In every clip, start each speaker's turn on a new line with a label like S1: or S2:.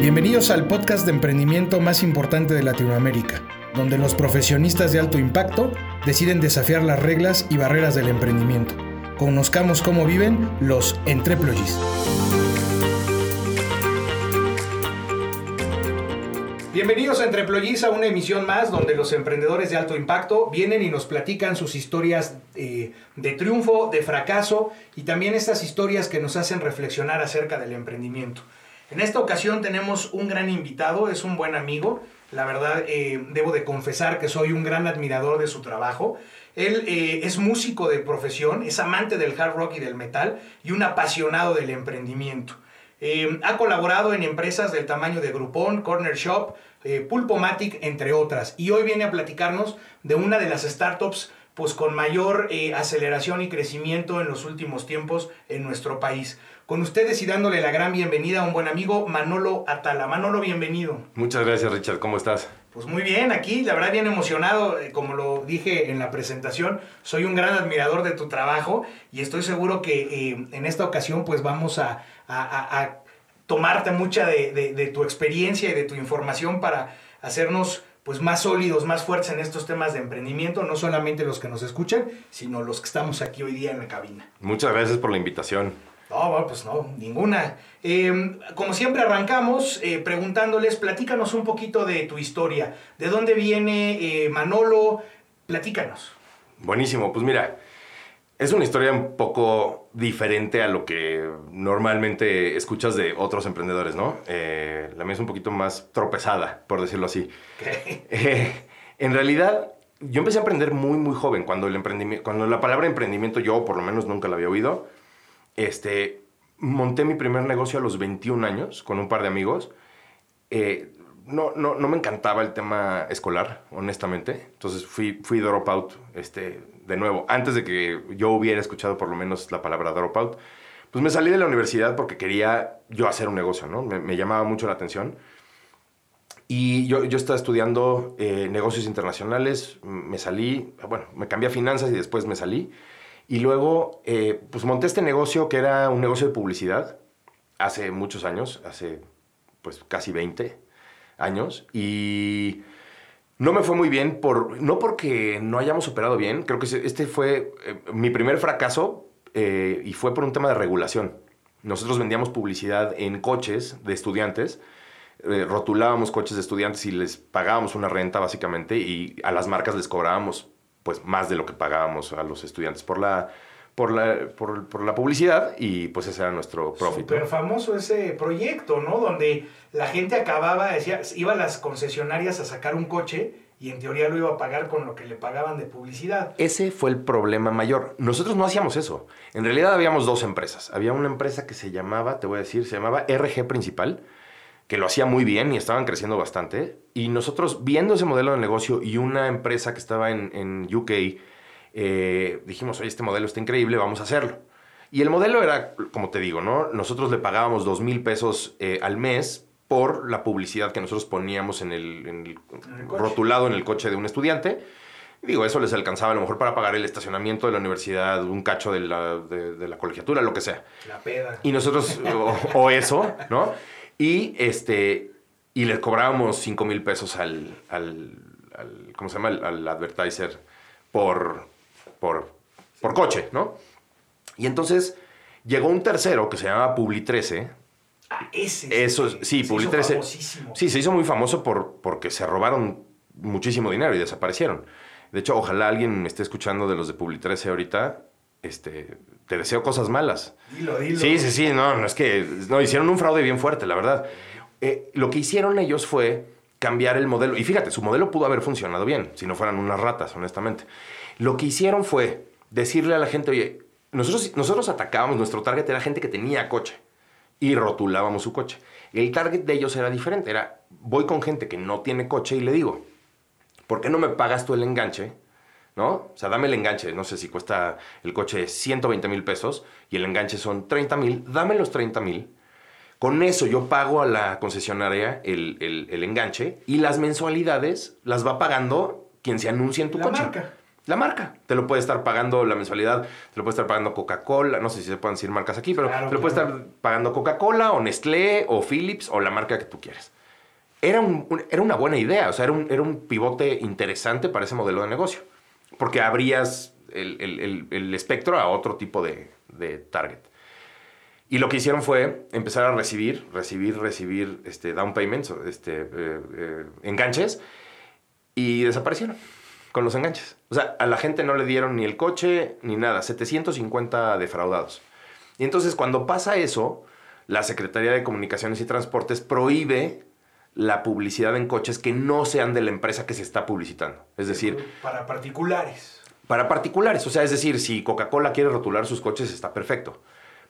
S1: Bienvenidos al podcast de emprendimiento más importante de Latinoamérica, donde los profesionistas de alto impacto deciden desafiar las reglas y barreras del emprendimiento. Conozcamos cómo viven los entreployees. Bienvenidos a Entreployees a una emisión más donde los emprendedores de alto impacto vienen y nos platican sus historias eh, de triunfo, de fracaso y también estas historias que nos hacen reflexionar acerca del emprendimiento. En esta ocasión tenemos un gran invitado, es un buen amigo. La verdad, eh, debo de confesar que soy un gran admirador de su trabajo. Él eh, es músico de profesión, es amante del hard rock y del metal y un apasionado del emprendimiento. Eh, ha colaborado en empresas del tamaño de Groupon, Corner Shop, Pulpomatic, entre otras. Y hoy viene a platicarnos de una de las startups pues, con mayor aceleración y crecimiento en los últimos tiempos en nuestro país. Con ustedes y dándole la gran bienvenida a un buen amigo, Manolo Atala. Manolo, bienvenido.
S2: Muchas gracias, Richard. ¿Cómo estás?
S1: Pues muy bien, aquí, la verdad, bien emocionado. Eh, como lo dije en la presentación, soy un gran admirador de tu trabajo y estoy seguro que eh, en esta ocasión, pues vamos a, tomarte mucha de, tu experiencia y de tu información para hacernos pues más sólidos, más fuertes en estos temas de emprendimiento, no solamente los que nos escuchan, sino los que estamos aquí hoy día en la cabina.
S2: Muchas gracias por la invitación.
S1: No, pues no, ninguna. Em, como siempre arrancamos eh, preguntándoles, platícanos un poquito de tu historia. ¿De dónde viene eh, Manolo? Platícanos.
S2: Buenísimo, pues mira, es una historia un poco diferente a lo que normalmente escuchas de otros emprendedores, ¿no? Eh, la mía es un poquito más tropezada, por decirlo así. en realidad, yo empecé a emprender muy, muy joven. Cuando, el emprendimiento, cuando la palabra emprendimiento yo por lo menos nunca la había oído este, monté mi primer negocio a los 21 años con un par de amigos. Eh, no, no, no, me encantaba el tema escolar, honestamente. Entonces fui, fui dropout, este, de nuevo, antes de que yo hubiera escuchado por lo menos la palabra dropout. Pues me salí de la universidad porque quería yo hacer un negocio, ¿no? Me, llamaba mucho la atención. Y yo, yo estaba estudiando eh, negocios internacionales, me salí, bueno, me cambié a finanzas y después me salí. Y luego, eh, pues monté este negocio que era un negocio de publicidad hace muchos años, hace pues casi 20 años. Y no me fue muy bien, por, no porque no hayamos operado bien, creo que este fue eh, mi primer fracaso eh, y fue por un tema de regulación. Nosotros vendíamos publicidad en coches de estudiantes, rotulábamos coches de estudiantes y les pagábamos una renta básicamente y a las marcas les cobrábamos pues más de lo que pagábamos a los estudiantes por la, por la, por, la publicidad y pues ese era nuestro profit.
S1: Súper famoso ese proyecto, ¿no? Donde la gente acababa, decía, iba a las concesionarias a sacar un coche y en teoría lo iba a pagar con lo que le pagaban de publicidad.
S2: Ese fue el problema mayor. Nosotros no hacíamos eso. En realidad habíamos dos empresas. Había una empresa que se llamaba, te voy a decir, se llamaba RG Principal, que lo hacía muy bien y estaban creciendo bastante. Y nosotros, viendo ese modelo de negocio y una empresa que estaba en, en UK, eh, dijimos, oye, este modelo está increíble, vamos a hacerlo. Y el modelo era, como te digo, ¿no? Nosotros le pagábamos dos mil pesos eh, al mes por la publicidad que nosotros poníamos en el, rotulado en el coche de un estudiante. digo, eso les alcanzaba a lo mejor para pagar el estacionamiento de la universidad, un cacho de la, de, la colegiatura, lo que sea.
S1: La peda.
S2: Y nosotros, o eso, ¿no? Y, este, y le cobrábamos 5 mil pesos al, al, ¿cómo se llama? Al, advertiser por, por, por coche, ¿no? Y entonces llegó un tercero que se llama Publi 13.
S1: Ah, ese.
S2: Eso, sí, Publi 13. Sí, se hizo muy famoso por, porque se robaron muchísimo dinero y desaparecieron. De hecho, ojalá alguien me esté escuchando de los de Publi 13 ahorita este, te deseo cosas malas.
S1: Dilo, dilo.
S2: Sí, sí, sí, no, no es que, no, hicieron un fraude bien fuerte, la verdad. Eh, lo que hicieron ellos fue cambiar el modelo, y fíjate, su modelo pudo haber funcionado bien, si no fueran unas ratas, honestamente. Lo que hicieron fue decirle a la gente, oye, nosotros, nosotros atacábamos, nuestro target era gente que tenía coche y rotulábamos su coche. El target de ellos era diferente, era, voy con gente que no tiene coche y le digo, ¿por qué no me pagas tú el enganche? ¿No? O sea, dame el enganche, no sé si cuesta el coche 120 mil pesos y el enganche son 30 mil, dame los 30 mil. Con eso yo pago a la concesionaria el, enganche y las mensualidades las va pagando quien se anuncia en tu
S1: la
S2: coche.
S1: Marca.
S2: la marca. Te lo puede estar pagando la mensualidad, te lo puede estar pagando Coca-Cola, no sé si se pueden decir marcas aquí, pero
S1: Claro,
S2: te lo puede estar pagando Coca-Cola o Nestlé o Philips o la marca que tú quieras. Era, un- un- era una buena idea, o sea, era un, era un pivote interesante para ese modelo de negocio, porque abrías el, el- el- espectro a otro tipo de, de target. Y lo que hicieron fue empezar a recibir, recibir, recibir este, down payments, este, eh, eh, enganches, y desaparecieron con los enganches. O sea, a la gente no le dieron ni el coche ni nada, 750 defraudados. Y entonces cuando pasa eso, la Secretaría de Comunicaciones y Transportes prohíbe la publicidad en coches que no sean de la empresa que se está publicitando. Es decir,
S1: Para particulares.
S2: para particulares. O sea, es decir, si Coca-Cola quiere rotular sus coches, está perfecto.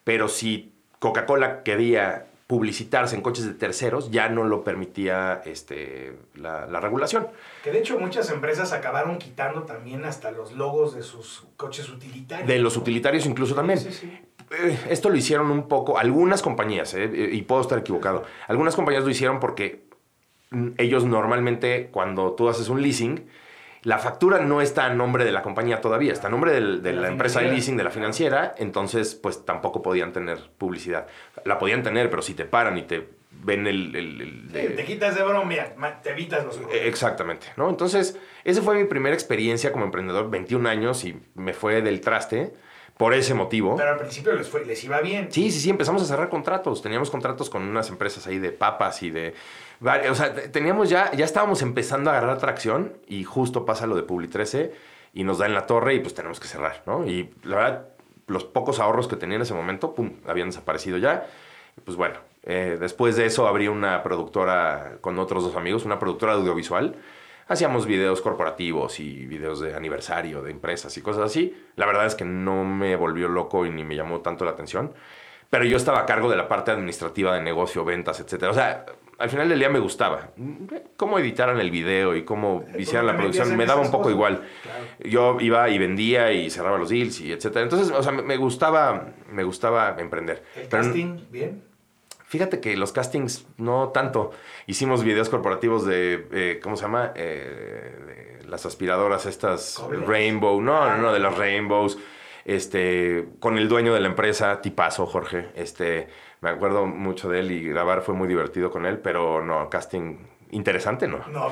S2: Pero si Coca-Cola quería publicitarse en coches de terceros, ya no lo permitía este, la, la regulación.
S1: Que de hecho muchas empresas acabaron quitando también hasta los logos de sus coches utilitarios.
S2: De los utilitarios incluso también.
S1: Sí, sí, sí.
S2: Eh, Esto lo hicieron un poco, algunas compañías, eh, y puedo estar equivocado, algunas compañías lo hicieron porque ellos normalmente cuando tú haces un leasing, la factura no está a nombre de la compañía todavía, está a nombre del- de,
S1: De la
S2: la, empresa de leasing, de la financiera, entonces pues tampoco podían tener publicidad. La podían tener, pero si te paran y te ven el... el- el- de-
S1: Sí, te quitas de broma, te evitas los
S2: eh, Exactamente, ¿no? Entonces, esa fue mi primera experiencia como emprendedor, 21 años y me fue del traste por ese motivo.
S1: Pero al principio les, fue, les iba bien.
S2: Sí, sí, sí, empezamos a cerrar contratos. Teníamos contratos con unas empresas ahí de papas y de... O sea, te- teníamos ya, ya estábamos empezando a agarrar tracción y justo pasa lo de Publi 13 y nos da en la torre y pues tenemos que cerrar, ¿no? Y la verdad, los pocos ahorros que tenía en ese momento, pum, habían desaparecido ya. Pues bueno, eh, después de eso abrí una productora con otros dos amigos, una productora audiovisual. Hacíamos videos corporativos y videos de aniversario de empresas y cosas así. La verdad es que no me volvió loco y ni me llamó tanto la atención. Pero yo estaba a cargo de la parte administrativa de negocio, ventas, etcétera. O sea, al final del día me gustaba. Cómo editaran el video y cómo hicieran la
S1: te metías
S2: producción me daba un poco
S1: cosas.
S2: igual.
S1: Claro.
S2: Yo iba y vendía y cerraba los deals y etcétera. Entonces, o sea, me me gustaba, me gustaba emprender.
S1: El
S2: Pero
S1: casting, bien.
S2: Fíjate que los castings no tanto. Hicimos videos corporativos de, eh, ¿cómo se llama? Eh, de las aspiradoras estas. Rainbow, no, no, no, de las Rainbows. Este, con el dueño de la empresa, tipazo, Jorge. Este, me acuerdo mucho de él y grabar fue muy divertido con él, pero no, casting interesante, ¿no?
S1: No.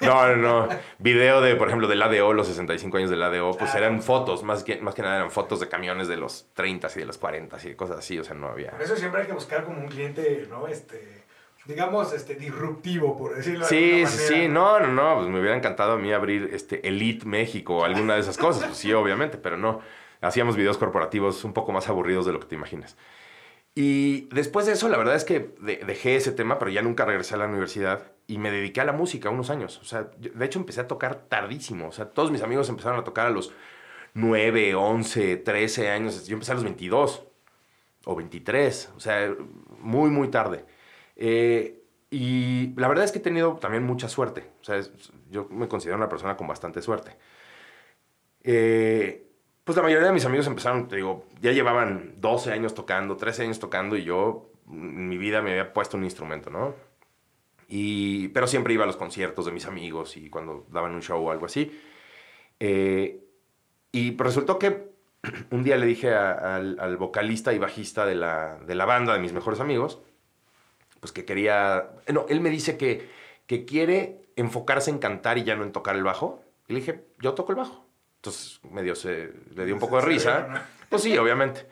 S2: No, no, no. Video de, por ejemplo, del ADO, los 65 años del ADO, pues eran fotos, más que, más que nada eran fotos de camiones de los 30 y de los 40 y cosas así, o sea, no había...
S1: Por eso siempre hay que buscar como un cliente, ¿no? Este, digamos, este, disruptivo, por decirlo de
S2: Sí, sí, sí, no, no, no, pues me hubiera encantado a mí abrir este Elite México o alguna de esas cosas, pues sí, obviamente, pero no. Hacíamos videos corporativos un poco más aburridos de lo que te imaginas. Y después de eso, la verdad es que de- dejé ese tema, pero ya nunca regresé a la universidad y me dediqué a la música unos años. O sea, de hecho empecé a tocar tardísimo. O sea, todos mis amigos empezaron a tocar a los 9, 11, 13 años. Yo empecé a los 22 o 23. O sea, muy, muy tarde. Eh, y la verdad es que he tenido también mucha suerte. O sea, yo me considero una persona con bastante suerte. Eh, pues la mayoría de mis amigos empezaron, te digo, ya llevaban 12 años tocando, 13 años tocando y yo en mi vida me había puesto un instrumento, ¿no? Y, pero siempre iba a los conciertos de mis amigos y cuando daban un show o algo así. Eh, y pues resultó que un día le dije al vocalista y bajista de la, de la banda de mis mejores amigos, pues que quería... No, él me dice que, que quiere enfocarse en cantar y ya no en tocar el bajo. Y le dije, yo toco el bajo. Entonces medio se le dio un poco de risa. Pues sí, obviamente.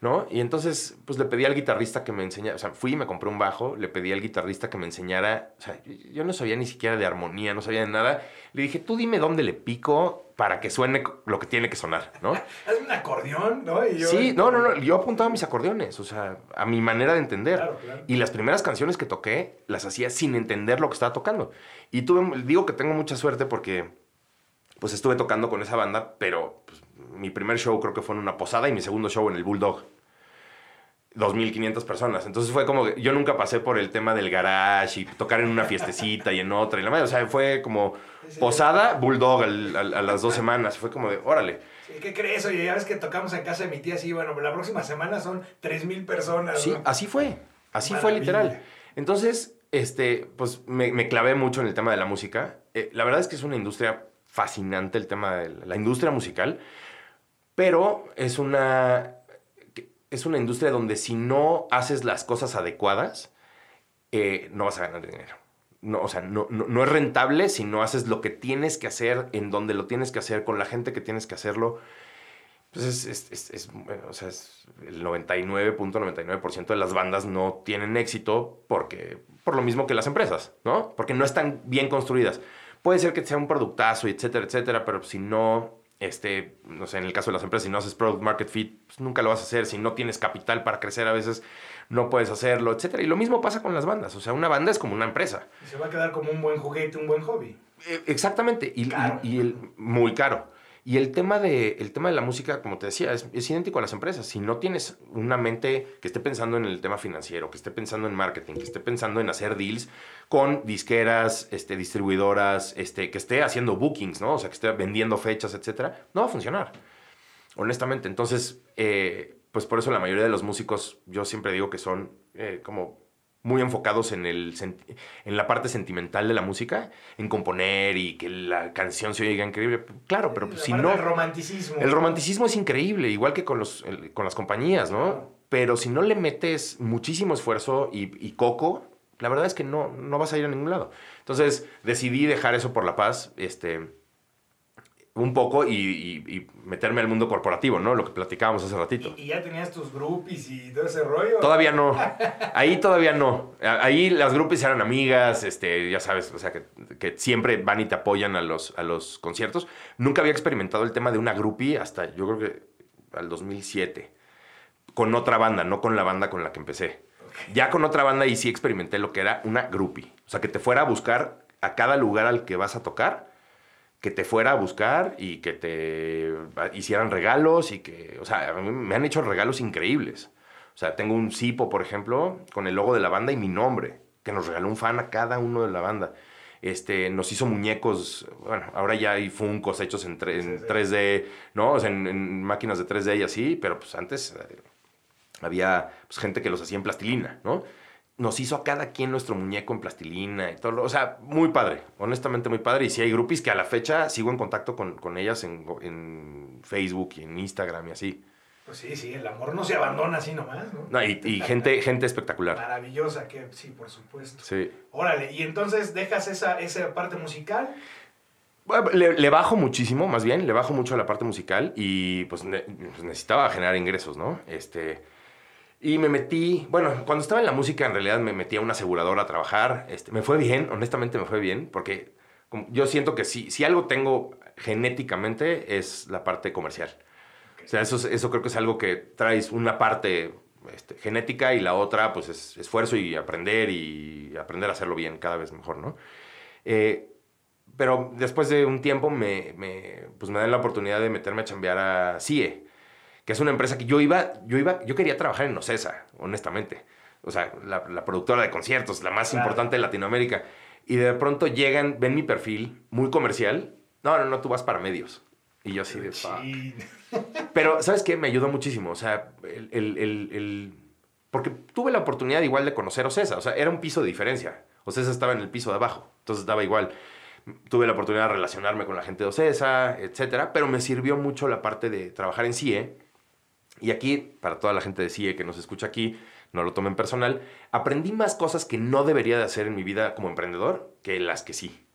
S2: ¿No? Y entonces, pues le pedí al guitarrista que me enseñara, o sea, fui y me compré un bajo, le pedí al guitarrista que me enseñara, o sea, yo no sabía ni siquiera de armonía, no sabía de nada. Le dije, tú dime dónde le pico para que suene lo que tiene que sonar, ¿no?
S1: Haz un acordeón, ¿no? Y yo-
S2: Sí, no, no, no, yo apuntaba mis acordeones, o sea, a mi manera de entender.
S1: Claro, claro.
S2: Y las primeras canciones que toqué las hacía sin entender lo que estaba tocando. Y tuve, digo que tengo mucha suerte porque pues estuve tocando con esa banda, pero pues, mi primer show creo que fue en una posada y mi segundo show en el Bulldog. 2.500 personas. Entonces fue como, que yo nunca pasé por el tema del garage y tocar en una fiestecita y en otra. Y la madre, o sea, fue como posada, Bulldog al- al- a las dos semanas. Fue como de, órale.
S1: Sí, ¿Qué crees? Oye, ya ves que tocamos en casa de mi tía, sí, bueno, la próxima semana son 3.000 personas.
S2: Sí,
S1: ¿no?
S2: así fue. Así fue literal. Entonces, este, pues me, me clavé mucho en el tema de la música. Eh, la verdad es que es una industria fascinante el tema de la industria musical, pero es una, es una industria donde si no haces las cosas adecuadas, eh, no vas a ganar dinero. No, o sea, no, no, es rentable si no haces lo que tienes que hacer, en donde lo tienes que hacer, con la gente que tienes que hacerlo. Pues es, es, es, o sea, el 99.99% de las bandas no tienen éxito porque, por lo mismo que las empresas, ¿no? Porque no están bien construidas. Puede ser que sea un productazo, etcétera, etcétera, pero si no, este, no sé, en el caso de las empresas, si no haces product market fit, pues nunca lo vas a hacer. Si no tienes capital para crecer, a veces no puedes hacerlo, etcétera. Y lo mismo pasa con las bandas. O sea, una banda es como una empresa.
S1: Y se va a quedar como un buen juguete, un buen hobby.
S2: Eh, exactamente. Y, y, el, muy caro. Y el tema, de, el tema de la música, como te decía, es, es, idéntico a las empresas. Si no tienes una mente que esté pensando en el tema financiero, que esté pensando en marketing, que esté pensando en hacer deals con disqueras, este, distribuidoras, este, que esté haciendo bookings, ¿no? O sea, que esté vendiendo fechas, etcétera, no va a funcionar. Honestamente. Entonces, eh, pues por eso la mayoría de los músicos, yo siempre digo que son eh, como muy enfocados en, el, en la parte sentimental de la música, en componer y que la canción se oiga increíble. Claro, pero si no...
S1: El romanticismo.
S2: El romanticismo es increíble, igual que con, los, con las compañías, ¿no? Pero si no le metes muchísimo esfuerzo y, y, coco, la verdad es que no, no vas a ir a ningún lado. Entonces decidí dejar eso por la paz. Este, un poco y, meterme al mundo corporativo, ¿no? Lo que platicábamos hace ratito.
S1: ¿Y, ya tenías tus groupies y todo ese rollo?
S2: Todavía no. Ahí todavía no. Ahí las groupies eran amigas, este, ya sabes, o sea, que, siempre van y te apoyan a los, a los conciertos. Nunca había experimentado el tema de una groupie hasta, yo creo que al 2007. Con otra banda, no con la banda con la que empecé. Ya con otra banda y sí experimenté lo que era una groupie. O sea, que te fuera a buscar a cada lugar al que vas a tocar que te fuera a buscar y que te hicieran regalos y que, o sea, me han hecho regalos increíbles. O sea, tengo un cipo, por ejemplo, con el logo de la banda y mi nombre, que nos regaló un fan a cada uno de la banda. Este, nos hizo muñecos, bueno, ahora ya hay funcos hechos en, 3D, ¿no? O sea, en, máquinas de 3D y así, pero pues antes eh, había pues, gente que los hacía en plastilina, ¿no? nos hizo a cada quien nuestro muñeco en plastilina y todo. o sea, muy padre, honestamente muy padre. Y si hay grupis que a la fecha sigo en contacto con, ellas en, Facebook y en Instagram y así.
S1: Pues sí, sí, el amor no se abandona así nomás, ¿no?
S2: y, gente, gente espectacular.
S1: Maravillosa, que sí, por supuesto.
S2: Sí.
S1: Órale, y entonces dejas esa, esa parte musical.
S2: Bueno, le, bajo muchísimo, más bien, le bajo mucho a la parte musical y pues, pues necesitaba generar ingresos, ¿no? Este y me metí, bueno, cuando estaba en la música en realidad me metí a una aseguradora a trabajar. Este, me fue bien, honestamente me fue bien, porque yo siento que si, si algo tengo genéticamente es la parte comercial. O sea, eso, eso creo que es algo que traes una parte este, genética y la otra pues es esfuerzo y aprender y aprender a hacerlo bien cada vez mejor, ¿no? Eh, pero después de un tiempo me, me, pues me dan la oportunidad de meterme a chambear a CIE que es una empresa que yo iba, yo iba, yo quería trabajar en Ocesa, honestamente. O sea, la, productora de conciertos, la más importante de Latinoamérica. Y de pronto llegan, ven mi perfil, muy comercial. No, no, no, tú vas para medios. Y yo así de... Pero, ¿sabes qué? Me ayudó muchísimo. O sea, el, el, el, Porque tuve la oportunidad igual de conocer Ocesa. O sea, era un piso de diferencia. Ocesa estaba en el piso de abajo. Entonces daba igual. Tuve la oportunidad de relacionarme con la gente de Ocesa, etcétera. Pero me sirvió mucho la parte de trabajar en CIE y aquí, para toda la gente de CIE que nos escucha aquí, no lo tomen personal, aprendí más cosas que no debería de hacer en mi vida como emprendedor que las que sí.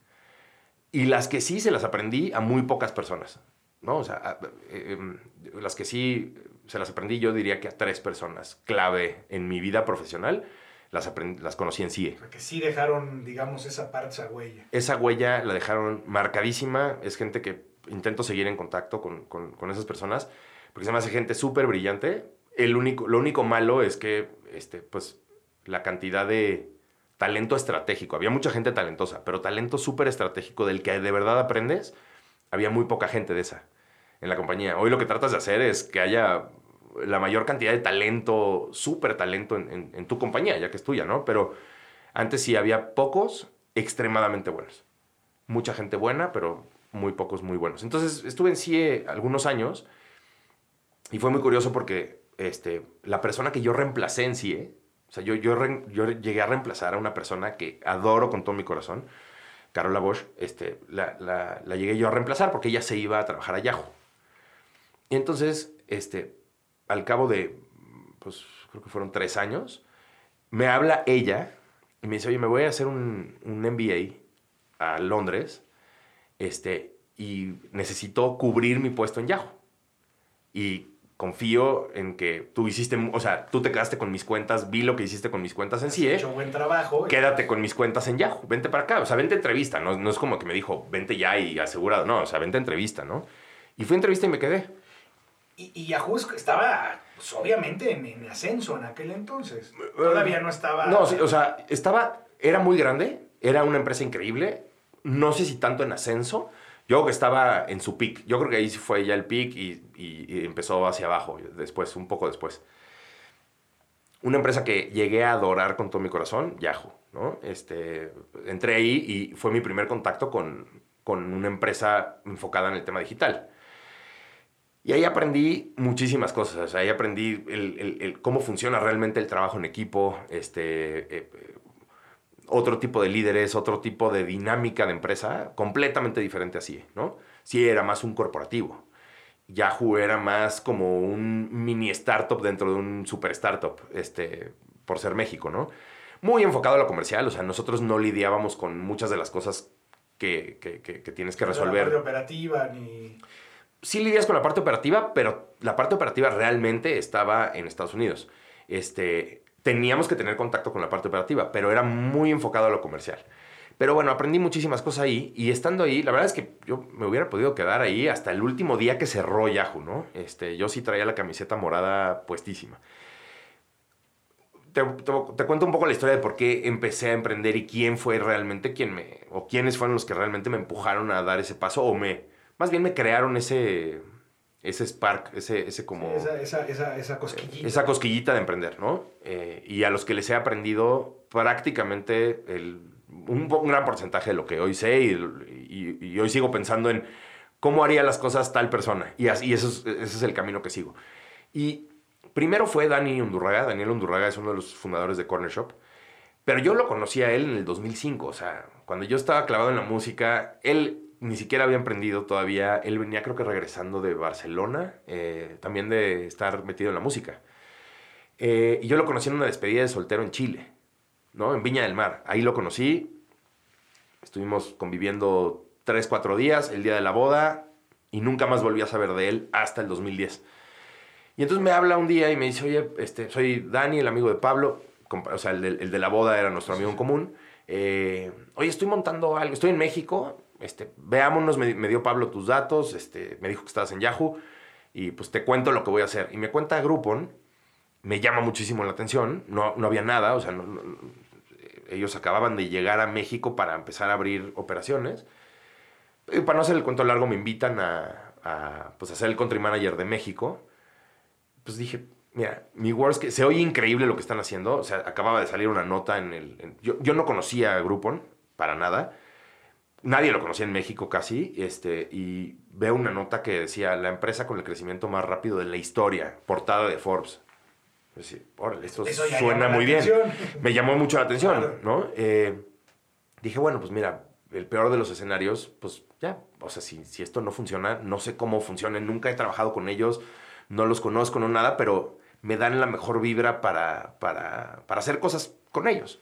S2: Y las que sí se las aprendí a muy pocas personas. ¿no? O sea, eh, em, las que sí se las aprendí yo diría que a tres personas clave en mi vida profesional. Las, las conocí en CIE.
S1: Que sí dejaron, digamos, esa parte, esa huella.
S2: Esa huella la dejaron marcadísima. Es gente que intento seguir en contacto con, con, con esas personas porque se me hace gente súper brillante. El único, lo único malo es que, este, pues, la cantidad de talento estratégico. Había mucha gente talentosa, pero talento súper estratégico del que de verdad aprendes, había muy poca gente de esa en la compañía. Hoy lo que tratas de hacer es que haya la mayor cantidad de talento, súper talento en, en, tu compañía, ya que es tuya, ¿no? Pero antes sí había pocos extremadamente buenos. Mucha gente buena, pero muy pocos muy buenos. Entonces estuve en CIE algunos años y fue muy curioso porque este, la persona que yo reemplacé en CIE, o sea, yo, yo, yo llegué a reemplazar a una persona que adoro con todo mi corazón, Carola Bosch, este, la, la, la, llegué yo a reemplazar porque ella se iba a trabajar a Yahoo. Y entonces, este, al cabo de, pues creo que fueron tres años, me habla ella y me dice, oye, me voy a hacer un, un MBA a Londres este, y necesito cubrir mi puesto en Yahoo. Y confío en que tú hiciste, o sea, tú te quedaste con mis cuentas, vi lo que hiciste con mis cuentas en sí.
S1: He hecho buen trabajo.
S2: Quédate con mis cuentas en Yahoo, vente para acá, o sea, vente a entrevista, no, no es como que me dijo, vente ya y asegurado, no, o sea, vente a entrevista, ¿no? Y fui a entrevista y me quedé.
S1: Y, y Yahoo estaba, pues, obviamente, en, en, ascenso en aquel entonces. Todavía no estaba...
S2: No, o sea, estaba, era muy grande, era una empresa increíble, no sé si tanto en ascenso, yo que estaba en su peak. Yo creo que ahí fue ya el peak y, y, empezó hacia abajo después, un poco después. Una empresa que llegué a adorar con todo mi corazón, Yahoo. ¿no? Este, entré ahí y fue mi primer contacto con, con una empresa enfocada en el tema digital. Y ahí aprendí muchísimas cosas. Ahí aprendí el, el, cómo funciona realmente el trabajo en equipo, este, eh, otro tipo de líderes, otro tipo de dinámica de empresa, completamente diferente así, ¿no? Sí era más un corporativo. Yahoo era más como un mini startup dentro de un super startup, este, por ser México, ¿no? Muy enfocado a lo comercial, o sea, nosotros no lidiábamos con muchas de las cosas que, que, que, que tienes que resolver.
S1: La parte operativa ni...
S2: Sí lidias con la parte operativa, pero la parte operativa realmente estaba en Estados Unidos. Este, teníamos que tener contacto con la parte operativa, pero era muy enfocado a lo comercial. Pero bueno, aprendí muchísimas cosas ahí y estando ahí, la verdad es que yo me hubiera podido quedar ahí hasta el último día que cerró Yahoo, ¿no? Este, yo sí traía la camiseta morada puestísima. Te, te, te, cuento un poco la historia de por qué empecé a emprender y quién fue realmente quien me, o quiénes fueron los que realmente me empujaron a dar ese paso o me, más bien me crearon ese, ese spark, ese, ese como...
S1: Sí, esa, esa, esa, esa, cosquillita.
S2: Esa cosquillita de emprender, ¿no? Eh, y a los que les he aprendido prácticamente el, un, un, gran porcentaje de lo que hoy sé y, y, y, hoy sigo pensando en cómo haría las cosas tal persona. Y, así, y eso es, ese es el camino que sigo. Y primero fue Dani Undurraga. Daniel Undurraga es uno de los fundadores de Corner Shop. Pero yo lo conocí a él en el 2005. O sea, cuando yo estaba clavado en la música, él ni siquiera había emprendido todavía. Él venía creo que regresando de Barcelona, eh, también de estar metido en la música. Eh, y yo lo conocí en una despedida de soltero en Chile, ¿no? En Viña del Mar. Ahí lo conocí. Estuvimos conviviendo tres, cuatro días, el día de la boda, y nunca más volví a saber de él hasta el 2010. Y entonces me habla un día y me dice, oye, este, soy Dani, el amigo de Pablo, o sea, el de, el de la boda era nuestro amigo en común. Eh, oye, estoy montando algo, estoy en México, este, veámonos, me, dio Pablo tus datos, este, me dijo que estabas en Yahoo y pues te cuento lo que voy a hacer. Y me cuenta Groupon, me llama muchísimo la atención, no, no había nada, o sea, ellos acababan de llegar a México para empezar a abrir operaciones. Para no hacer el cuento largo, me invitan a, pues, a ser el country manager de México. Pues dije, mira, mi worst que se oye increíble lo que están haciendo. O sea, acababa de salir una nota en el. Yo, yo no conocía a Groupon para nada nadie lo conocía en México casi, este, y veo una nota que decía, la empresa con el crecimiento más rápido de la historia, portada de Forbes. Es decir, órale, esto Eso suena muy bien. Me llamó mucho la atención, claro. ¿no? Eh, dije, bueno, pues mira, el peor de los escenarios, pues ya, o sea, si, si esto no funciona, no sé cómo funcionan, nunca he trabajado con ellos, no los conozco, no nada, pero me dan la mejor vibra para, para, para hacer cosas con ellos.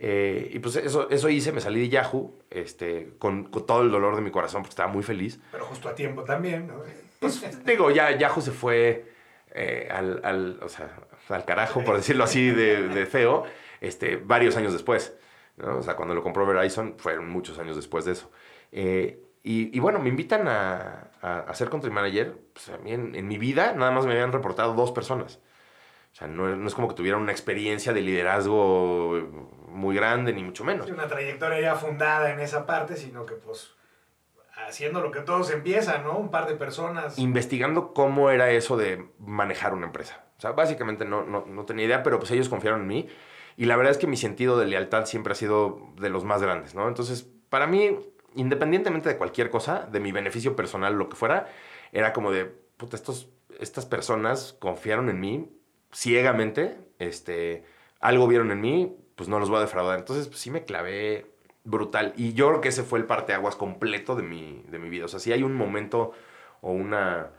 S2: Eh, y pues eso, eso hice, me salí de Yahoo este, con, con, todo el dolor de mi corazón porque estaba muy feliz.
S1: Pero justo a tiempo también, ¿no?
S2: Pues digo, ya Yahoo se fue eh, al, al, o sea, al carajo, por decirlo así, de, de feo, este, varios años después. ¿no? O sea, cuando lo compró Verizon, fueron muchos años después de eso. Eh, y, y, bueno, me invitan a, a, a ser country manager. Pues a mí en, en, mi vida nada más me habían reportado dos personas. O sea, no, no es como que tuviera una experiencia de liderazgo muy grande, ni mucho menos.
S1: Una trayectoria ya fundada en esa parte, sino que pues haciendo lo que todos empiezan, ¿no? Un par de personas.
S2: Investigando cómo era eso de manejar una empresa. O sea, básicamente no, no, no tenía idea, pero pues ellos confiaron en mí. Y la verdad es que mi sentido de lealtad siempre ha sido de los más grandes, ¿no? Entonces, para mí, independientemente de cualquier cosa, de mi beneficio personal, lo que fuera, era como de, puta, estos, estas personas confiaron en mí ciegamente, este, algo vieron en mí, pues no los voy a defraudar. Entonces, pues sí me clavé brutal. Y yo creo que ese fue el parteaguas completo de mi, de mi vida. O sea, si hay un momento o una,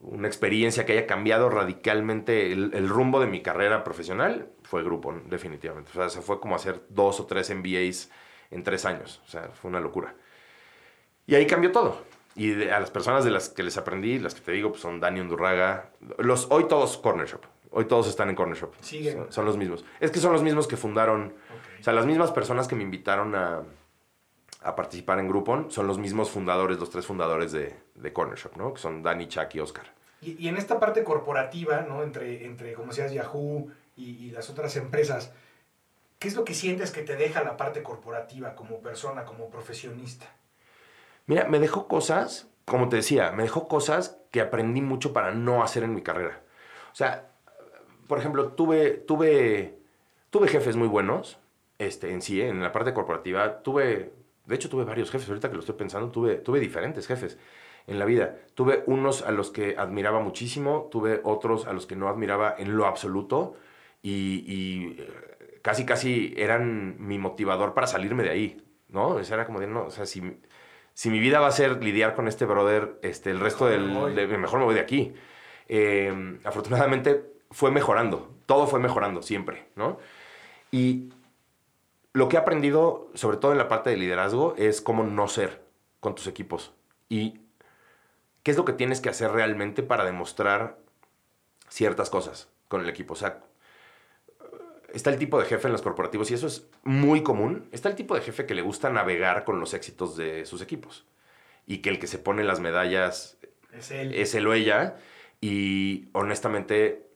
S2: una experiencia que haya cambiado radicalmente el, rumbo de mi carrera profesional, fue Groupon, definitivamente. O sea, se fue como hacer dos o tres MBAs en tres años. O sea, fue una locura. Y ahí cambió todo. Y a las personas de las que les aprendí, las que te digo, pues son Dani Undurraga. Los, hoy todos Corner Shop. Hoy todos están en Corner Shop.
S1: Siguen.
S2: Son, los mismos. Es que son los mismos que fundaron. O sea, las mismas personas que me invitaron a, a, participar en Groupon son los mismos fundadores, los tres fundadores de, de Corner Shop, ¿no? Que son Dani, Chuck y Oscar.
S1: Y, y, en esta parte corporativa, ¿no? Entre, entre como decías, Yahoo y, y las otras empresas, ¿qué es lo que sientes que te deja la parte corporativa como persona, como profesionista?
S2: Mira, me dejó cosas, como te decía, me dejó cosas que aprendí mucho para no hacer en mi carrera. O sea, por ejemplo, tuve, tuve, tuve jefes muy buenos, este, en sí, en la parte corporativa. Tuve, de hecho, tuve varios jefes, ahorita que lo estoy pensando, tuve, tuve diferentes jefes en la vida. Tuve unos a los que admiraba muchísimo, tuve otros a los que no admiraba en lo absoluto y, y eh, casi, casi eran mi motivador para salirme de ahí, ¿no? O sea, era como de, no, o sea, si si mi vida va a ser lidiar con este brother, este, el resto del... mejor me voy de aquí. Eh, afortunadamente fue mejorando, todo fue mejorando siempre, ¿no? Y lo que he aprendido, sobre todo en la parte de liderazgo, es cómo no ser con tus equipos. Y qué es lo que tienes que hacer realmente para demostrar ciertas cosas con el equipo. O sea, está el tipo de jefe en los corporativos y eso es muy común. Está el tipo de jefe que le gusta navegar con los éxitos de sus equipos y que el que se pone las medallas
S1: es él,
S2: es él o ella y honestamente,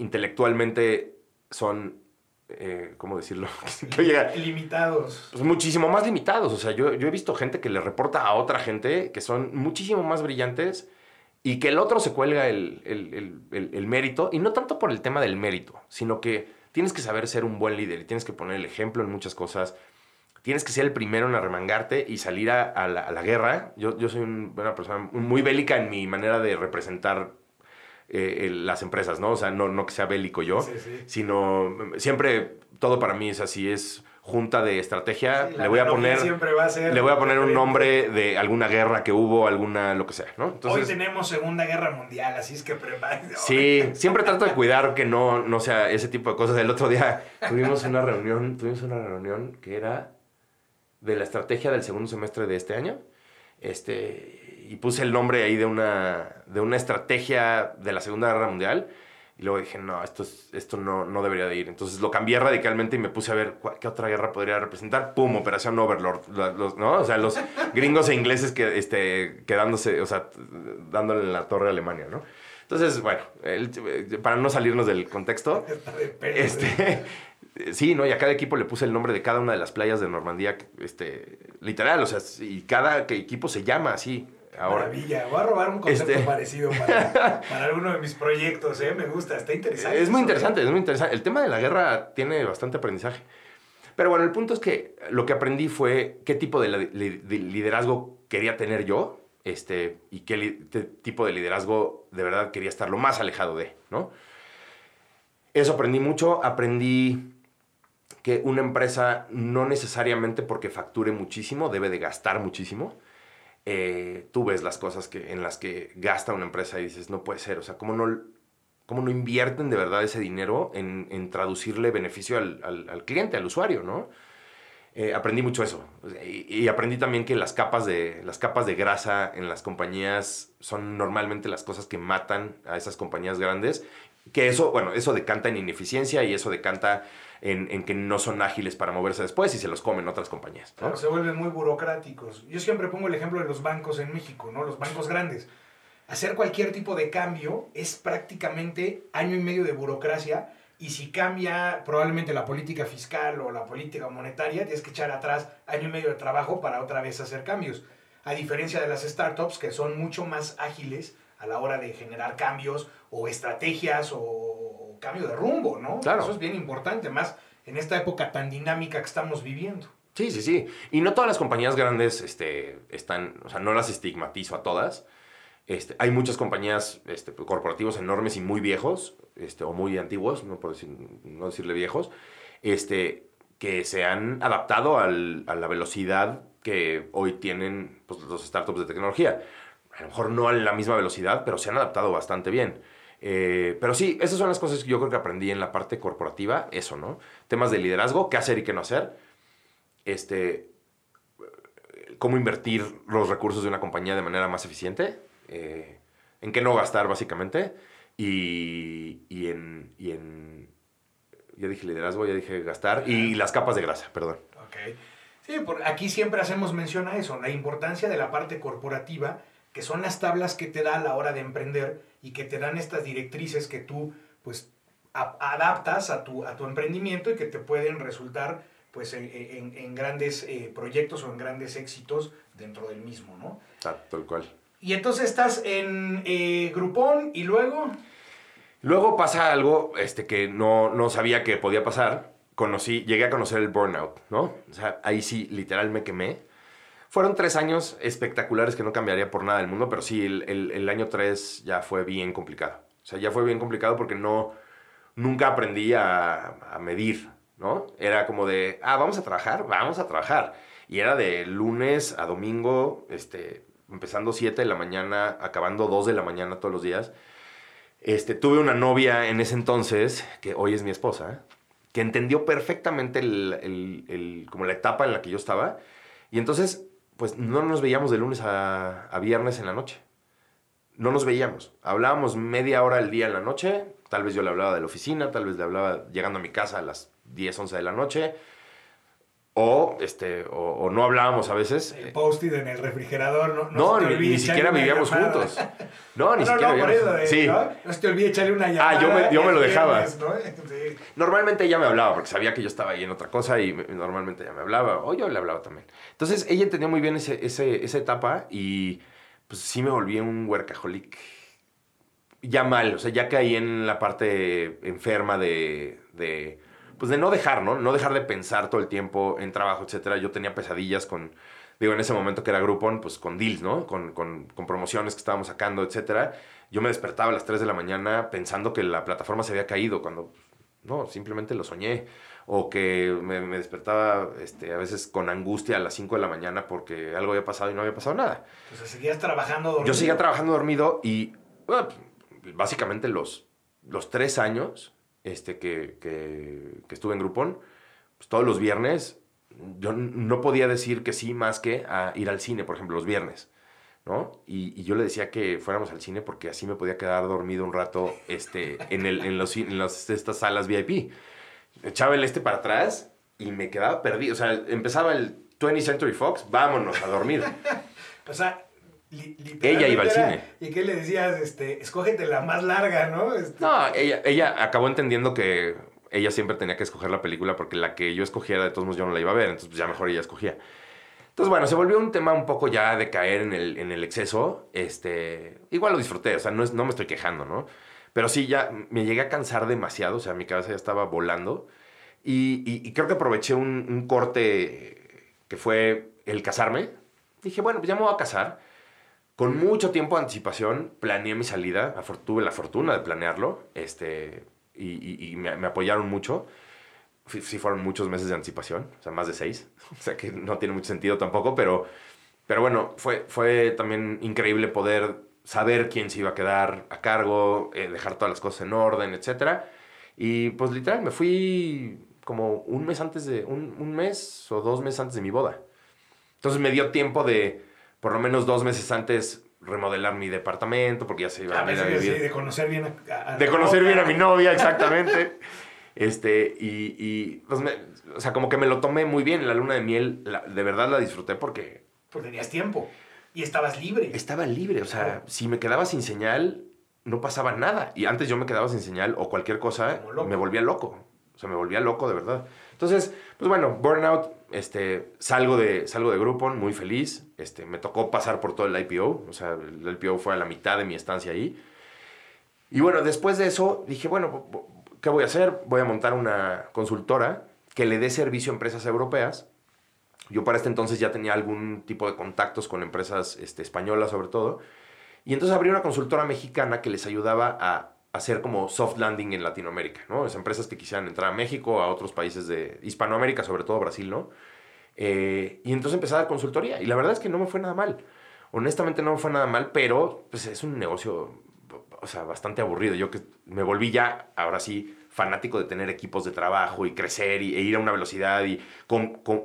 S2: intelectualmente son, eh, ¿cómo decirlo?
S1: limitados.
S2: Pues muchísimo más limitados. O sea, yo, yo he visto gente que le reporta a otra gente que son muchísimo más brillantes y que el otro se cuelga el, mérito, y no tanto por el tema del mérito, sino que tienes que saber ser un buen líder y tienes que poner el ejemplo en muchas cosas. Tienes que ser el primero en arremangarte y salir a, la, guerra. Yo, yo soy una persona muy bélica en mi manera de representar eh, las empresas, ¿no? O sea, no, no que sea bélico yo, sino siempre todo para mí es así, es junta de estrategia, le voy a poner le voy a poner un nombre de alguna guerra que hubo, alguna lo que sea, ¿no?
S1: Entonces, Hoy tenemos Segunda Guerra Mundial, así es que prepárense.
S2: Sí, siempre trato de cuidar que no no sea ese tipo de cosas. El otro día tuvimos una reunión, tuvimos una reunión que era de la estrategia del segundo semestre de este año. Este, y puse el nombre ahí de una de una estrategia de la Segunda Guerra Mundial y luego dije, no, esto, esto no, no debería de ir. Entonces lo cambié radicalmente y me puse a ver qué otra guerra podría representar. ¡Pum! Operación Overlord. Los, ¿no? O sea, los gringos e ingleses que, este, quedándose, o sea, dándole en la torre a Alemania, ¿no? Entonces, bueno, para no salirnos del contexto, este, sí, ¿no? Y a cada equipo le puse el nombre de cada una de las playas de Normandía, este, literal, o sea, y cada equipo se llama así.
S1: Maravilla, voy a robar un concepto este parecido para, para, alguno de mis proyectos, ¿eh? me gusta, está interesante.
S2: Es muy interesante, es muy interesante. El tema de la guerra tiene bastante aprendizaje. Pero bueno, el punto es que lo que aprendí fue qué tipo de, liderazgo quería tener yo este, y qué tipo de liderazgo de verdad quería estar lo más alejado de, ¿no? Eso aprendí mucho, aprendí que una empresa no necesariamente porque facture muchísimo debe de gastar muchísimo eh, tú ves las cosas que, en las que gasta una empresa y dices, no puede ser, o sea, ¿cómo no, cómo no invierten de verdad ese dinero en, traducirle beneficio al, cliente, al usuario, ¿no? Eh, aprendí mucho eso. Y, aprendí también que las capas, de, las capas de grasa en las compañías son normalmente las cosas que matan a esas compañías grandes. Que eso, bueno, eso decanta en ineficiencia y eso decanta en, que no son ágiles para moverse después y se los comen otras compañías.
S1: Claro, se vuelven muy burocráticos. Yo siempre pongo el ejemplo de los bancos en México, ¿no? Los bancos grandes. Hacer cualquier tipo de cambio es prácticamente año y medio de burocracia y si cambia probablemente la política fiscal o la política monetaria, tienes que echar atrás año y medio de trabajo para otra vez hacer cambios. A diferencia de las startups que son mucho más ágiles a la hora de generar cambios o estrategias o cambio de rumbo, ¿no?
S2: Claro.
S1: Eso es bien importante, más en esta época tan dinámica que estamos viviendo.
S2: Sí, sí, sí. Y no todas las compañías grandes este, están, o sea, no las estigmatizo a todas. Este, hay muchas compañías este, corporativos enormes y muy viejos, este, o muy antiguos, no decir, no decirle viejos, este, que se han adaptado al- a la velocidad que hoy tienen pues, los startups de tecnología. A lo mejor no a la misma velocidad, pero se han adaptado bastante bien. Eh, pero sí, esas son las cosas que yo creo que aprendí en la parte corporativa, eso, ¿no? Temas de liderazgo, qué hacer y qué no hacer. Este, cómo invertir los recursos de una compañía de manera más eficiente, eh, en qué no gastar básicamente, y, y en, y en, ya dije liderazgo, ya dije gastar, y las capas de grasa, perdón.
S1: Ok. Sí, por aquí siempre hacemos mención a eso, la importancia de la parte corporativa, que son las tablas que te da a la hora de emprender y que te dan estas directrices que tú pues a- adaptas a tu, a tu emprendimiento y que te pueden resultar pues en, en- en grandes eh, proyectos o en grandes éxitos dentro del mismo, ¿no?
S2: Ah, Tal cual.
S1: Y entonces estás en eh, Groupon y luego...
S2: Luego pasa algo este, que no, no sabía que podía pasar. Conocí, llegué a conocer el burnout, ¿no? O sea, ahí sí, literal me quemé. Fueron tres años espectaculares que no cambiaría por nada del mundo, pero sí, el, el- año tres ya fue bien complicado. O sea, ya fue bien complicado porque no, nunca aprendí a, a medir, ¿no? Era como de, ah, vamos a trabajar, vamos a trabajar. Y era de lunes a domingo, este, empezando 7 de la mañana, acabando 2 de la mañana todos los días. Este, tuve una novia en ese entonces, que hoy es mi esposa, que entendió perfectamente el- el- como la etapa en la que yo estaba. Y entonces, pues no nos veíamos de lunes a, viernes en la noche. No nos veíamos. Hablábamos media hora al día en la noche. Tal vez yo le hablaba de la oficina, tal vez le hablaba llegando a mi casa a las 10, 11 de la noche. O, este, o, o no hablábamos a veces.
S1: El post-it en el refrigerador, no,
S2: No,
S1: se te
S2: ni,
S1: olvide
S2: ni
S1: echarle
S2: siquiera vivíamos
S1: llamada.
S2: juntos. No, ni
S1: no,
S2: siquiera
S1: no, por
S2: vivíamos
S1: eso, de-
S2: Sí.
S1: ¿no? No se te olvide echarle una llamada.
S2: Ah, yo me- yo me lo dejaba. Normalmente ella me hablaba porque sabía que yo estaba ahí en otra cosa y me- normalmente ella me hablaba o yo le hablaba también. Entonces ella entendió muy bien ese, ese- esa etapa y pues sí me volví un workaholic ya mal, o sea, ya caí en la parte enferma de, de pues de no dejar, ¿no? No dejar de pensar todo el tiempo en trabajo, etcétera. Yo tenía pesadillas con, digo, en ese momento que era Groupon, pues con deals, ¿no? Con, con, con promociones que estábamos sacando, etcétera. Yo me despertaba a las 3 de la mañana pensando que la plataforma se había caído cuando, no, simplemente lo soñé. O que me, me despertaba este, a veces con angustia a las 5 de la mañana porque algo había pasado y no había pasado nada.
S1: Entonces seguías trabajando dormido.
S2: Yo seguía trabajando dormido y bueno, básicamente los, los tres años este, que, que- que estuve en Groupon, pues todos los viernes, yo no podía decir que sí más que a ir al cine, por ejemplo, los viernes. ¿no? Y, y yo le decía que fuéramos al cine porque así me podía quedar dormido un rato este, en, el, en, los, en las- estas salas VIP. Echaba el este para atrás y me quedaba perdido. O sea, empezaba el 20th Century Fox, vámonos a dormir.
S1: O sea,
S2: Ella iba al cine.
S1: ¿Y qué le decías? Este, escógete la más larga, ¿no? Este,
S2: No, ella, ella acabó entendiendo que ella siempre tenía que escoger la película porque la que yo escogiera, de todos modos, yo no la iba a ver. Entonces, pues, ya mejor ella escogía. Entonces, bueno, se volvió un tema un poco ya de caer en el, en el exceso. Este, igual lo disfruté, o sea, no, es- no me estoy quejando, ¿no? Pero sí, ya me llegué a cansar demasiado, o sea, mi cabeza ya estaba volando. Y, y- y creo que aproveché un, un corte que fue el casarme. Dije, bueno, pues ya me voy a casar. Con mucho tiempo de anticipación planeé mi salida. Tuve la fortuna de planearlo. Este, y me, apoyaron mucho. Sí fueron muchos meses de anticipación, o sea, más de seis. O sea, que no tiene mucho sentido tampoco, pero, pero bueno, fue, fue también increíble poder saber quién se iba a quedar a cargo, eh, dejar todas las cosas en orden, etc. Y pues literal, me fui como un mes antes de, un, un mes o dos meses antes de mi boda. Entonces me dio tiempo de, por lo menos dos meses antes, remodelar mi departamento, porque ya se iba
S1: a
S2: a venir a
S1: veces
S2: vivir.
S1: sí, de conocer bien a, a-
S2: De conocer bien a mi novia, exactamente. Este, y, y pues me- o sea, como que me lo tomé muy bien. La luna de miel, la- de verdad la disfruté porque
S1: Porque tenías tiempo. Y estabas libre.
S2: estaba libre. O sea, si me quedaba sin señal, no pasaba nada. Y antes yo me quedaba sin señal o cualquier cosa, me volvía loco. O sea, me volvía loco de verdad. Entonces, pues bueno, Burnout, este, salgo de, salgo de Groupon muy feliz. Este, me tocó pasar por todo el IPO. O sea, el IPO fue a la mitad de mi estancia ahí. Y bueno, después de eso dije, bueno, ¿qué voy a hacer? Voy a montar una consultora que le dé servicio a empresas europeas. Yo para este entonces ya tenía algún tipo de contactos con empresas este, españolas sobre todo. Y entonces abrí una consultora mexicana que les ayudaba a hacer como soft landing en Latinoamérica, ¿no? Las empresas que quisieran entrar a México, a otros países de Hispanoamérica, sobre todo Brasil, ¿no? Eh, y entonces empecé a dar consultoría y la verdad es que no me fue nada mal. Honestamente no me fue nada mal, pero pues es un negocio, o sea, bastante aburrido. Yo que me volví ya, ahora sí, fanático de tener equipos de trabajo y crecer y, e ir a una velocidad y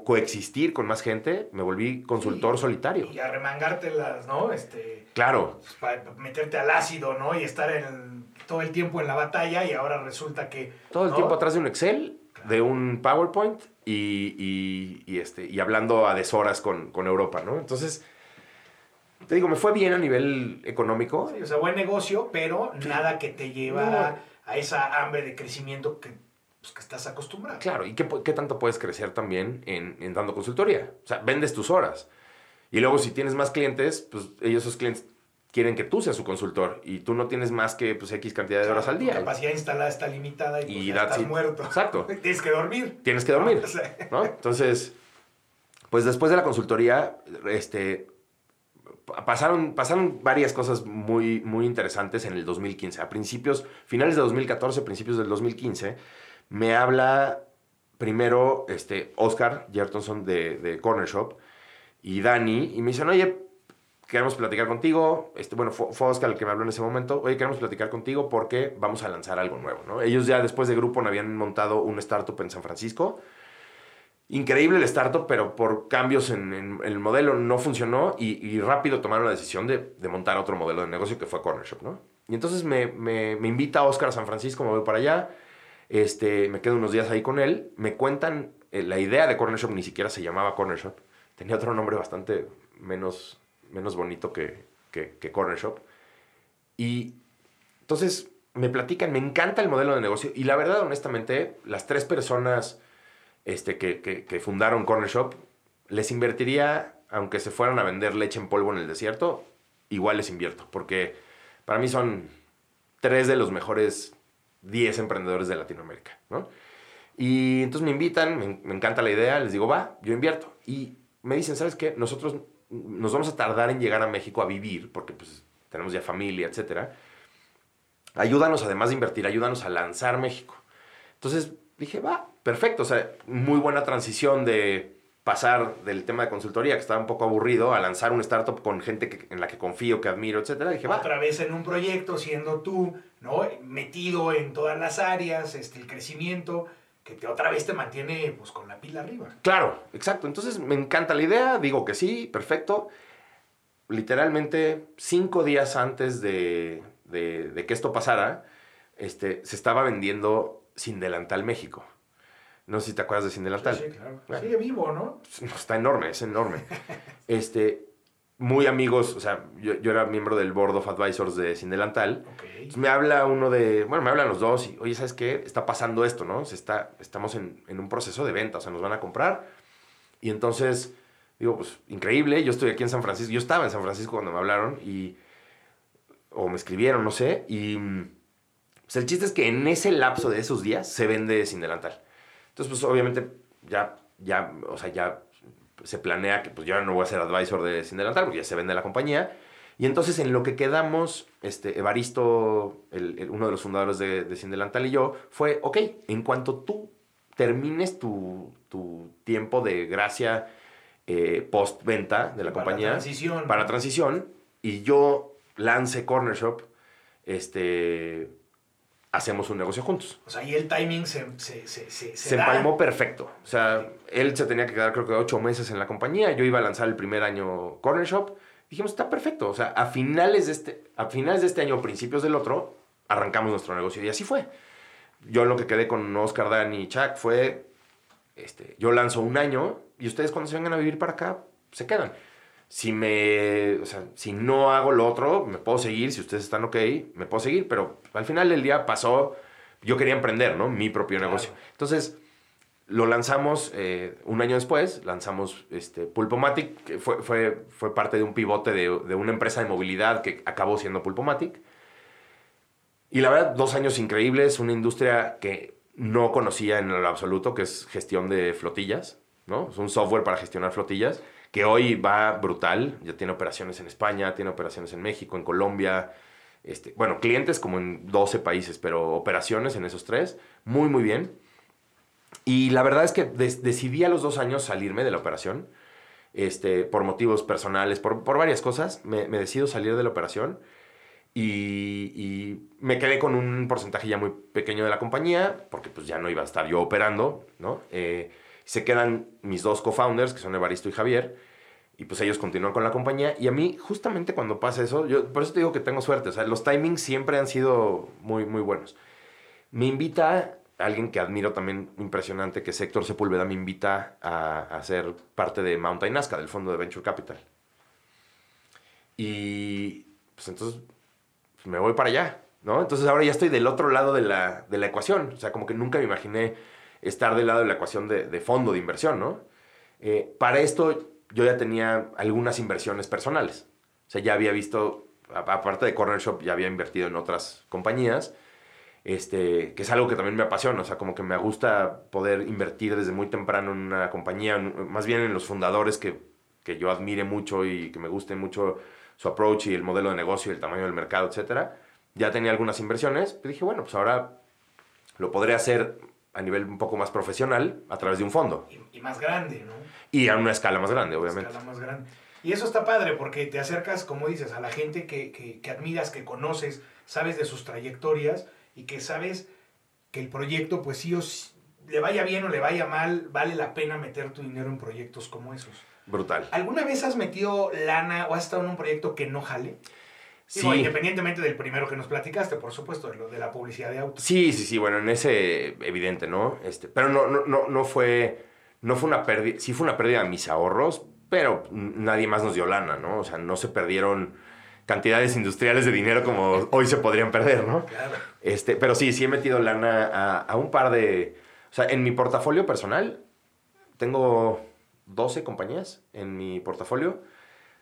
S2: coexistir con más gente, me volví consultor solitario.
S1: Y arremangártelas, ¿no? Este,
S2: claro.
S1: Pues, para meterte al ácido, ¿no? Y estar en, todo el tiempo en la batalla y ahora resulta que...
S2: Todo el tiempo atrás de un Excel, de un PowerPoint y, y, este, y hablando a deshoras con, con Europa, ¿no? Entonces te digo, me fue bien a nivel económico.
S1: Sí, o sea, buen negocio, pero nada que te lleva a esa hambre de crecimiento que, pues, que estás acostumbrado.
S2: Claro, ¿y qué, qué tanto puedes crecer también en, en, dando consultoría? O sea, vendes tus horas. Y luego si tienes más clientes, pues ellos esos clientes quieren que tú seas su consultor y tú no tienes más que pues, X cantidad de horas al día.
S1: La capacidad instalada está limitada y, pues, ya estás muerto.
S2: Exacto.
S1: tienes que dormir.
S2: Tienes que dormir. ¿no? Entonces, pues después de la consultoría, este, pasaron, pasaron varias cosas muy, muy interesantes en el 2015. A principios, finales de 2014, principios del 2015, me habla primero este, Oscar Jertonson de, de Corner Shop y Dani, y me dicen, oye, queremos platicar contigo. Este, bueno, fue, Oscar el que me habló en ese momento. Oye, queremos platicar contigo porque vamos a lanzar algo nuevo. ¿no? Ellos ya después de grupo habían montado un startup en San Francisco increíble el startup, pero por cambios en, el modelo no funcionó y, rápido tomaron la decisión de, montar otro modelo de negocio que fue Corner Shop, ¿no? Y entonces me, invita Oscar a San Francisco, me voy para allá, este, me quedo unos días ahí con él, me cuentan, eh, la idea de Corner Shop ni siquiera se llamaba Corner Shop, tenía otro nombre bastante menos, menos bonito que, que, Corner Shop. Y entonces me platican, me encanta el modelo de negocio y la verdad, honestamente, las tres personas este, que, que, fundaron Corner Shop, les invertiría, aunque se fueran a vender leche en polvo en el desierto, igual les invierto, porque para mí son tres de los mejores 10 emprendedores de Latinoamérica, ¿no? Y entonces me invitan, me, encanta la idea, les digo, va, yo invierto. Y me dicen, ¿sabes qué? Nosotros nos vamos a tardar en llegar a México a vivir, porque pues tenemos ya familia, etc. Ayúdanos, además de invertir, ayúdanos a lanzar México. Entonces dije, va, perfecto. O sea, muy buena transición de pasar del tema de consultoría, que estaba un poco aburrido, a lanzar un startup con gente en la que confío, que admiro, etcétera. Dije, va.
S1: Otra vez en un proyecto, siendo tú, ¿no? Metido en todas las áreas, este, el crecimiento, que te, otra vez te mantiene, pues, con la pila arriba.
S2: Claro, exacto. Entonces, me encanta la idea, digo que sí, perfecto. Literalmente, cinco días antes de, de que esto pasara, este, se estaba vendiendo sin Delantal México. No sé si te acuerdas de Sin Delantal.
S1: Sí, claro. Sigue vivo, ¿no?
S2: Está enorme, es enorme. este, muy amigos, o sea, yo, era miembro del Board of Advisors de Sin Delantal. me habla uno de, bueno, me hablan los dos y, oye, ¿sabes qué? Está pasando esto, ¿no? Se está, estamos en, en un proceso de venta, o sea, nos van a comprar. Y entonces, digo, pues, increíble, yo estoy aquí en San Francisco, yo estaba en San Francisco cuando me hablaron y, o me escribieron, no sé, y pues el chiste es que en ese lapso de esos días se vende sin delantal. Entonces, pues obviamente ya, ya, o sea, ya se planea que pues yo no voy a ser advisor de sin delantal porque ya se vende la compañía. Y entonces en lo que quedamos, este, Evaristo, el, uno de los fundadores de, de Sin Delantal y yo, fue, ok, en cuanto tú termines tu, tu tiempo de gracia eh, post-venta de la
S1: para
S2: compañía.
S1: Transición.
S2: Para transición. Y yo lance Corner Shop, este, hacemos un negocio juntos.
S1: O sea, y el timing se... Se, se,
S2: se, se empalmó perfecto. O sea, él se tenía que quedar creo que ocho meses en la compañía, yo iba a lanzar el primer año Corner Shop. Dijimos, está perfecto. O sea, a finales de este, a finales de este año, principios del otro, arrancamos nuestro negocio. Y así fue. Yo lo que quedé con Oscar, Dan y Chuck fue, este, yo lanzo un año y ustedes cuando se vengan a vivir para acá, se quedan si me, o sea, si no hago lo otro, me puedo seguir, si ustedes están ok, me puedo seguir, pero al final del día pasó, yo quería emprender, ¿no? Mi propio negocio. Entonces, lo lanzamos eh, un año después, lanzamos este, Pulpomatic, que fue, fue, fue parte de un pivote de, de, una empresa de movilidad que acabó siendo Pulpomatic. Y la verdad, dos años increíbles, una industria que no conocía en lo absoluto, que es gestión de flotillas, ¿no? Es un software para gestionar flotillas que hoy va brutal, ya tiene operaciones en España, tiene operaciones en México, en Colombia, Este, bueno, clientes como en 12 países, pero operaciones en esos tres, muy, muy bien. Y la verdad es que decidí a los dos años salirme de la operación, este, por motivos personales, por, por varias cosas, me, decido salir de la operación y, y, me quedé con un porcentaje ya muy pequeño de la compañía, porque pues ya no iba a estar yo operando, ¿no? Eh, se quedan mis dos co-founders, que son Evaristo y Javier, y pues ellos continúan con la compañía. Y a mí, justamente cuando pasa eso, yo por eso te digo que tengo suerte. O sea, los timings siempre han sido muy, muy buenos. Me invita alguien que admiro también impresionante, que es Héctor Sepúlveda, me invita a, a ser parte de Mountain Nazca, del fondo de Venture Capital. Y pues entonces pues, me voy para allá, ¿no? Entonces ahora ya estoy del otro lado de la, de la ecuación. O sea, como que nunca me imaginé estar del lado de la ecuación de, fondo de inversión, ¿no? Eh, para esto yo ya tenía algunas inversiones personales. O sea, ya había visto, aparte de Corner Shop, ya había invertido en otras compañías, este, que es algo que también me apasiona. O sea, como que me gusta poder invertir desde muy temprano en una compañía, más bien en los fundadores que, que yo admire mucho y que me guste mucho su approach y el modelo de negocio y el tamaño del mercado, etc. Ya tenía algunas inversiones, pero dije, bueno, pues ahora lo podré hacer a nivel un poco más profesional a través de un fondo.
S1: Y, más grande, ¿no?
S2: Y a una escala más grande, obviamente.
S1: Escala más grande. Y eso está padre porque te acercas, como dices, a la gente que, que, que, admiras, que conoces, sabes de sus trayectorias y que sabes que el proyecto, pues sí, os, le vaya bien o le vaya mal, vale la pena meter tu dinero en proyectos como esos.
S2: Brutal.
S1: ¿Alguna vez has metido lana o has estado en un proyecto que no jale? Sí. independientemente del primero que nos platicaste, por supuesto, de lo de la publicidad de autos.
S2: Sí, sí, sí, bueno, en ese evidente, ¿no? Este, pero no, no, no, no fue, no fue una pérdida, sí fue una pérdida de mis ahorros, pero nadie más nos dio lana, ¿no? O sea, no se perdieron cantidades industriales de dinero como hoy se podrían perder, ¿no?
S1: Claro.
S2: Este, pero sí, sí he metido lana a, a un par de, o sea, en mi portafolio personal tengo 12 compañías en mi portafolio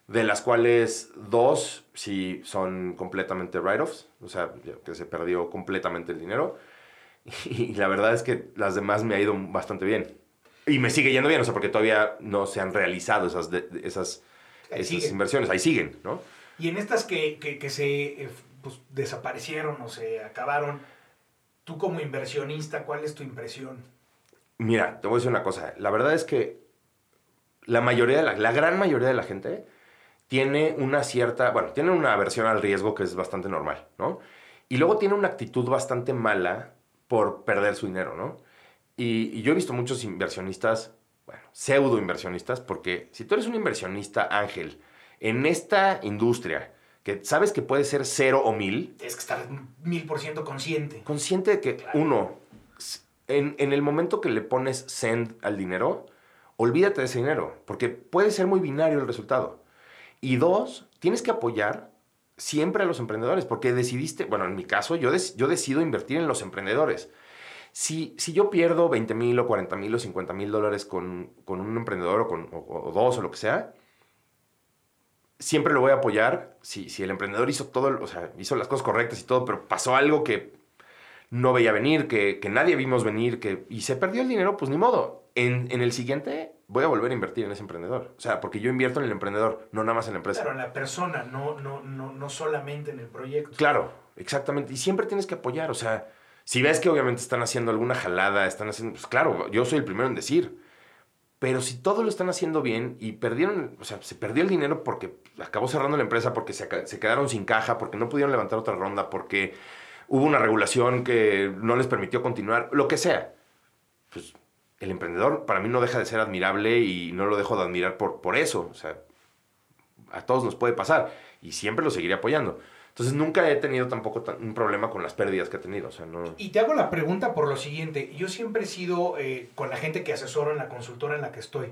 S2: de las cuales dos sí son completamente write-offs, o sea, que se perdió completamente el dinero. Y la verdad es que las demás me ha ido bastante bien. Y me sigue yendo bien, o sea, porque todavía no se han realizado esas, esas, esas inversiones, ahí siguen, ¿no?
S1: Y en estas que, que, que se eh, pues, desaparecieron o se acabaron, tú como inversionista, ¿cuál es tu impresión?
S2: Mira, te voy a decir una cosa. La verdad es que la mayoría, de la, la gran mayoría de la gente tiene una cierta, bueno, tiene una aversión al riesgo que es bastante normal, ¿no? Y luego tiene una actitud bastante mala por perder su dinero, ¿no? Y, yo he visto muchos inversionistas, bueno, pseudo inversionistas, porque si tú eres un inversionista ángel en esta industria, que sabes que puede ser cero o mil.
S1: Tienes que estar mil por ciento consciente.
S2: Consciente de que, uno, en, en, el momento que le pones send al dinero, olvídate de ese dinero, porque puede ser muy binario el resultado. Y dos, tienes que apoyar siempre a los emprendedores, porque decidiste, bueno, en mi caso, yo, yo decido invertir en los emprendedores. Si, si yo pierdo 20 mil o 40 mil o 50 mil dólares con, con, un emprendedor o, con, dos o lo que sea, siempre lo voy a apoyar si, si el emprendedor hizo todo, o sea, hizo las cosas correctas y todo, pero pasó algo que no veía venir, que, que nadie vimos venir, que, y se perdió el dinero, pues ni modo. En, en el siguiente voy a volver a invertir en ese emprendedor. O sea, porque yo invierto en el emprendedor, no nada más en la empresa.
S1: Claro, en la persona, no, no, no, no solamente en el proyecto.
S2: Claro, exactamente. Y siempre tienes que apoyar. O sea, si ves que obviamente están haciendo alguna jalada, están haciendo, pues claro, yo soy el primero en decir. Pero si todo lo están haciendo bien y perdieron, o sea, se perdió el dinero porque acabó cerrando la empresa, porque se, se quedaron sin caja, porque no pudieron levantar otra ronda, porque hubo una regulación que no les permitió continuar, lo que sea. Pues el emprendedor para mí no deja de ser admirable y no lo dejo de admirar por, por eso. O sea, a todos nos puede pasar y siempre lo seguiré apoyando. Entonces nunca he tenido tampoco un problema con las pérdidas que he tenido. O sea, no...
S1: Y te hago la pregunta por lo siguiente. Yo siempre he sido eh, con la gente que asesoro en la consultora en la que estoy.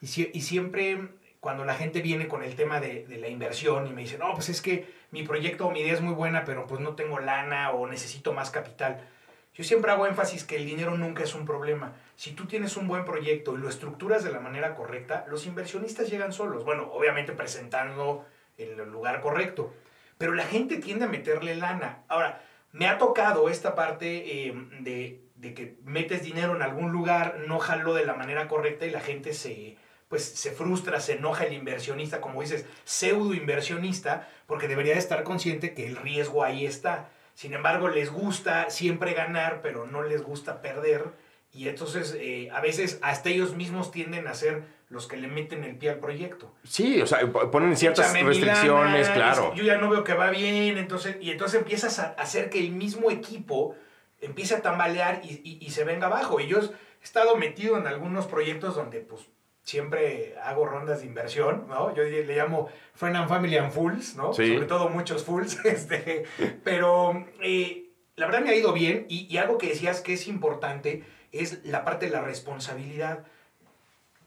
S1: Y, si, y siempre cuando la gente viene con el tema de, la inversión y me dice, no, pues es que mi proyecto o mi idea es muy buena, pero pues no tengo lana o necesito más capital. Yo siempre hago énfasis que el dinero nunca es un problema. Si tú tienes un buen proyecto y lo estructuras de la manera correcta, los inversionistas llegan solos. Bueno, obviamente presentando en el lugar correcto. Pero la gente tiende a meterle lana. Ahora, me ha tocado esta parte eh, de, de, que metes dinero en algún lugar, no jaló de la manera correcta y la gente se, pues se frustra, se enoja el inversionista, como dices, pseudo inversionista, porque debería de estar consciente que el riesgo ahí está. Sin embargo, les gusta siempre ganar, pero no les gusta perder. Y entonces, eh, a veces, hasta ellos mismos tienden a ser los que le meten el pie al proyecto.
S2: Sí, o sea, ponen ciertas restricciones, claro.
S1: Yo ya no veo que va bien, entonces, y entonces empiezas a hacer que el mismo equipo empiece a tambalear y, y se venga abajo. Y yo he estado metido en algunos proyectos donde, pues, siempre hago rondas de inversión, ¿no? Yo le llamo Friend and Family and Fools, ¿no? Sobre todo muchos fools, este, pero eh, la verdad me ha ido bien y, y, algo que decías que es importante es la parte de la responsabilidad.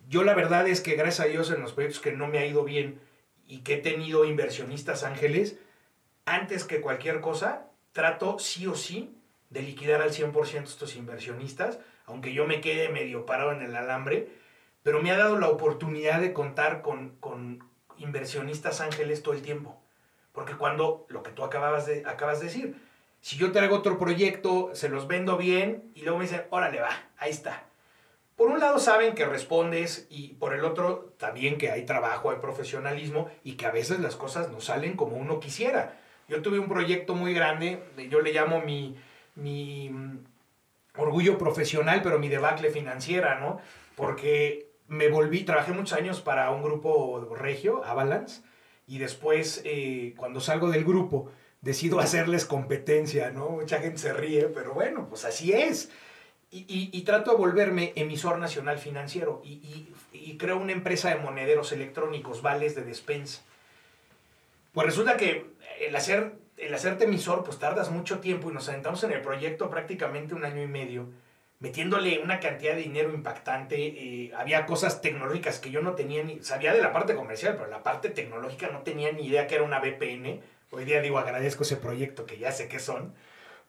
S1: Yo la verdad es que gracias a Dios en los proyectos que no me ha ido bien y que he tenido inversionistas ángeles, antes que cualquier cosa, trato sí o sí de liquidar al 100% estos inversionistas, aunque yo me quede medio parado en el alambre, pero me ha dado la oportunidad de contar con, inversionistas ángeles todo el tiempo. Porque cuando, lo que tú acabas de, acabas de decir, si yo traigo otro proyecto, se los vendo bien y luego me dicen, órale, va, ahí está. Por un lado saben que respondes y por el otro también que hay trabajo, hay profesionalismo y que a veces las cosas no salen como uno quisiera. Yo tuve un proyecto muy grande, yo le llamo mi, mi mm, orgullo profesional, pero mi debacle financiera, ¿no? Porque me volví, trabajé muchos años para un grupo regio, Avalanche, y después, eh, cuando salgo del grupo, decido hacerles competencia, ¿no? Mucha gente se ríe, pero bueno, pues así es. Y, trato de volverme emisor nacional financiero y, y, creo una empresa de monederos electrónicos, vales de despensa. Pues resulta que el, hacer, el hacerte emisor, pues tardas mucho tiempo y nos sentamos en el proyecto prácticamente un año y medio metiéndole una cantidad de dinero impactante. Eh, había cosas tecnológicas que yo no tenía ni. Sabía de la parte comercial, pero la parte tecnológica no tenía ni idea que era una VPN. Hoy día digo, agradezco ese proyecto que ya sé qué son.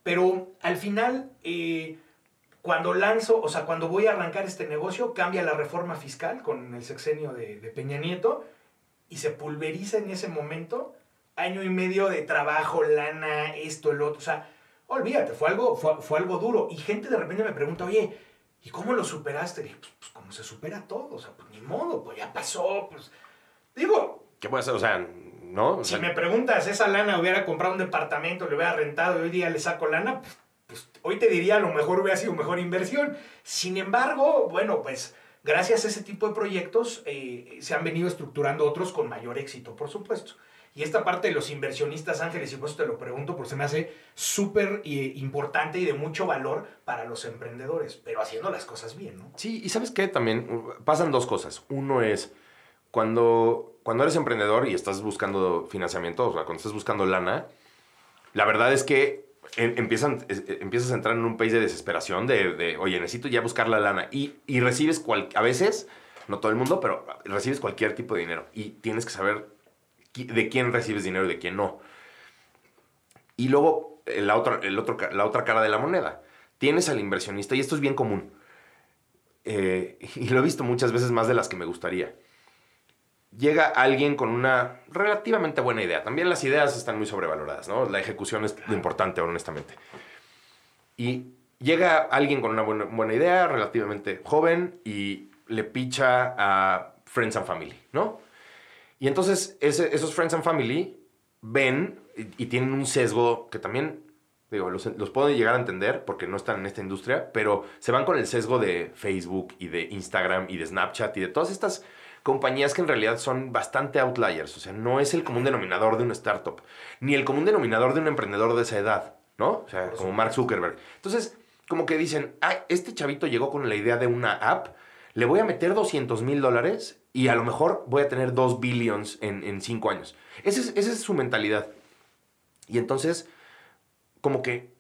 S1: Pero al final, eh, cuando lanzo, o sea, cuando voy a arrancar este negocio, cambia la reforma fiscal con el sexenio de, de Peña Nieto y se pulveriza en ese momento año y medio de trabajo, lana, esto, el otro. O sea, olvídate, fue algo, fue, algo duro. Y gente de repente me pregunta, oye, ¿y cómo lo superaste? dije, pues, pues como se supera todo, o sea, pues ni modo, pues ya pasó, pues. Digo.
S2: ¿Qué puede ser? O sea, ¿no?
S1: si me preguntas, esa lana hubiera comprado un departamento, le hubiera rentado y hoy día le saco lana, pues, pues, hoy te diría a lo mejor hubiera sido mejor inversión. Sin embargo, bueno, pues gracias a ese tipo de proyectos eh, se han venido estructurando otros con mayor éxito, por supuesto. Y esta parte de los inversionistas ángeles, y por eso te lo pregunto, porque se me hace súper eh, importante y de mucho valor para los emprendedores, pero haciendo las cosas bien, ¿no?
S2: Sí, y sabes qué, también pasan dos cosas. Uno es cuando, cuando eres emprendedor y estás buscando financiamiento, o sea, cuando estás buscando lana, la verdad es que empiezan, eh, empiezas a entrar en un país de desesperación, de, oye, necesito ya buscar la lana. Y, y recibes, cual, a veces, no todo el mundo, pero recibes cualquier tipo de dinero. Y tienes que saber de quién recibes dinero y de quién no. Y luego eh, la otra, el otro, la otra cara de la moneda. Tienes al inversionista, y esto es bien común, eh, y lo he visto muchas veces más de las que me gustaría. Llega alguien con una relativamente buena idea. También las ideas están muy sobrevaloradas, ¿no? La ejecución es lo importante, honestamente. Y llega alguien con una buena, buena idea, relativamente joven, y le picha a Friends and Family, ¿no? Y entonces esos Friends and Family ven y, tienen un sesgo que también, digo, los, los puedo llegar a entender porque no están en esta industria, pero se van con el sesgo de Facebook y de Instagram y de Snapchat y de todas estas compañías que en realidad son bastante outliers. O sea, no es el común denominador de una startup, ni el común denominador de un emprendedor de esa edad, ¿no? O sea, como Mark Zuckerberg. Entonces, como que dicen, ah, este chavito llegó con la idea de una app, le voy a meter 200 mil dólares y a lo mejor voy a tener 2 billions en, en cinco años. Esa es, esa es su mentalidad. Y entonces, como que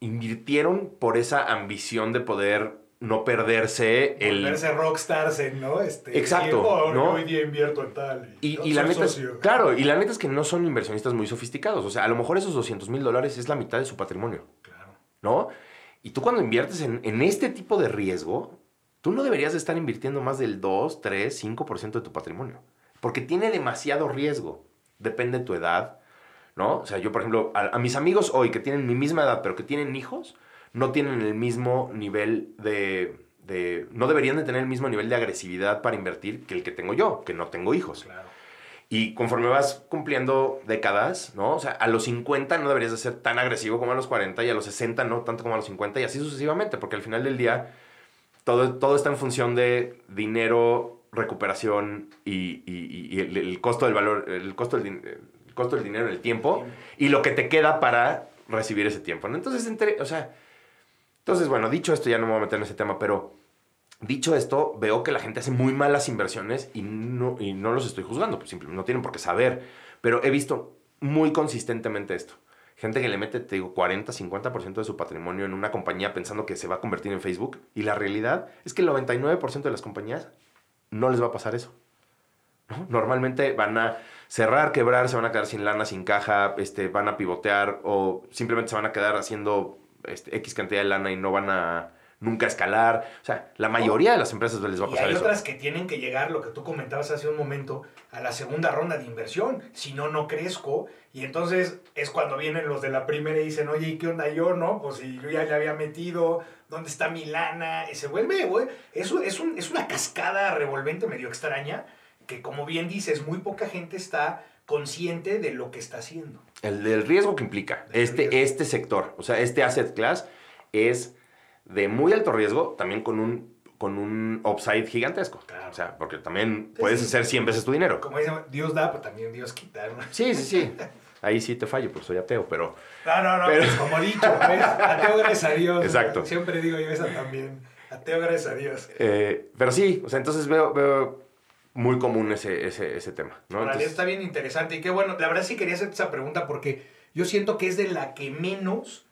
S2: invirtieron por esa ambición de poder no perderse
S1: el... Volverse rockstars ¿no? Este,
S2: Exacto,
S1: ¿no? Hoy día invierto en tal.
S2: Y, y, la neta es, claro, y la neta es que no son inversionistas muy sofisticados. O sea, a lo mejor esos 200 mil dólares es la mitad de su patrimonio. Claro. ¿No? Y tú cuando inviertes en, en este tipo de riesgo, tú no deberías estar invirtiendo más del 2, 3, 5% de tu patrimonio. Porque tiene demasiado riesgo. Depende de tu edad, ¿no? O sea, yo, por ejemplo, a, mis amigos hoy que tienen mi misma edad, pero que tienen hijos, no tienen el mismo nivel de, de, no deberían de tener el mismo nivel de agresividad para invertir que el que tengo yo, que no tengo hijos.
S1: Claro.
S2: Y conforme vas cumpliendo décadas, ¿no? O sea, a los 50 no deberías de ser tan agresivo como a los 40 y a los 60 no tanto como a los 50 y así sucesivamente, porque al final del día todo, todo está en función de dinero, recuperación y, y- y el, el costo del valor, el costo del, el costo del dinero, el tiempo y lo que te queda para recibir ese tiempo, ¿no? Entonces, entre, o sea, entonces, bueno, dicho esto, ya no me voy a meter en ese tema, pero dicho esto, veo que la gente hace muy malas inversiones y no, y no los estoy juzgando, pues simplemente no tienen por qué saber. Pero he visto muy consistentemente esto. Gente que le mete, te digo, 40, 50% de su patrimonio en una compañía pensando que se va a convertir en Facebook. Y la realidad es que el 99% de las compañías no les va a pasar eso. ¿no? Normalmente van a cerrar, quebrar, se van a quedar sin lana, sin caja, este, van a pivotear o simplemente se van a quedar haciendo este, X cantidad de lana y no van a nunca escalar. O sea, la mayoría de las empresas les va a
S1: Y
S2: pasar
S1: hay
S2: eso.
S1: otras que tienen que llegar, lo que tú comentabas hace un momento, a la segunda ronda de inversión. Si no, no crezco. Y entonces es cuando vienen los de la primera y dicen, oye, ¿y qué onda yo, no? Pues si yo ya le había metido, ¿dónde está mi lana? Y se vuelve, güey, es, un- es, un- es una cascada revolvente medio extraña que, como bien dices, muy poca gente está consciente de lo que está haciendo.
S2: El del riesgo que implica
S1: Del
S2: este,
S1: riesgo.
S2: este sector, o sea, este asset class es de muy alto riesgo, también con un, con un upside gigantesco.
S1: Claro.
S2: O sea, porque también
S1: Sí,
S2: puedes
S1: sí.
S2: hacer 100 veces tu dinero.
S1: Como dicen, Dios da, pero también Dios quita. ¿no?
S2: Sí, sí, sí. Ahí sí te fallo, pues soy ateo, pero...
S1: No, no, no,
S2: Pero-
S1: pues como dicho, ¿ves? Ateo gracias a Dios.
S2: Exacto.
S1: Siempre digo yo esa también. Ateo gracias a Dios.
S2: eh, pero sí, o sea, entonces veo, veo muy común ese, ese, ese tema, ¿no? Entonces-
S1: está bien interesante. Y qué bueno, la verdad sí quería hacerte esa pregunta porque yo siento que es de la que menos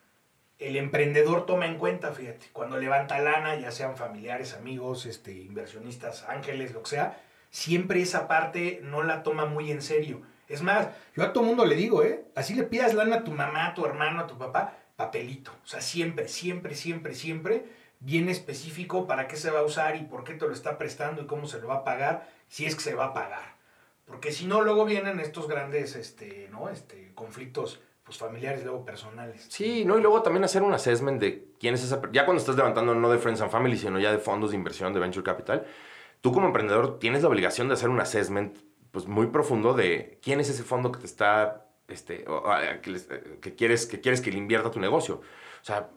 S1: el emprendedor toma en cuenta, fíjate. Cuando levanta lana, ya sean familiares, amigos, este, inversionistas, ángeles, lo que sea, siempre esa parte no la toma muy en serio. Es más, yo a todo mundo le digo, ¿eh? Así le pidas lana a tu mamá, a tu hermano, a tu papá, papelito. O sea, siempre, siempre, siempre, siempre bien específico para qué se va a usar y por qué te lo está prestando y cómo se lo va a pagar, si es que se va a pagar. Porque si no, luego vienen estos grandes este, ¿no? este, conflictos pues, familiares, luego personales.
S2: Sí, ¿no? Y luego también hacer un assessment de quién es esa... Ya cuando estás levantando no de Friends and Family, sino ya de fondos de inversión, de Venture Capital, tú como emprendedor tienes la obligación de hacer un assessment pues, muy profundo de quién es ese fondo que te está... Este, que, eh, que quieres, que quieres que le invierta tu negocio. O sea,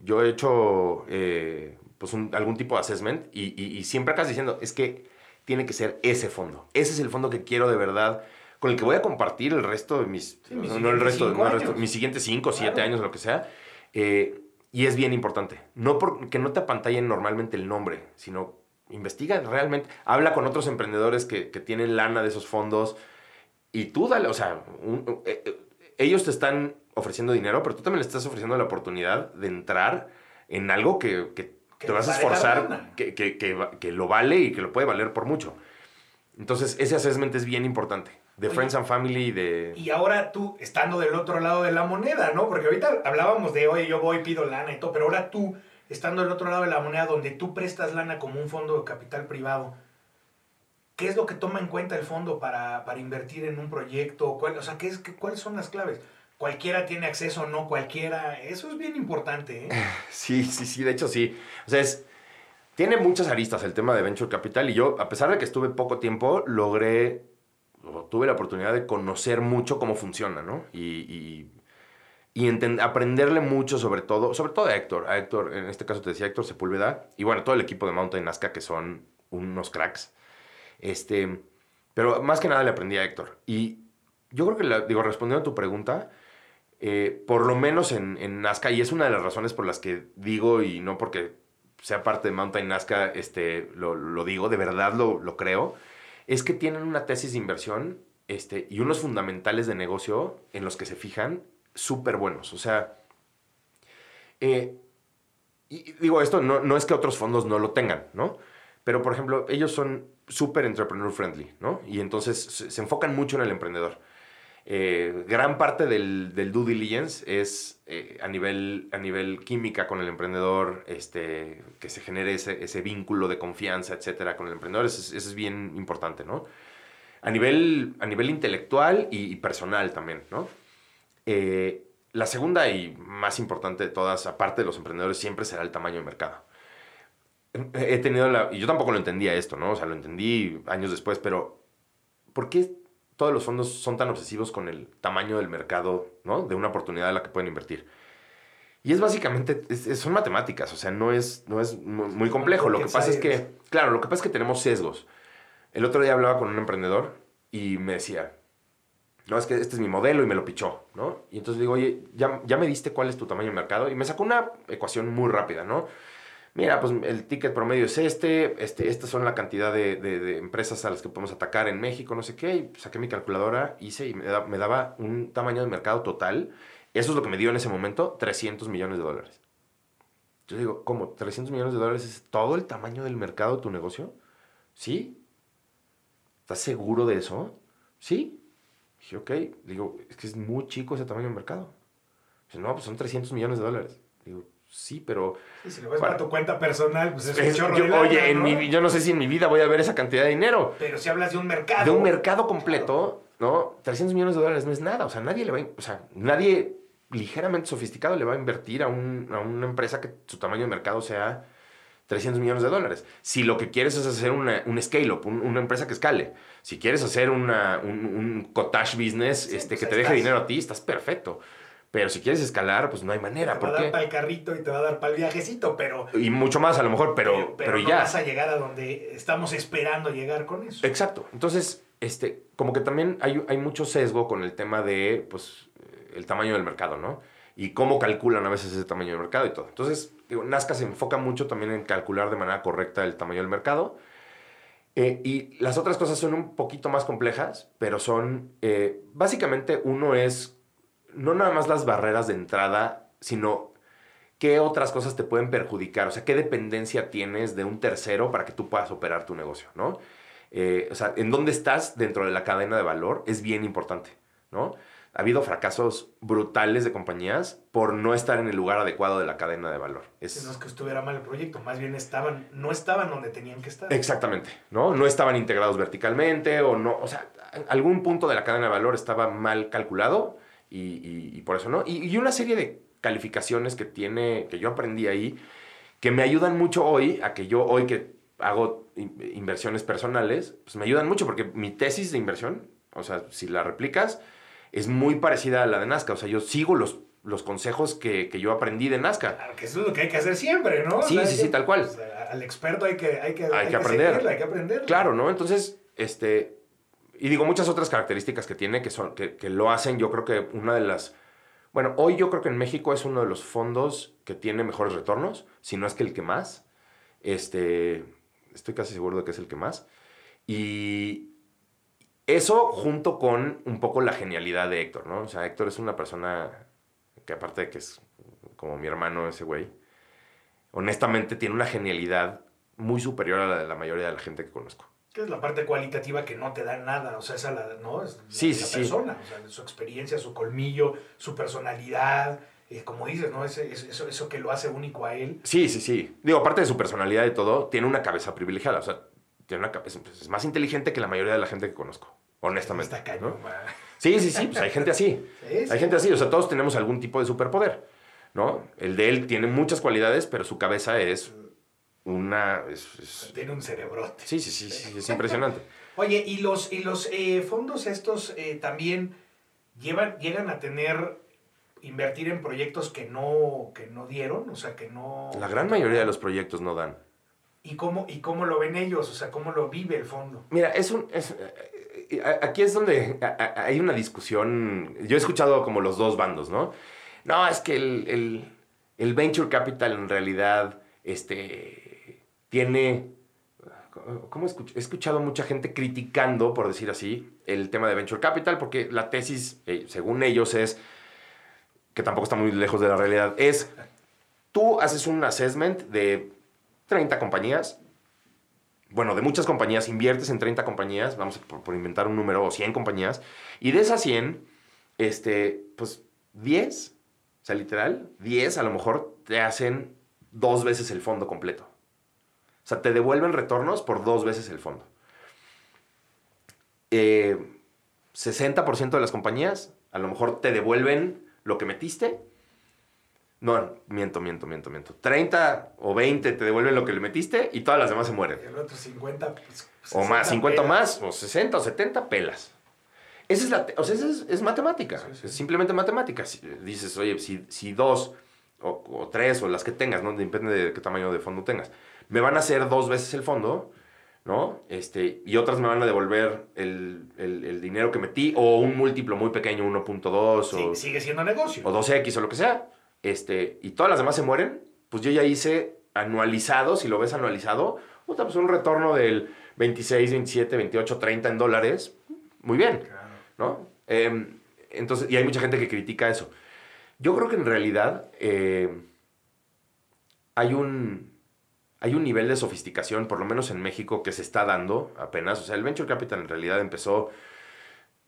S2: yo he hecho eh, pues algún tipo de assessment y, y- y siempre acabas diciendo, es que tiene que ser ese fondo. Ese es el fondo que quiero de verdad, con el que voy a compartir el resto de mis...
S1: Sí, mis
S2: no, el
S1: siguientes
S2: resto, no el resto,
S1: años.
S2: mis siguientes 5, 7
S1: Claro.
S2: años, lo que sea. Eh, y es bien importante. No porque no te apantallen normalmente el nombre, sino investiga realmente. Habla con otros emprendedores que, que tienen lana de esos fondos y tú dale, o sea, un- eh, eh, ellos te están ofreciendo dinero, pero tú también les estás ofreciendo la oportunidad de entrar en algo que, que
S1: Que
S2: te vas a esforzar, que, que, que, va- que lo vale y que lo puede valer por mucho. Entonces, ese assessment es bien importante. De
S1: Oye,
S2: Friends and Family, de...
S1: Y ahora tú, estando del otro lado de la moneda, ¿no? Porque ahorita hablábamos de, oye, yo voy, pido lana y todo, pero ahora tú, estando del otro lado de la moneda, donde tú prestas lana como un fondo de capital privado, ¿qué es lo que toma en cuenta el fondo para, para invertir en un proyecto? ¿Cuál- o sea, ¿qué es, qué- ¿cuáles son las claves? ¿Cualquiera tiene acceso o no? ¿Cualquiera? Eso es bien importante, ¿eh?
S2: Sí, sí, sí, de hecho sí. O sea, es, tiene muchas aristas el tema de Venture Capital y yo, a pesar de que estuve poco tiempo, logré, tuve la oportunidad de conocer mucho cómo funciona, ¿no? Y, y, y aprenderle mucho sobre todo, sobre todo a Héctor, a Héctor, en este caso te decía Héctor Sepúlveda, y bueno, todo el equipo de Mountain Nazca que son unos cracks. Este, pero más que nada le aprendí a Héctor. Y yo creo que, digo, respondiendo a tu pregunta, eh, por lo menos en, en Nazca, y es una de las razones por las que digo, y no porque sea parte de Mountain Nazca, este, lo, lo digo, de verdad lo, lo creo, es que tienen una tesis de inversión este, y unos fundamentales de negocio en los que se fijan súper buenos. O sea, eh, y digo esto, no, no es que otros fondos no lo tengan, ¿no? Pero, por ejemplo, ellos son súper entrepreneur friendly, ¿no? Y entonces se enfocan mucho en el emprendedor. Eh, gran parte del, del due diligence es eh, a, nivel, a nivel química con el emprendedor, este, que se genere ese, ese vínculo de confianza, etcétera, con el emprendedor. Eso es, bien importante, ¿no? A nivel, a nivel intelectual y, y personal también, ¿no? Eh, la segunda y más importante de todas, aparte de los emprendedores, siempre será el tamaño de mercado. he tenido la... Y yo tampoco lo entendía esto, ¿no? O sea, lo entendí años después, pero ¿por qué todos los fondos son tan obsesivos con el tamaño del mercado, ¿no? De una oportunidad a la que pueden invertir. Y es básicamente, son matemáticas, o sea, no es, no es muy complejo. Lo que pasa es que, claro, lo que pasa es que tenemos sesgos. El otro día hablaba con un emprendedor y me decía, no, es que este es mi modelo y me lo pichó, ¿no? Y entonces digo, oye, ¿ya, ya me diste cuál es tu tamaño de mercado? Y me sacó una ecuación muy rápida, ¿no? Mira, pues el ticket promedio es este, este estas son la cantidad de, de, empresas a las que podemos atacar en México, no sé qué, y saqué mi calculadora, hice y me, me daba un tamaño de mercado total eso es lo que me dio en ese momento 300 millones de dólares. Yo digo, ¿cómo? ¿300 millones de dólares es todo el tamaño del mercado de tu negocio? ¿Sí? ¿Estás seguro de eso? Sí. Dije, ok. Digo, es que es muy chico ese tamaño del mercado. Dice, no, pues son 300 millones de dólares. Digo, sí, pero...
S1: si lo ves para, tu cuenta personal, pues es, un chorro
S2: yo, Oye, en mi, yo no sé si en mi vida voy a ver esa cantidad de dinero.
S1: Pero si hablas de un mercado...
S2: De un mercado completo, ¿no? 300 millones de dólares no es nada. O sea, nadie le va a... O sea, nadie ligeramente sofisticado le va a invertir a, una empresa que su tamaño de mercado sea 300 millones de dólares. Si lo que quieres es hacer un scale-up, una empresa que escale, si quieres hacer un, un, cottage business este, que pues te deje dinero a ti, estás perfecto. Pero si quieres escalar, pues no hay manera.
S1: Te va a dar para el carrito y te va a dar para el viajecito, pero...
S2: Y mucho más a lo mejor, pero, pero,
S1: no
S2: ya.
S1: vas a llegar a donde estamos esperando llegar con eso.
S2: Exacto. Entonces, este, como que también hay, hay mucho sesgo con el tema de, pues, el tamaño del mercado, ¿no? Y cómo calculan a veces ese tamaño del mercado y todo. Entonces, digo, Nazca se enfoca mucho también en calcular de manera correcta el tamaño del mercado. Eh, y las otras cosas son un poquito más complejas, pero son, eh, básicamente uno es, no nada más las barreras de entrada, sino qué otras cosas te pueden perjudicar, o sea, qué dependencia tienes de un tercero para que tú puedas operar tu negocio, ¿no? Eh, o sea, en dónde estás dentro de la cadena de valor es bien importante, ¿no? ha habido fracasos brutales de compañías por no estar en el lugar adecuado de la cadena de valor.
S1: Es... No es que estuviera mal el proyecto, más bien estaban, no estaban donde tenían que estar.
S2: Exactamente, ¿no? No estaban integrados verticalmente o no, o sea, algún punto de la cadena de valor estaba mal calculado y, por eso no. Y, una serie de calificaciones que tiene, que yo aprendí ahí, que me ayudan mucho hoy a que yo hoy que hago inversiones personales, pues me ayudan mucho porque mi tesis de inversión, o sea, si la replicas, es muy parecida a la de Nazca. O sea, yo sigo los, los consejos que, yo aprendí de Nazca.
S1: Claro, que eso es lo que hay que hacer siempre, ¿no?
S2: Sí, sí, sí, tal cual.
S1: al experto hay que, hay que,
S2: hay que aprender.
S1: hay que aprender.
S2: Claro, ¿no? Entonces, este... Y digo, muchas otras características que tiene que, son, que, lo hacen, yo creo que una de las... Bueno, hoy yo creo que en México es uno de los fondos que tiene mejores retornos, si no es que el que más. Este, estoy casi seguro de que es el que más. Y, eso junto con un poco la genialidad de Héctor, ¿no? O sea, Héctor es una persona que aparte de que es como mi hermano ese güey, honestamente tiene una genialidad muy superior a la de la mayoría de la gente que conozco.
S1: Que es la parte cualitativa que no te da nada, o sea, esa la, ¿no? Es
S2: sí,
S1: la,
S2: sí,
S1: persona, o sea, su experiencia, su colmillo, su personalidad, eh, como dices, ¿no? eso, eso que lo hace único a él.
S2: Sí, sí, sí. Digo, aparte de su personalidad y todo, tiene una cabeza privilegiada, o sea, tiene una cabeza, pues, es más inteligente que la mayoría de la gente que conozco, honestamente.
S1: Está
S2: Sí, sí, sí, pues hay gente así. hay gente así, o sea, todos tenemos algún tipo de superpoder, ¿no? El de él tiene muchas cualidades, pero su cabeza es una...
S1: Tiene un cerebrote.
S2: Sí, sí, sí, sí, es impresionante.
S1: Oye, ¿y los, y los eh, fondos estos eh, también llevan, llegan a tener invertir en proyectos que no, que no dieron? O sea, que no...
S2: La gran mayoría de los proyectos no dan.
S1: ¿Y cómo, ¿Y cómo lo ven ellos? O sea, ¿cómo lo vive el fondo?
S2: Mira, es un... Eh, aquí es donde hay una discusión. Yo he escuchado como los dos bandos, ¿no? No, es que el, el, venture capital en realidad este, tiene... ¿Cómo he escuchado mucha gente criticando, por decir así, el tema de venture capital? Porque la tesis, eh, según ellos, es que tampoco está muy lejos de la realidad, es tú haces un assessment de 30 compañías. Bueno, de muchas compañías, inviertes en 30 compañías, vamos por, inventar un número, o 100 compañías, y de esas 100, este, pues 10, o sea, literal, 10 a lo mejor te hacen dos veces el fondo completo. O sea, te devuelven retornos por dos veces el fondo. 60% eh, de las compañías a lo mejor te devuelven lo que metiste No, miento, miento, miento, miento. 30 o 20 te devuelven lo que le metiste y todas las demás se mueren.
S1: Y el otro 50. Pues,
S2: O más,
S1: 60
S2: 50
S1: pelas.
S2: más, o 60 o 70 pelas. Esa es, la, o sea, esa es, es matemática,
S1: Sí, sí.
S2: es simplemente matemática. Si- dices, oye, si, si dos o, o tres o las que tengas, ¿no? Depende de qué tamaño de fondo tengas, me van a hacer dos veces el fondo, ¿no? Este, y otras me van a devolver el, el- el dinero que metí o un múltiplo muy pequeño, 1.2
S1: Sí,
S2: o,
S1: sigue siendo negocio.
S2: o 2X o lo que sea, este, y todas las demás se mueren, pues yo ya hice anualizado, si lo ves anualizado, pues un retorno del 26, 27, 28, 30 en dólares, muy bien,
S1: Claro.
S2: ¿no? Eh, entonces, y hay mucha gente que critica eso. Yo creo que en realidad eh, hay un... Hay un nivel de sofisticación, por lo menos en México, que se está dando apenas. O sea, el Venture Capital en realidad empezó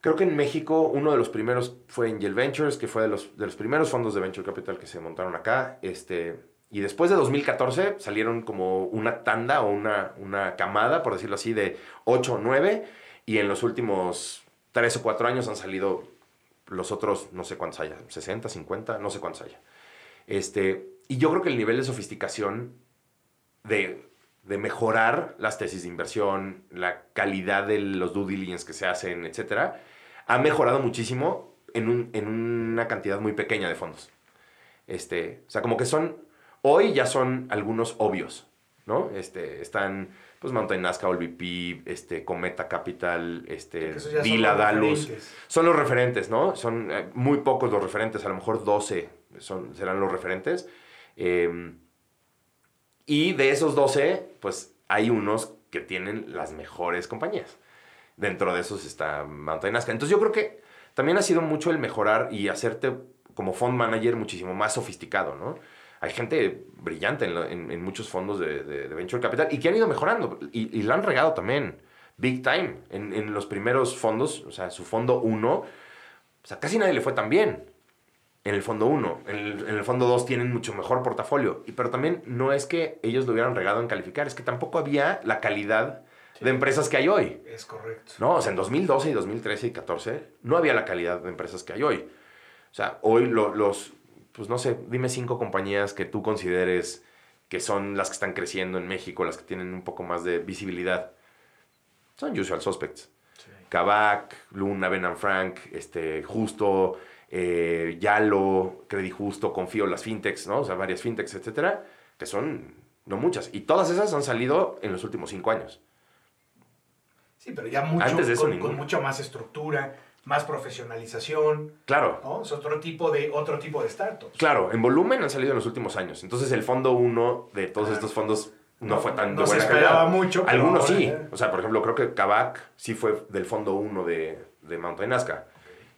S2: Creo que en México uno de los primeros fue Angel Ventures, que fue de los, de los primeros fondos de Venture Capital que se montaron acá. Este, y después de 2014 salieron como una tanda o una, una camada, por decirlo así, de 8 o 9. Y en los últimos 3 o 4 años han salido los otros, no sé cuántos haya, 60, 50, no sé cuántos haya. Este, y yo creo que el nivel de sofisticación de, de mejorar las tesis de inversión, la calidad de los due diligence que se hacen, etcétera, ha mejorado muchísimo en, un- en una cantidad muy pequeña de fondos. Este, o sea, como que son, hoy ya son algunos obvios, ¿no? Este, están, pues, Mountain Nazca, OLVP, este, Cometa Capital, este, Dalus.
S1: referentes.
S2: Son los referentes, ¿no? Son eh, muy pocos los referentes, a lo mejor 12 son, serán los referentes. Eh, y de esos 12, pues hay unos que tienen las mejores compañías. Dentro de esos está Mountain Nazca. Entonces yo creo que también ha sido mucho el mejorar y hacerte como fund manager muchísimo más sofisticado, ¿no? Hay gente brillante en, en- en muchos fondos de, de- de Venture Capital y que han ido mejorando y, y la han regado también, big time, en, en los primeros fondos, o sea, su fondo 1, o sea, casi nadie le fue tan bien en el fondo 1. En el, en el fondo 2 tienen mucho mejor portafolio. Y, pero también no es que ellos lo hubieran regado en calificar, es que tampoco había la calidad de empresas que hay hoy.
S1: Es correcto.
S2: No, o sea, en 2012 y 2013 y 14 no había la calidad de empresas que hay hoy. O sea, hoy lo- los, pues no sé, dime cinco compañías que tú consideres que son las que están creciendo en México, las que tienen un poco más de visibilidad. Son usual suspects.
S1: Sí.
S2: Kavak, Luna, Ben and Frank, este, Justo, eh, Yalo, Credit Justo, Confío, las fintechs, ¿no? O sea, varias fintechs, etcétera, que son no muchas. Y todas esas han salido en los últimos cinco años.
S1: Sí, pero ya mucho,
S2: Antes de eso,
S1: con, con mucho más estructura, más profesionalización,
S2: Claro,
S1: ¿no? Es otro tipo de, otro tipo de startups.
S2: claro, en volumen han salido en los últimos años. Entonces el fondo 1 de todos estos fondos no,
S1: No-
S2: fue tan
S1: no
S2: de
S1: se
S2: buena
S1: esperaba
S2: calidad.
S1: mucho,
S2: Algunos
S1: ahora
S2: sí. O sea, por ejemplo, creo que Kavak sí fue del fondo 1 de, de Mountain Nazca.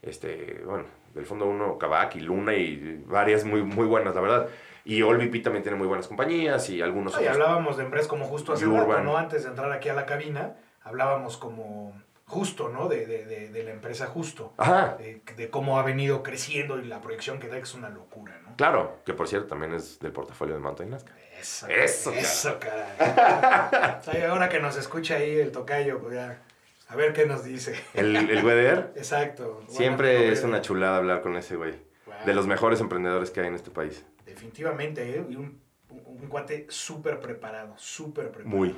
S2: Este, bueno, del fondo 1 Kavak y Luna y varias muy, muy buenas, la verdad. Y OLVP también tiene muy buenas compañías y algunos
S1: Ah, y
S2: otros.
S1: hablábamos de empresas como justo hace rato. ¿no? Antes de entrar aquí a la cabina, hablábamos como justo, ¿no? De, de, de, de la empresa justo.
S2: Ajá,
S1: De, cómo ha venido creciendo y la proyección que da, que es una locura, ¿no?
S2: claro, que por cierto también es del portafolio de Mountain Nazca.
S1: Eso,
S2: Eso,
S1: eso, caray. O sea, ahora que nos escucha ahí el tocayo, pues ya, a ver qué nos dice.
S2: El, el Weather
S1: Exacto.
S2: Siempre es una chulada hablar con ese güey.
S1: Wow.
S2: De los mejores emprendedores que hay en este país.
S1: Definitivamente, ¿eh? Y un, un, un cuate súper preparado, súper preparado.
S2: Muy.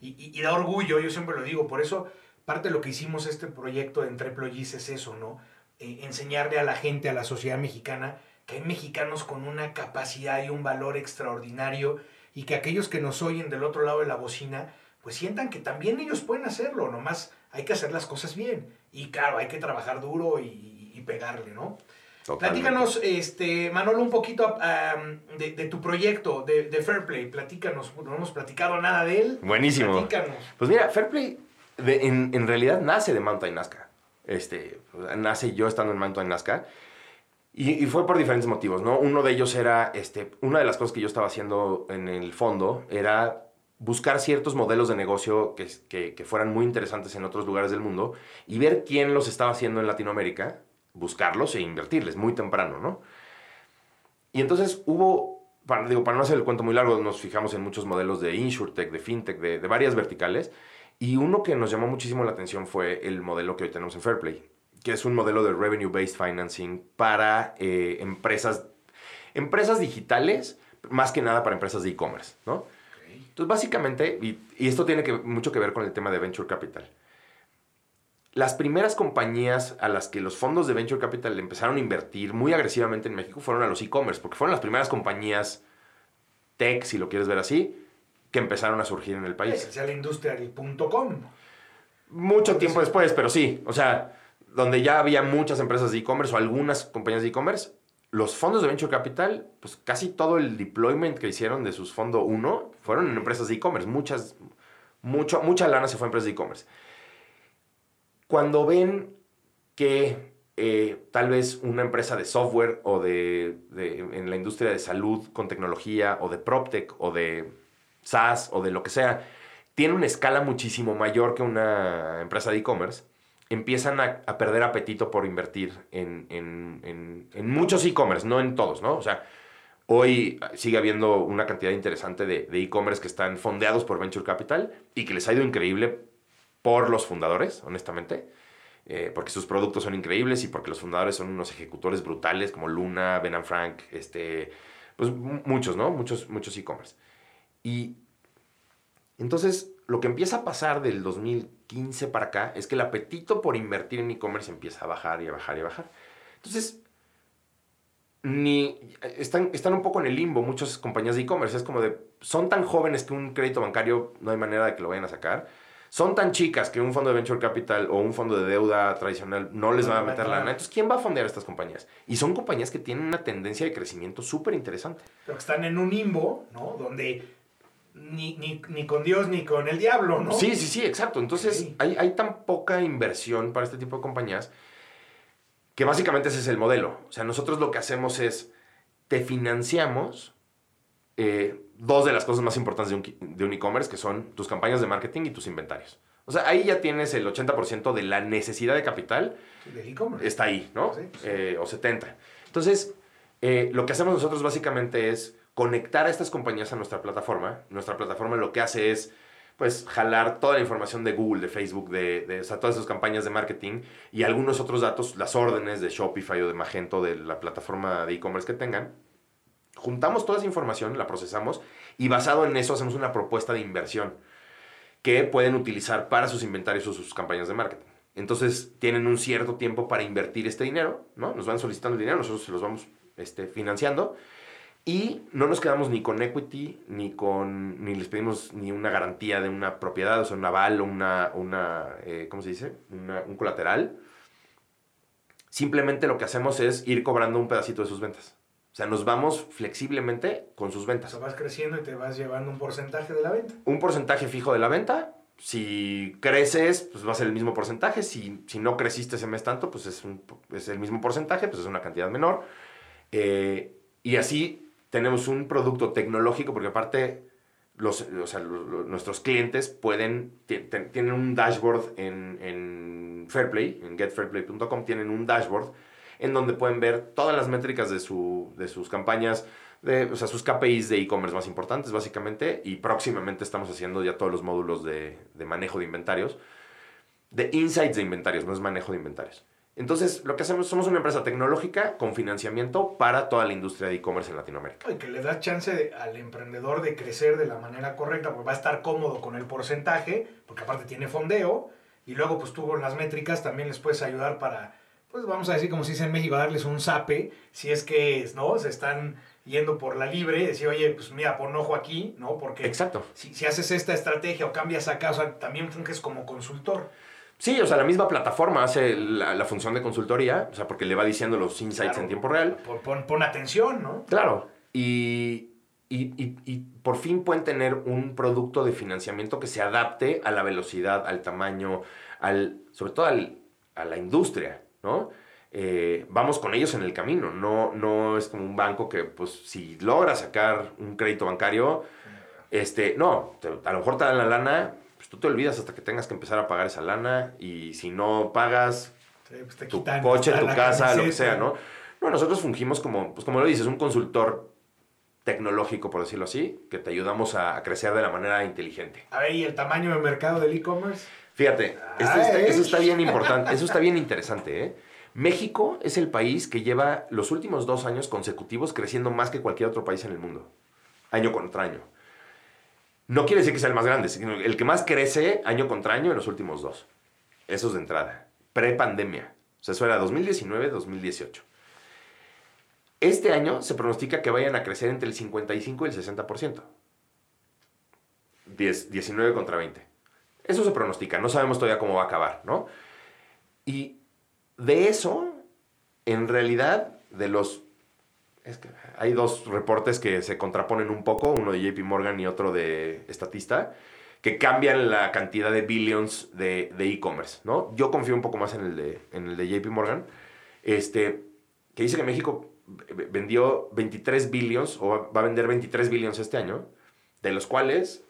S1: Y, y- y da orgullo, yo siempre lo digo, por eso parte de lo que hicimos este proyecto de Entre Employees es eso, ¿no? Eh, enseñarle a la gente, a la sociedad mexicana, que hay mexicanos con una capacidad y un valor extraordinario y que aquellos que nos oyen del otro lado de la bocina, pues sientan que también ellos pueden hacerlo, nomás hay que hacer las cosas bien. Y claro, hay que trabajar duro y, y pegarle, ¿no?
S2: Totalmente.
S1: Platícanos, este, Manolo, un poquito am, de, de tu proyecto de, de Fairplay. Platícanos, no hemos platicado nada de él.
S2: Buenísimo.
S1: Platícanos.
S2: Pues mira, Fairplay de- en, en realidad nace de Mountain Nazca. Este, nace yo estando en Mountain Nazca. Y, y fue por diferentes motivos, ¿no? Uno de ellos era, este, una de las cosas que yo estaba haciendo en el fondo era buscar ciertos modelos de negocio que, que, fueran muy interesantes en otros lugares del mundo y ver quién los estaba haciendo en Latinoamérica, buscarlos e invertirles muy temprano, ¿no? Y entonces hubo, para, digo, para no hacer el cuento muy largo, nos fijamos en muchos modelos de InsurTech, de FinTech, de, de varias verticales. Y uno que nos llamó muchísimo la atención fue el modelo que hoy tenemos en Fairplay, que es un modelo de Revenue Based Financing para eh, empresas, empresas digitales, más que nada para empresas de e-commerce, ¿no? Entonces, básicamente, y, y esto tiene que, mucho que ver con el tema de Venture Capital. Las primeras compañías a las que los fondos de Venture Capital empezaron a invertir muy agresivamente en México fueron a los e-commerce, porque fueron las primeras compañías tech, si lo quieres ver así, que empezaron a surgir en el país.
S1: sea la industria del punto com.
S2: Mucho tiempo después, pero sí. O sea, donde ya había muchas empresas de e-commerce o algunas compañías de e-commerce, los fondos de Venture Capital, pues casi todo el deployment que hicieron de sus fondos 1 fueron en empresas de e-commerce. Muchas, mucho, mucha lana se fue a empresas de e-commerce. Cuando ven que eh, tal vez una empresa de software o de, en la industria de salud con tecnología o de PropTech o de SaaS o de lo que sea, tiene una escala muchísimo mayor que una empresa de e-commerce, empiezan a, perder apetito por invertir en, en, en, en muchos e-commerce, no en todos, ¿no? O sea, hoy sigue habiendo una cantidad interesante de e-commerce que están fondeados por Venture Capital y que les ha ido increíble por los fundadores, honestamente. Eh, porque sus productos son increíbles y porque los fundadores son unos ejecutores brutales como Luna, Ben Frank, este, pues muchos, ¿no? Muchos, muchos e-commerce. Y entonces lo que empieza a pasar del 2015 para acá es que el apetito por invertir en e-commerce empieza a bajar y a bajar y a bajar. Entonces, ni están, están un poco en el limbo muchas compañías de e-commerce. Es como de, son tan jóvenes que un crédito bancario no hay manera de que lo vayan a sacar. Son tan chicas que un fondo de venture capital o un fondo de deuda tradicional no les va a meter lana. Entonces, ¿quién va a fondear estas compañías? Y son compañías que tienen una tendencia de crecimiento súper interesante.
S1: Pero que están en un limbo, ¿no? Donde ni, ni, ni, con Dios ni con el diablo, ¿no?
S2: Sí, sí, sí, exacto. Entonces, sí. hay, hay tan poca inversión para este tipo de compañías que básicamente ese es el modelo. O sea, nosotros lo que hacemos es, te financiamos eh, dos de las cosas más importantes de un e-commerce, que son tus campañas de marketing y tus inventarios. O sea, ahí ya tienes el 80% de la necesidad de capital.
S1: Del e-commerce.
S2: Está ahí, ¿no? Sí, sí. Eh, o 70%. Entonces, eh, lo que hacemos nosotros básicamente es conectar a estas compañías a nuestra plataforma. Nuestra plataforma lo que hace es pues jalar toda la información de Google, de Facebook, de, de o sea, todas sus campañas de marketing y algunos otros datos, las órdenes de Shopify o de Magento, de la plataforma de e-commerce que tengan. Juntamos toda esa información, la procesamos y basado en eso hacemos una propuesta de inversión que pueden utilizar para sus inventarios o sus campañas de marketing. Entonces tienen un cierto tiempo para invertir este dinero, ¿no? Nos van solicitando el dinero, nosotros se los vamos este, financiando y no nos quedamos ni con equity, ni, con, ni les pedimos ni una garantía de una propiedad, o sea, un aval o una, una eh, ¿cómo se dice? Una, un colateral. Simplemente lo que hacemos es ir cobrando un pedacito de sus ventas. O sea, nos vamos flexiblemente con sus ventas.
S1: O sea, vas creciendo y te vas llevando un porcentaje de la venta.
S2: Un porcentaje fijo de la venta. Si creces, pues va a ser el mismo porcentaje. Si, si no creciste ese mes tanto, pues es, un, es el mismo porcentaje, pues es una cantidad menor. Eh, y así tenemos un producto tecnológico, porque aparte los, o sea, nuestros clientes pueden, tienen un dashboard en, en Fairplay, en getfairplay.com, tienen un dashboard en donde pueden ver todas las métricas de, su, de sus campañas, de, o sea, sus KPIs de e-commerce más importantes, básicamente, y próximamente estamos haciendo ya todos los módulos de, de manejo de inventarios, de insights de inventarios, no es manejo de inventarios. Entonces, lo que hacemos, somos una empresa tecnológica con financiamiento para toda la industria de e-commerce en Latinoamérica.
S1: Y que le da chance de, al emprendedor de crecer de la manera correcta, porque va a estar cómodo con el porcentaje, porque aparte tiene fondeo, y luego pues tú con las métricas también les puedes ayudar para, pues vamos a decir como se dice en México, darles un zape, si es que, ¿no? Se están yendo por la libre, decir, oye, pues mira, pon ojo aquí, ¿no? Porque
S2: Exacto.
S1: Si, si haces esta estrategia o cambias acá, o sea, también funges como consultor.
S2: Sí, o sea, la misma plataforma hace la, la, función de consultoría, o sea, porque le va diciendo los insights
S1: Claro.
S2: en tiempo real.
S1: Pon, pon, atención, ¿no?
S2: Claro. Y, y, y- y por fin pueden tener un producto de financiamiento que se adapte a la velocidad, al tamaño, al, sobre todo al- a la industria, ¿no? Eh, vamos con ellos en el camino, no, no es como un banco que, pues, si logra sacar un crédito bancario, este, no, te- a lo mejor te dan la lana, pues tú te olvidas hasta que tengas que empezar a pagar esa lana y si no pagas,
S1: Sí, pues te
S2: tu
S1: quitan
S2: coche, tu casa, lo que sea, ¿no? No, nosotros fungimos como, pues como lo dices, un consultor tecnológico, por decirlo así, que te ayudamos a, a crecer de la manera inteligente.
S1: A ver, ¿y el tamaño de mercado del e-commerce?
S2: Fíjate, esto
S1: Ay.
S2: está- eso está bien importante, eso está bien interesante, ¿eh? México es el país que lleva los últimos dos años consecutivos creciendo más que cualquier otro país en el mundo, año contra año. No quiere decir que sea el más grande, sino el que más crece año contra año en los últimos dos. Eso es de entrada. Pre-pandemia. O sea, eso era 2019-2018. Este año se pronostica que vayan a crecer entre el 55 y el 60%. 10, 19 contra 20. Eso se pronostica, no sabemos todavía cómo va a acabar, ¿no? Y de eso, en realidad, de los... Es que hay dos reportes que se contraponen un poco, uno de JP Morgan y otro de Estatista, que cambian la cantidad de billions de e-commerce, ¿no? Yo confío un poco más en el de, en el de JP Morgan, este, que dice que México vendió 23 billions, o va a vender 23 billions este año, de los cuales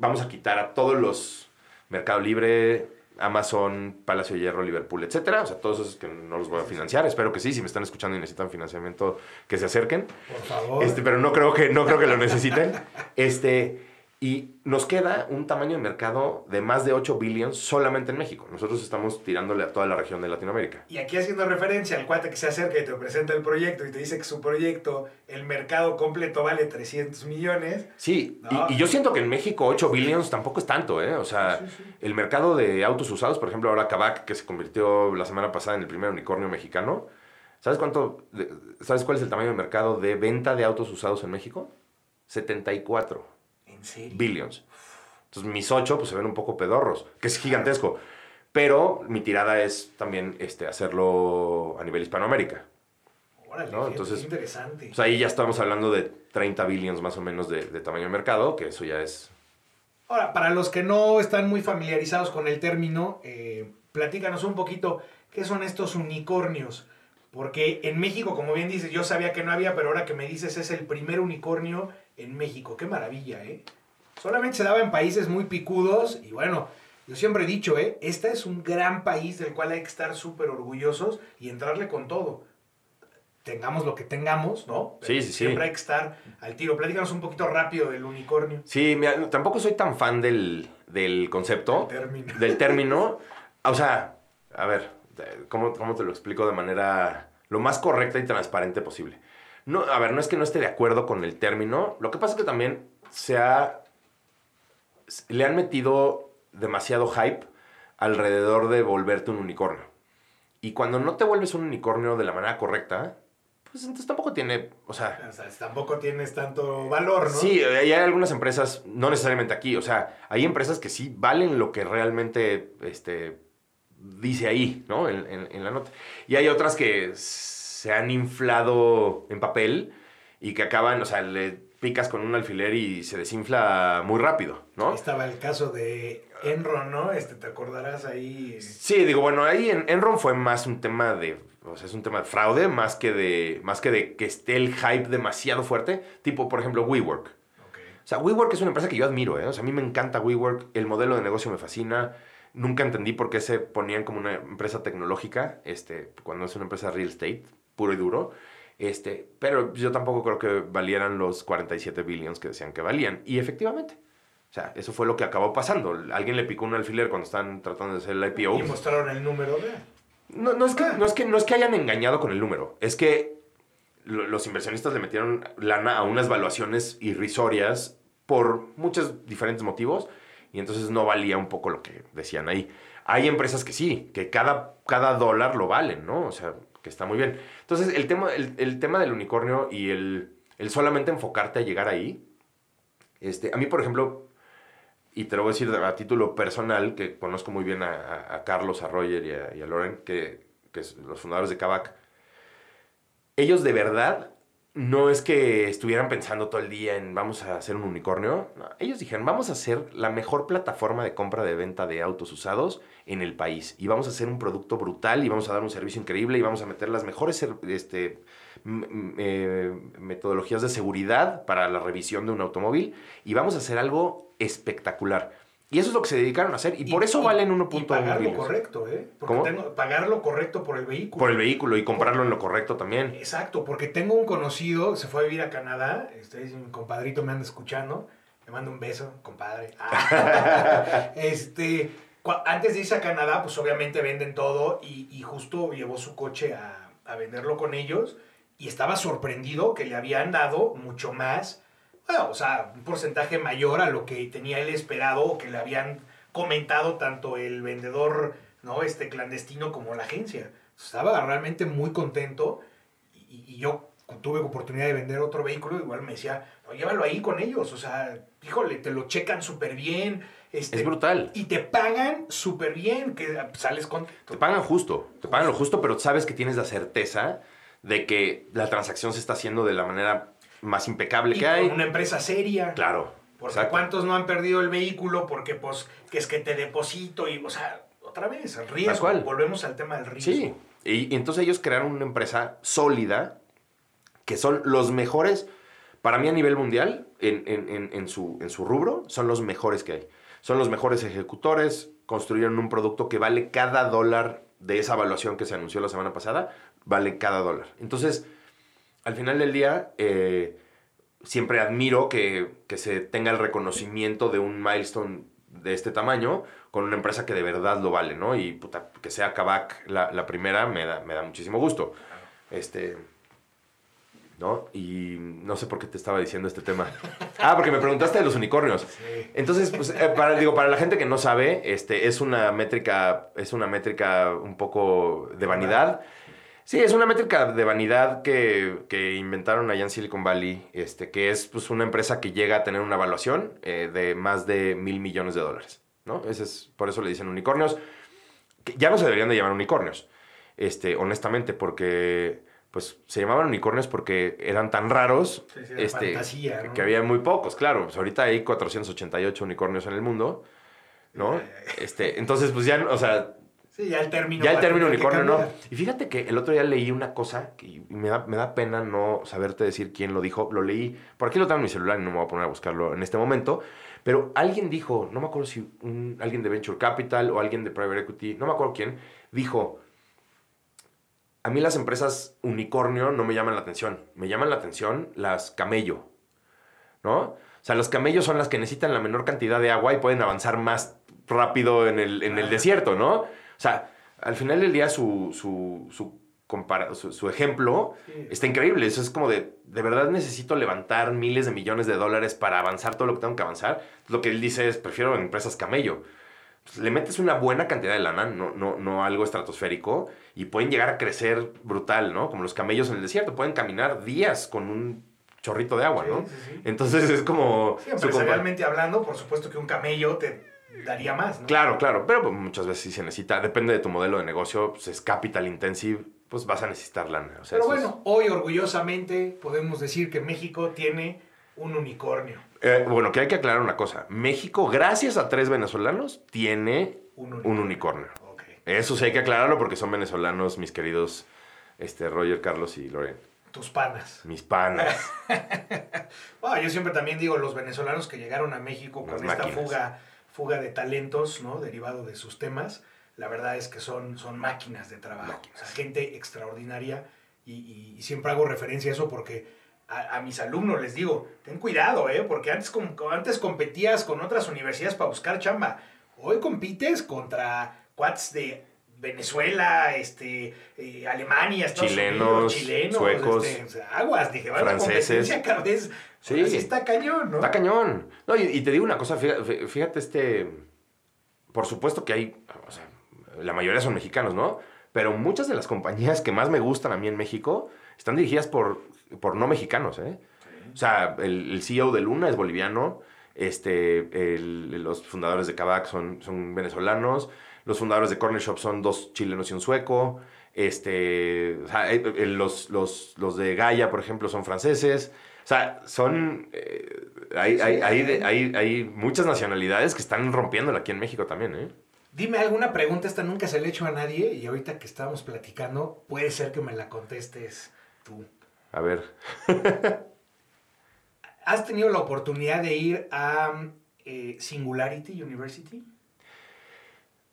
S2: vamos a quitar a todos los Mercado Libre, Amazon, Palacio de Hierro, Liverpool, etcétera. O sea, todos esos que no los voy a financiar. Espero que sí, si me están escuchando y necesitan financiamiento, que se acerquen.
S1: Por favor.
S2: Este, pero no creo que, no creo que lo necesiten. Este, y nos queda un tamaño de mercado de más de 8 billions solamente en México. Nosotros estamos tirándole a toda la región de Latinoamérica.
S1: Y aquí haciendo referencia al cuate que se acerca y te presenta el proyecto y te dice que su proyecto, el mercado completo vale 300 millones.
S2: Sí, y, yo siento que en México 8 billions tampoco es tanto, ¿eh? O sea, el mercado de autos usados, por ejemplo, ahora Kavak, que se convirtió la semana pasada en el primer unicornio mexicano, ¿sabes cuánto, sabes cuál es el tamaño de mercado de venta de autos usados en México? 74. Billions. Entonces mis ocho pues se ven un poco pedorros, que es gigantesco. Pero mi tirada es también este, hacerlo a nivel Hispanoamérica.
S1: Órale, ¿no? Entonces, interesante.
S2: Pues ahí ya estamos hablando de 30 billions más o menos de, tamaño de mercado, que eso ya es...
S1: Ahora, para los que no están muy familiarizados con el término, eh, platícanos un poquito qué son estos unicornios. Porque en México, como bien dices, yo sabía que no había, pero ahora que me dices es el primer unicornio en México. Qué maravilla, ¿eh? Solamente se daba en países muy picudos y bueno, yo siempre he dicho, ¿eh? Este es un gran país del cual hay que estar súper orgullosos y entrarle con todo. Tengamos lo que tengamos, ¿no?
S2: sí, sí,
S1: siempre hay que estar al tiro. Platícanos un poquito rápido del unicornio.
S2: Sí, mira, tampoco soy tan fan del, del concepto. Del término. Del término. O sea, a ver, ¿cómo, ¿cómo te lo explico de manera lo más correcta y transparente posible? No, a ver, no es que no esté de acuerdo con el término. Lo que pasa es que también se ha. Le han metido demasiado hype alrededor de volverte un unicornio. Y cuando no te vuelves un unicornio de la manera correcta, pues entonces tampoco tiene, o sea...
S1: O sea, tampoco tienes tanto valor, ¿no?
S2: Sí, hay algunas empresas, no necesariamente aquí, o sea, hay empresas que sí valen lo que realmente este, dice ahí, ¿no? En, en la nota. Y hay otras que se han inflado en papel y que acaban, o sea, le picas con un alfiler y se desinfla muy rápido, ¿no?
S1: estaba el caso de Enron, ¿no? Este, ¿te acordarás ahí?
S2: Sí, digo, bueno, ahí en Enron fue más un tema de, o sea, es un tema de fraude más que de, más que de que esté el hype demasiado fuerte, tipo, por ejemplo, WeWork. O sea, WeWork es una empresa que yo admiro, ¿eh? O sea, a mí me encanta WeWork, el modelo de negocio me fascina. Nunca entendí por qué se ponían como una empresa tecnológica, este, cuando es una empresa real estate puro y duro. Este, pero yo tampoco creo que valieran los 47 billions que decían que valían. Y efectivamente. O sea, eso fue lo que acabó pasando. Alguien le picó un alfiler cuando están tratando de hacer el IPO.
S1: Y mostraron el número de...
S2: No, no, es que, no, es que, no es que hayan engañado con el número. Es que los inversionistas le metieron lana a unas valuaciones irrisorias por muchos diferentes motivos. Y entonces no valía un poco lo que decían ahí. Hay empresas que sí, que cada, cada dólar lo valen, ¿no? O sea, que está muy bien. Entonces, el tema, el, tema del unicornio y el, el, solamente enfocarte a llegar ahí, este, a mí, por ejemplo, y te lo voy a decir a título personal, que conozco muy bien a, Carlos, a Roger y a, y a Loren, que, que son los fundadores de Kavak, ellos de verdad no es que estuvieran pensando todo el día en vamos a hacer un unicornio. ellos dijeron, vamos a hacer la mejor plataforma de compra de venta de autos usados en el país. Y vamos a hacer un producto brutal y vamos a dar un servicio increíble y vamos a meter las mejores este, eh, metodologías de seguridad para la revisión de un automóvil y vamos a hacer algo espectacular. Y eso es lo que se dedicaron a hacer. Y, por eso valen 1.1
S1: pagar lo correcto, ¿eh? Porque Tengo, pagar lo correcto por el vehículo.
S2: Por el vehículo y comprarlo en lo correcto también.
S1: Exacto, porque tengo un conocido, se fue a vivir a Canadá, este, mi compadrito me anda escuchando, le mando un beso, compadre. este, cua- antes de irse a Canadá, pues obviamente venden todo y, y justo llevó su coche a, a venderlo con ellos y estaba sorprendido que le habían dado mucho más, bueno, o sea, un porcentaje mayor a lo que tenía él esperado o que le habían comentado tanto el vendedor, ¿no? Este clandestino como la agencia. Estaba realmente muy contento y, y yo tuve oportunidad de vender otro vehículo, igual me decía, no, llévalo ahí con ellos, o sea, híjole, te lo checan súper bien. Este,
S2: Es brutal.
S1: Y te pagan súper bien, que sales contento.
S2: Te pagan justo, te pagan lo justo, pero sabes que tienes la certeza de que la transacción se está haciendo de la manera más impecable
S1: Y
S2: que
S1: con
S2: hay.
S1: una empresa seria.
S2: Claro.
S1: Porque
S2: exacto.
S1: cuántos no han perdido el vehículo porque pues que es que te deposito y, o sea, otra vez, el riesgo.
S2: cual.
S1: Volvemos al tema del riesgo.
S2: Sí. Y, y entonces ellos crearon una empresa sólida, que son los mejores, para mí a nivel mundial, en, en- en- en su, en su rubro, son los mejores que hay. Son los mejores ejecutores, construyeron un producto que vale cada dólar de esa evaluación que se anunció la semana pasada, vale cada dólar. Entonces, al final del día, eh, siempre admiro que, que se tenga el reconocimiento de un milestone de este tamaño con una empresa que de verdad lo vale, ¿no? Y puta, que sea Kavak la, la primera me da, me da muchísimo gusto. Este. ¿No? Y no sé por qué te estaba diciendo este tema. Ah, porque me preguntaste de los unicornios. Entonces, pues, eh, para, digo, para la gente que no sabe, este, es una métrica, es una métrica un poco de vanidad. Sí, es una métrica de vanidad que, que inventaron allá en Silicon Valley, este, que es pues, una empresa que llega a tener una evaluación eh, de más de mil millones de dólares. ¿no? Ese es, por eso le dicen unicornios. Que ya no se deberían de llamar unicornios, este, honestamente, porque pues, se llamaban unicornios porque eran tan raros
S1: Sí, sí, era
S2: este,
S1: fantasía, ¿no?
S2: que había muy pocos, claro. Pues ahorita hay 488 unicornios en el mundo, ¿no? Este, entonces, pues ya, o sea,
S1: Sí, ya el término.
S2: ya el término unicornio no. Y fíjate que el otro día leí una cosa que y me da, me da pena no saberte decir quién lo dijo. Lo leí, por aquí lo tengo en mi celular y no me voy a poner a buscarlo en este momento. Pero alguien dijo, no me acuerdo si un- alguien de Venture Capital o alguien de Private Equity, no me acuerdo quién, dijo, a mí las empresas unicornio no me llaman la atención. Me llaman la atención las camello, ¿no? O sea, los camellos son las que necesitan la menor cantidad de agua y pueden avanzar más rápido en el, en el desierto, ¿no? O sea, al final del día su, su, su, compara- su- su ejemplo
S1: Sí.
S2: está increíble. Eso es como de, de verdad necesito levantar miles de millones de dólares para avanzar todo lo que tengo que avanzar. Lo que él dice es, prefiero empresas camello. Pues, le metes una buena cantidad de lana, no, no, no algo estratosférico, y pueden llegar a crecer brutal, ¿no? Como los camellos en el desierto, pueden caminar días con un chorrito de agua,
S1: Sí,
S2: ¿no?
S1: sí, sí.
S2: Entonces es como...
S1: Sí, empresarialmente hablando, por supuesto que un camello te daría más, ¿no?
S2: Claro, claro, pero pues, muchas veces sí se necesita, depende de tu modelo de negocio, pues es capital intensive, pues vas a necesitar lana. o sea,
S1: Pero
S2: es-
S1: bueno, hoy orgullosamente podemos decir que México tiene un unicornio.
S2: Eh, bueno, que hay que aclarar una cosa. México, gracias a tres venezolanos, tiene
S1: Un
S2: un
S1: unicornio.
S2: Eso sí hay que aclararlo porque son venezolanos, mis queridos este, Roger, Carlos y Loren.
S1: Tus panas.
S2: Mis panas.
S1: Ah, yo siempre también digo los venezolanos que llegaron a México con esta fuga, fuga de talentos, ¿no? Derivado de sus temas. La verdad es que son, son máquinas de trabajo.
S2: Máquinas.
S1: O sea, gente extraordinaria. Y, y- y siempre hago referencia a eso porque a, a mis alumnos les digo, ten cuidado, ¿eh? Porque antes, com- antes competías con otras universidades para buscar chamba. Hoy compites contra cuates de Venezuela, este, eh, Alemania, Estados
S2: Chilenos,
S1: Unidos, chilenos,
S2: suecos,
S1: este, o sea, aguas, dije, la
S2: franceses.
S1: competencia cada vez
S2: Sí.
S1: Está cañón, ¿no?
S2: Está cañón. No, y, y te digo una cosa, fíjate, fíjate este... Por supuesto que hay, o sea, la mayoría son mexicanos, ¿no? Pero muchas de las compañías que más me gustan a mí en México están dirigidas por, por no mexicanos, ¿eh? O sea, el, el CEO de Luna es boliviano, este, el- los fundadores de Kavak son, son venezolanos, los fundadores de Corner Shop son dos chilenos y un sueco, este, o sea, eh, eh, los, los, los de Gaia, por ejemplo, son franceses. O sea, son... eh, hay,
S1: Sí,
S2: hay,
S1: sí,
S2: hay,
S1: hay.
S2: de- hay- hay muchas nacionalidades que están rompiéndola aquí en México también, ¿eh?
S1: Dime alguna pregunta, esta nunca se le he hecho a nadie y ahorita que estábamos platicando, puede ser que me la contestes tú.
S2: A ver.
S1: ¿Has tenido la oportunidad de ir a eh, Singularity University?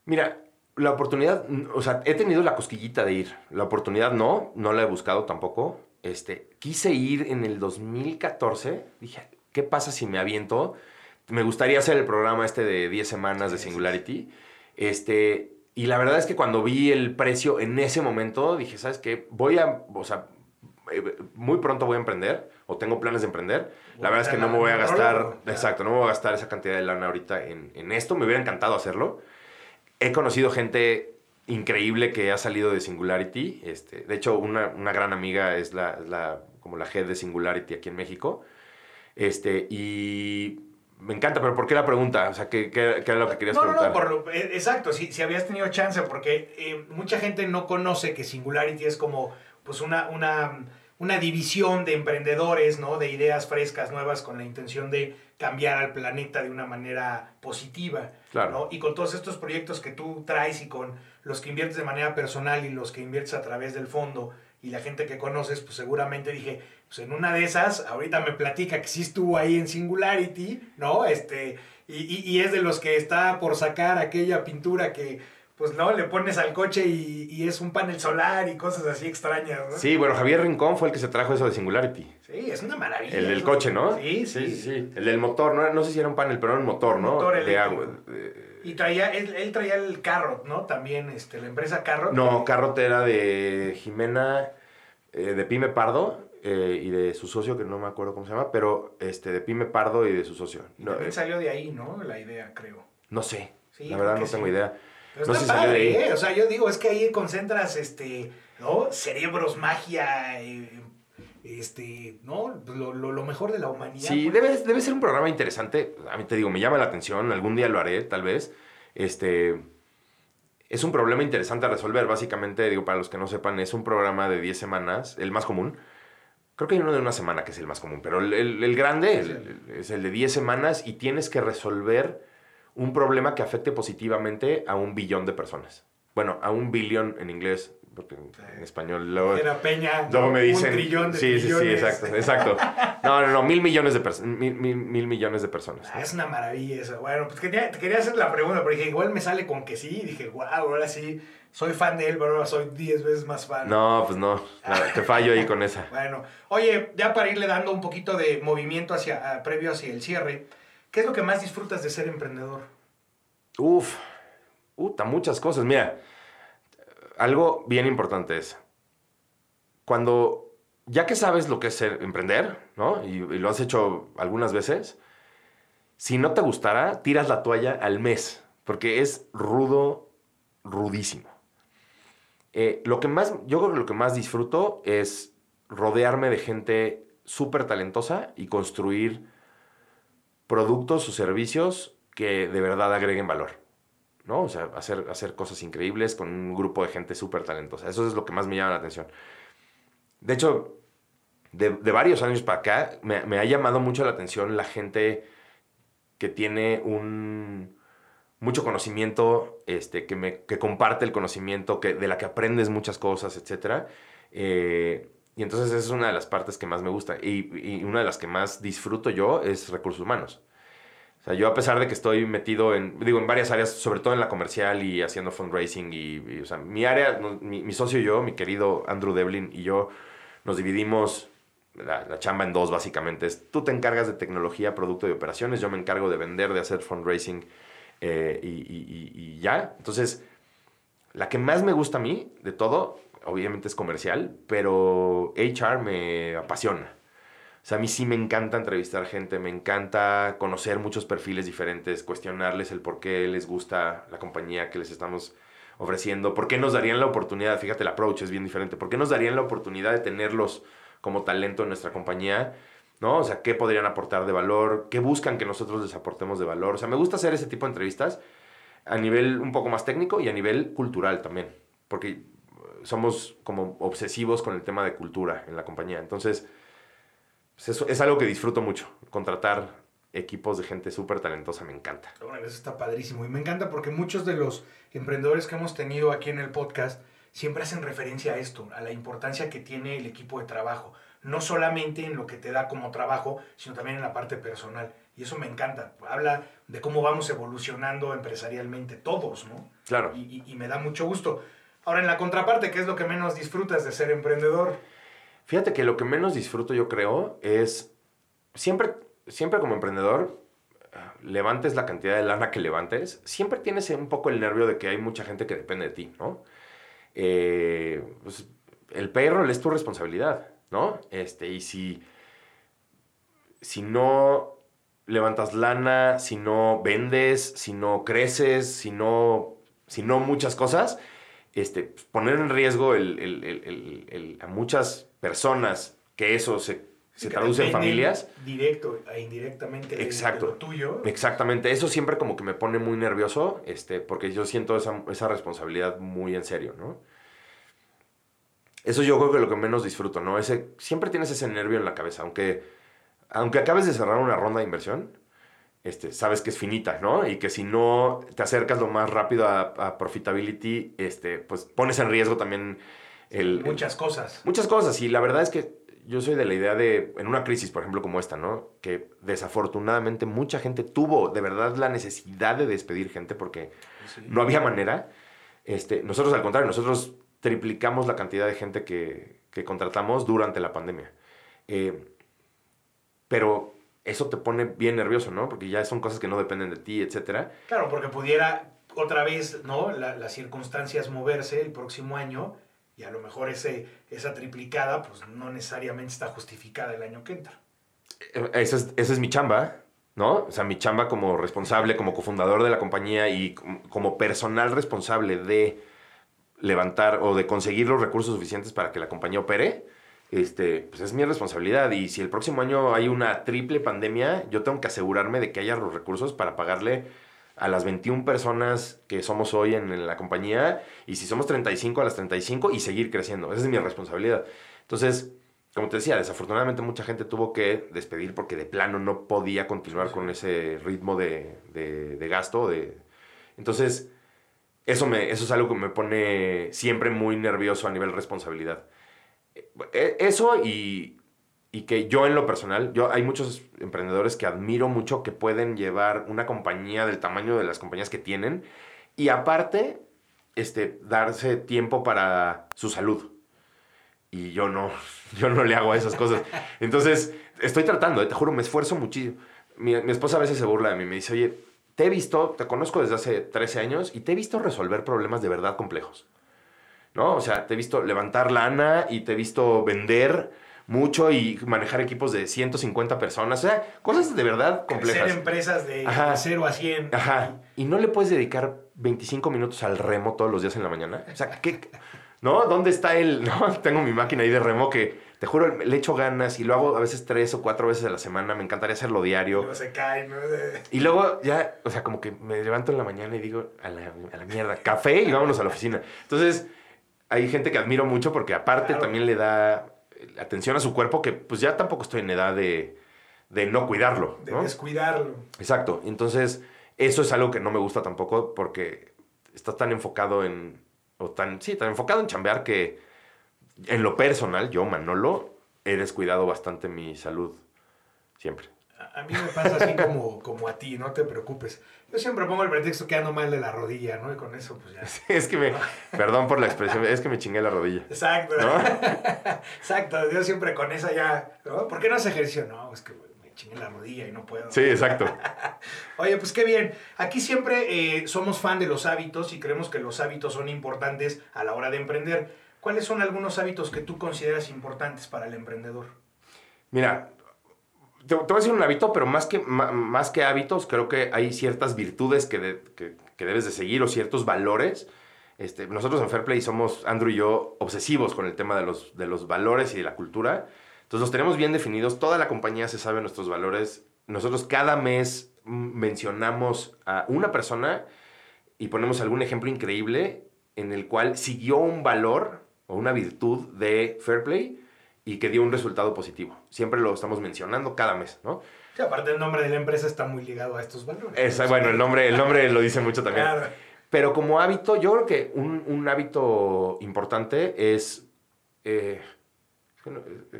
S2: Mira, la oportunidad, o sea, he tenido la cosquillita de ir. La oportunidad no, no la he buscado tampoco. Este, quise ir en el 2014. Dije, ¿qué pasa si me aviento? Me gustaría hacer el programa este de 10 semanas de Singularity. Este, y la verdad es que cuando vi el precio en ese momento, dije, ¿sabes qué? Voy a, o sea, eh, muy pronto voy a emprender o tengo planes de emprender. La verdad es que no me voy a gastar, exacto, no me voy a gastar esa cantidad de lana ahorita en, en esto. Me hubiera encantado hacerlo. He conocido gente increíble que ha salido de Singularity. Este, de hecho, una, una gran amiga es la, la, como la head de Singularity aquí en México. Este, y me encanta, pero ¿por qué la pregunta? O sea, ¿qué, qué, qué era lo que querías
S1: no,
S2: preguntar?
S1: No, no, por lo, eh, exacto, si, si habías tenido chance, porque eh, mucha gente no conoce que Singularity es como pues una, una, una división de emprendedores, ¿no? De ideas frescas, nuevas, con la intención de cambiar al planeta de una manera positiva.
S2: Claro.
S1: ¿no? Y con todos estos proyectos que tú traes y con los que inviertes de manera personal y los que inviertes a través del fondo y la gente que conoces, pues seguramente dije, pues en una de esas, ahorita me platica que sí estuvo ahí en Singularity, ¿no? Este, y, y, y es de los que está por sacar aquella pintura que, pues no, le pones al coche y, y, es un panel solar y cosas así extrañas, ¿no?
S2: Sí, bueno, Javier Rincón fue el que se trajo eso de Singularity.
S1: Sí, es una maravilla.
S2: El del coche, ¿no?
S1: Sí,
S2: sí, sí. sí. El del motor, no, no sé si era un panel, pero era un motor, ¿no?
S1: Motor
S2: de agua.
S1: Y traía, él, él, traía el Carrot, ¿no? También, este, la empresa Carrot.
S2: No, Carrot era de Jimena, eh, de Pyme Pardo. Eh, y de su socio, que no me acuerdo cómo se llama, pero este, de Pyme Pardo y de su socio.
S1: Y también eh, salió de ahí, ¿no? La idea, creo.
S2: No sé. Sí, la verdad no tengo idea.
S1: Pero
S2: no
S1: está
S2: si
S1: padre,
S2: salió de ahí.
S1: ¿eh? O sea, yo digo, es que ahí concentras, este, ¿no? Cerebros, magia, eh, este, ¿no? Lo, lo, lo, mejor de la humanidad.
S2: Sí,
S1: pues.
S2: debe, debe ser un programa interesante. A mí te digo, me llama la atención, algún día lo haré, tal vez. Este, es un problema interesante a resolver, básicamente, digo, para los que no sepan, es un programa de 10 semanas, el más común. Creo que hay uno de una semana que es el más común, pero el, el, el grande es el, es el de 10 semanas y tienes que resolver un problema que afecte positivamente a un billón de personas. Bueno, a un billón en inglés, porque en español luego,
S1: Era Peña,
S2: luego me dicen...
S1: un trillón de
S2: sí, sí, sí,
S1: trillones.
S2: exacto, exacto. No, no, no, mil millones de personas, mil, mil, mil, millones de personas.
S1: Ah, es una maravilla eso. Bueno, pues quería, te quería hacer la pregunta, porque dije, igual me sale con que sí. Y dije, wow, ahora sí, soy fan de él, pero ahora soy 10 veces más fan.
S2: No, pues no, no te fallo ahí con esa.
S1: Bueno, oye, ya para irle dando un poquito de movimiento hacia, previo hacia el cierre, ¿qué es lo que más disfrutas de ser emprendedor?
S2: Uf, muchas cosas. Mira, algo bien importante es, cuando, ya que sabes lo que es ser, emprender, ¿no? Y, y, lo has hecho algunas veces, si no te gustara, tiras la toalla al mes, porque es rudo, rudísimo. Eh, lo que más, yo creo que lo que más disfruto es rodearme de gente súper talentosa y construir productos o servicios que de verdad agreguen valor. ¿no? O sea, hacer, hacer cosas increíbles con un grupo de gente súper talentosa. Eso es lo que más me llama la atención. De hecho, de, de varios años para acá, me, ha llamado mucho la atención la gente que tiene un mucho conocimiento, este, que, me, que comparte el conocimiento, que, de la que aprendes muchas cosas, etc. Eh, y entonces esa es una de las partes que más me gusta. Y, una de las que más disfruto yo es recursos humanos. O sea, yo a pesar de que estoy metido en, digo, en varias áreas, sobre todo en la comercial y haciendo fundraising y, o sea, mi área, mi, socio y yo, mi querido Andrew Devlin y yo, nos dividimos la, la, chamba en dos básicamente. Es, tú te encargas de tecnología, producto y operaciones, yo me encargo de vender, de hacer fundraising eh, y, y, ya. Entonces, la que más me gusta a mí de todo, obviamente es comercial, pero HR me apasiona. O sea, a mí sí me encanta entrevistar gente, me encanta conocer muchos perfiles diferentes, cuestionarles el por qué les gusta la compañía que les estamos ofreciendo, por qué nos darían la oportunidad, fíjate, el approach es bien diferente, por qué nos darían la oportunidad de tenerlos como talento en nuestra compañía, ¿no? O sea, qué podrían aportar de valor, qué buscan que nosotros les aportemos de valor. O sea, me gusta hacer ese tipo de entrevistas a nivel un poco más técnico y a nivel cultural también, porque somos como obsesivos con el tema de cultura en la compañía. Entonces, pues eso es algo que disfruto mucho, contratar equipos de gente súper talentosa, me encanta.
S1: Bueno, eso está padrísimo y me encanta porque muchos de los emprendedores que hemos tenido aquí en el podcast siempre hacen referencia a esto, a la importancia que tiene el equipo de trabajo, no solamente en lo que te da como trabajo, sino también en la parte personal. Y eso me encanta. Habla de cómo vamos evolucionando empresarialmente todos, ¿no?
S2: Claro.
S1: Y, y, y me da mucho gusto. Ahora, en la contraparte, ¿qué es lo que menos disfrutas de ser emprendedor?
S2: Fíjate que lo que menos disfruto yo creo es, siempre, siempre como emprendedor, levantes la cantidad de lana que levantes, siempre tienes un poco el nervio de que hay mucha gente que depende de ti, ¿no? Eh, pues, el payroll es tu responsabilidad, ¿no? Este, y si, si no levantas lana, si no vendes, si no creces, si no, si no muchas cosas, este, poner en riesgo a muchas personas que eso se se traduce en familias.
S1: Directo e indirectamente
S2: Exacto.
S1: De lo tuyo.
S2: Exactamente. Eso siempre como que me pone muy nervioso, este, porque yo siento esa, esa, responsabilidad muy en serio, ¿no? Eso yo creo que lo que menos disfruto, ¿no? Ese, siempre tienes ese nervio en la cabeza, aunque, aunque acabes de cerrar una ronda de inversión, este, sabes que es finita, ¿no? Y que si no te acercas lo más rápido a, a profitability, este, pues pones en riesgo también el...
S1: Muchas cosas.
S2: Muchas cosas. Y la verdad es que yo soy de la idea de, en una crisis, por ejemplo, como esta, ¿no? Que desafortunadamente mucha gente tuvo de verdad la necesidad de despedir gente porque no había manera. Este, nosotros, al contrario, nosotros triplicamos la cantidad de gente que, que contratamos durante la pandemia. Eh, pero eso te pone bien nervioso, ¿no? Porque ya son cosas que no dependen de ti, etcétera.
S1: Claro, porque pudiera otra vez, ¿no? las circunstancias moverse el próximo año y a lo mejor ese, esa triplicada pues no necesariamente está justificada el año que entra.
S2: Eh, esa es, esa es mi chamba, ¿no? O sea, mi chamba como responsable, como cofundador de la compañía y como personal responsable de levantar o de conseguir los recursos suficientes para que la compañía opere, este, pues es mi responsabilidad. Y si el próximo año hay una triple pandemia, yo tengo que asegurarme de que haya los recursos para pagarle a las 21 personas que somos hoy en, la compañía y si somos 35 a las 35 y seguir creciendo. Esa es mi responsabilidad. Entonces, como te decía, desafortunadamente mucha gente tuvo que despedir porque de plano no podía continuar con ese ritmo de, gasto. De... Entonces, eso, me, eso es algo que me pone siempre muy nervioso a nivel responsabilidad. E, eso y, y que yo en lo personal, yo hay muchos emprendedores que admiro mucho que pueden llevar una compañía del tamaño de las compañías que tienen y aparte este darse tiempo para su salud. Y yo no, yo no le hago a esas cosas. Entonces, estoy tratando, eh, te juro, me esfuerzo muchísimo. Mi, mi, esposa a veces se burla de mí, me dice, oye, te he visto, te conozco desde hace 13 años y te he visto resolver problemas de verdad complejos. ¿No? O sea, te he visto levantar lana y te he visto vender mucho y manejar equipos de 150 personas. O sea, cosas de verdad complejas.
S1: Ser empresas de 0 a 100.
S2: Ajá. Y no le puedes dedicar 25 minutos al remo todos los días en la mañana. O sea, ¿qué? ¿No? ¿Dónde está el...? No, tengo mi máquina ahí de remo que, te juro, le echo ganas y lo hago a veces tres o cuatro veces a la semana. Me encantaría hacerlo diario.
S1: Luego se cae, ¿no?
S2: Y luego ya, o sea, como que me levanto en la mañana y digo, a la, a la mierda, café y vámonos a la oficina. Entonces, hay gente que admiro mucho porque aparte también le da atención a su cuerpo que pues ya tampoco estoy en edad de, de no cuidarlo.
S1: De descuidarlo.
S2: Exacto. Entonces, eso es algo que no me gusta tampoco porque estás tan enfocado en, o tan, sí, tan enfocado en chambear que en lo personal, yo, Manolo, he descuidado bastante mi salud siempre.
S1: A mí me pasa así como, como a ti, no te preocupes. Yo siempre pongo el pretexto que ando mal de la rodilla, ¿no? Y con eso, pues ya.
S2: es que me. Perdón por la expresión, es que me chingué la rodilla.
S1: Exacto. exacto. Yo siempre con esa ya. ¿no? ¿Por qué no hace ejercicio? No, es que me chingué la rodilla y no puedo.
S2: Sí, exacto.
S1: Oye, pues qué bien. Aquí siempre eh, somos fan de los hábitos y creemos que los hábitos son importantes a la hora de emprender. ¿Cuáles son algunos hábitos que tú consideras importantes para el emprendedor?
S2: Mira, te, voy a decir un hábito, pero más que, más que hábitos, creo que hay ciertas virtudes que, que, debes de seguir o ciertos valores. Este, nosotros en Fairplay somos, Andrew y yo, obsesivos con el tema de los, de los valores y de la cultura. Entonces los tenemos bien definidos, toda la compañía se sabe nuestros valores. Nosotros cada mes mencionamos a una persona y ponemos algún ejemplo increíble en el cual siguió un valor o una virtud de Fairplay y que dio un resultado positivo. Siempre lo estamos mencionando cada mes, ¿no?
S1: Sí, aparte el nombre de la empresa está muy ligado a estos valores.
S2: bueno, el nombre, el nombre lo dice mucho también. Pero como hábito, yo creo que un, hábito importante es... Eh,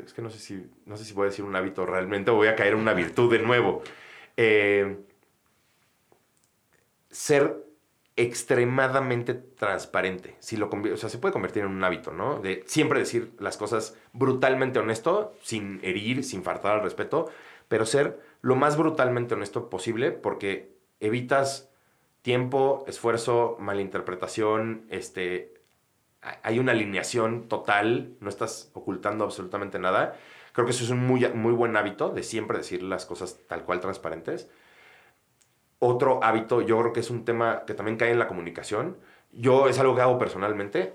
S2: es, que no, sé si, no sé si voy a decir un hábito realmente o voy a caer en una virtud de nuevo. Eh, ser extremadamente transparente. Si lo o sea, se puede convertir en un hábito, ¿no? De siempre decir las cosas brutalmente honesto, sin herir, sin faltar al respeto, pero ser lo más brutalmente honesto posible porque evitas tiempo, esfuerzo, malinterpretación, este, hay una alineación total, no estás ocultando absolutamente nada. Creo que eso es un muy, muy buen hábito de siempre decir las cosas tal cual transparentes. Otro hábito, yo creo que es un tema que también cae en la comunicación. Yo es algo que hago personalmente.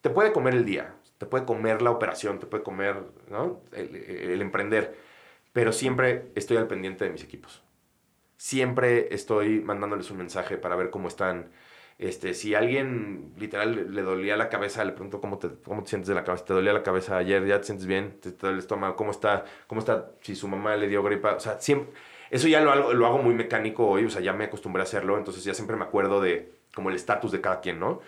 S2: Te puede comer el día, te puede comer la operación, te puede comer el, el emprender, pero siempre estoy al pendiente de mis equipos. Siempre estoy mandándoles un mensaje para ver cómo están. Este, si alguien literal le dolía la cabeza, le pregunto cómo te, cómo te sientes de la cabeza, te dolía la cabeza ayer, ya te sientes bien, te, duele el estómago, cómo está, cómo está, si su mamá le dio gripa, o sea, siempre, eso ya lo hago, lo hago muy mecánico hoy, o sea, ya me acostumbré a hacerlo, entonces ya siempre me acuerdo de como el estatus de cada quien, ¿no?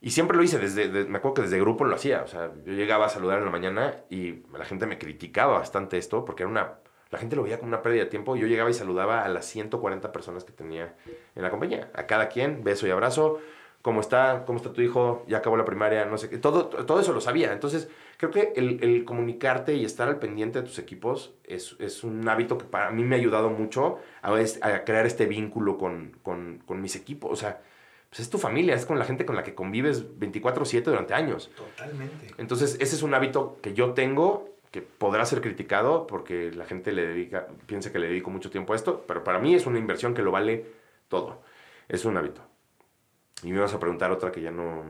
S2: Y siempre lo hice, desde, me acuerdo que desde grupo lo hacía, o sea, yo llegaba a saludar en la mañana y la gente me criticaba bastante esto, porque era una la gente lo veía como una pérdida de tiempo. Yo llegaba y saludaba a las 140 personas que tenía en la compañía. A cada quien, beso y abrazo. ¿Cómo está? ¿Cómo está tu hijo? Ya acabó la primaria, no sé qué. Todo, todo eso lo sabía. Entonces, creo que el, comunicarte y estar al pendiente de tus equipos es, es, un hábito que para mí me ha ayudado mucho a, a crear este vínculo con, con, con mis equipos. O sea, pues es tu familia, es con la gente con la que convives 24/7 durante años.
S1: Totalmente.
S2: Entonces, ese es un hábito que yo tengo que podrá ser criticado porque la gente le dedica, piensa que le dedico mucho tiempo a esto, pero para mí es una inversión que lo vale todo. Es un hábito. Y me ibas a preguntar otra que ya no,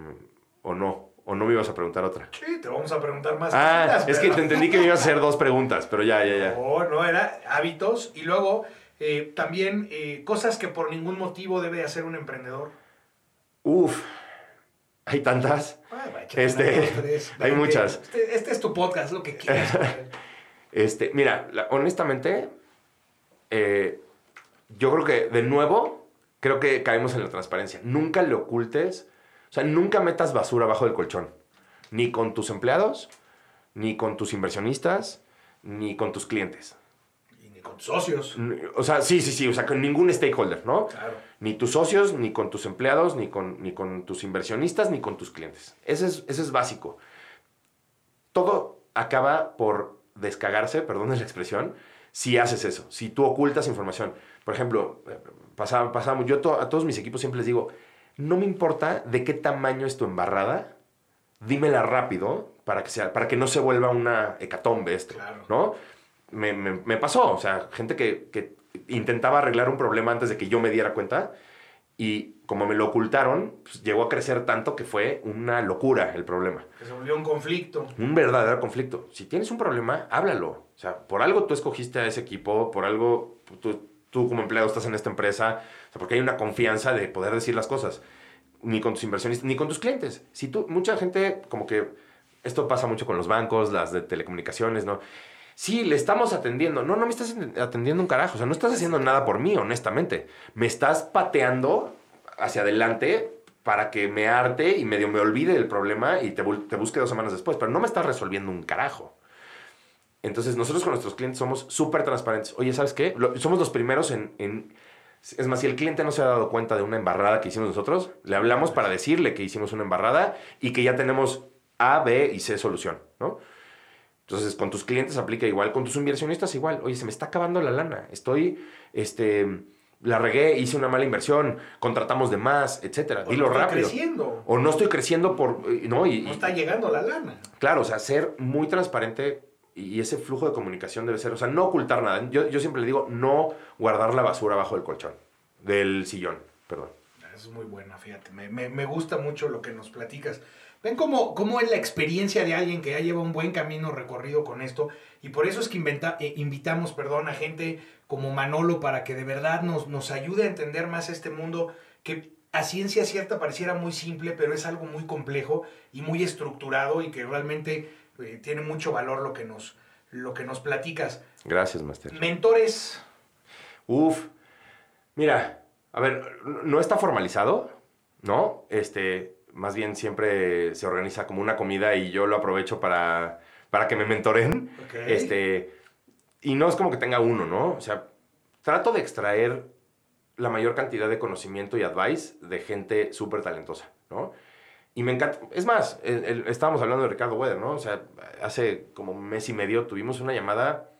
S2: o no, o no me ibas a preguntar otra.
S1: Sí, te vamos a preguntar más.
S2: Ah, es que te entendí que me ibas a hacer dos preguntas, pero ya, ya, ya.
S1: No, no, era hábitos y luego eh, también eh, cosas que por ningún motivo debe hacer un emprendedor.
S2: Uf, hay tantas. este, hay muchas.
S1: Este, este, es tu podcast, lo que quieras.
S2: este, mira, honestamente, eh, yo creo que de nuevo, creo que caemos en la transparencia. Nunca le ocultes, o sea, nunca metas basura abajo del colchón. Ni con tus empleados, ni con tus inversionistas, ni con tus clientes
S1: con socios.
S2: O sea, sí, sí, sí, o sea, con ningún stakeholder, ¿no? Claro. Ni tus socios, ni con tus empleados, ni con, ni con tus inversionistas, ni con tus clientes. Ese es, es básico. Todo acaba por descagarse, perdón la expresión, si haces eso, si tú ocultas información. Por ejemplo, pasamos, pasamos yo a todos mis equipos siempre les digo, no me importa de qué tamaño es tu embarrada, dímela rápido para que, sea, para que no se vuelva una hecatombe esto, claro. ¿no? me, me, pasó, o sea, gente que, que, intentaba arreglar un problema antes de que yo me diera cuenta y como me lo ocultaron, pues, llegó a crecer tanto que fue una locura el problema.
S1: Que se volvió un conflicto.
S2: Un verdadero conflicto. Si tienes un problema, háblalo. O sea, por algo tú escogiste a ese equipo, por algo tú, tú como empleado estás en esta empresa, porque hay una confianza de poder decir las cosas. Ni con tus inversionistas, ni con tus clientes. Si tú, mucha gente como que esto pasa mucho con los bancos, las de telecomunicaciones, ¿no? Sí, le estamos atendiendo. No, no me estás atendiendo un carajo. O sea, no estás haciendo nada por mí, honestamente. Me estás pateando hacia adelante para que me arte y medio me olvide del problema y te, te busque dos semanas después. Pero no me estás resolviendo un carajo. Entonces, nosotros con nuestros clientes somos súper transparentes. Oye, ¿sabes qué? somos los primeros en, en, Es más, si el cliente no se ha dado cuenta de una embarrada que hicimos nosotros, le hablamos para decirle que hicimos una embarrada y que ya tenemos A, B y C solución, ¿no? Entonces, con tus clientes aplica igual, con tus inversionistas igual. Oye, se me está acabando la lana. Estoy, este, la regué, hice una mala inversión, contratamos de más, etcétera. Dilo
S1: no
S2: rápido.
S1: creciendo.
S2: O no estoy creciendo por, eh, no, y,
S1: no está llegando la lana.
S2: Claro, o sea, ser muy transparente y ese flujo de comunicación debe ser, o sea, no ocultar nada. Yo, yo siempre le digo, no guardar la basura abajo del colchón, del sillón, perdón.
S1: Es muy buena, fíjate. Me, me, me gusta mucho lo que nos platicas. Ven cómo, cómo, es la experiencia de alguien que ya lleva un buen camino recorrido con esto. Y por eso es que inventa, eh, invitamos perdón, a gente como Manolo para que de verdad nos, nos ayude a entender más este mundo que a ciencia cierta pareciera muy simple, pero es algo muy complejo y muy estructurado y que realmente eh, tiene mucho valor lo que, nos, lo que nos platicas.
S2: Gracias, Master.
S1: Mentores.
S2: Uf, mira, a ver, no está formalizado, ¿no? Este, más bien siempre se organiza como una comida y yo lo aprovecho para, para que me mentoren. Este, y no es como que tenga uno, ¿no? O sea, trato de extraer la mayor cantidad de conocimiento y advice de gente súper talentosa, ¿no? Y me encanta. Es más, estábamos hablando de Ricardo Weather, ¿no? O sea, hace como un mes y medio tuvimos una llamada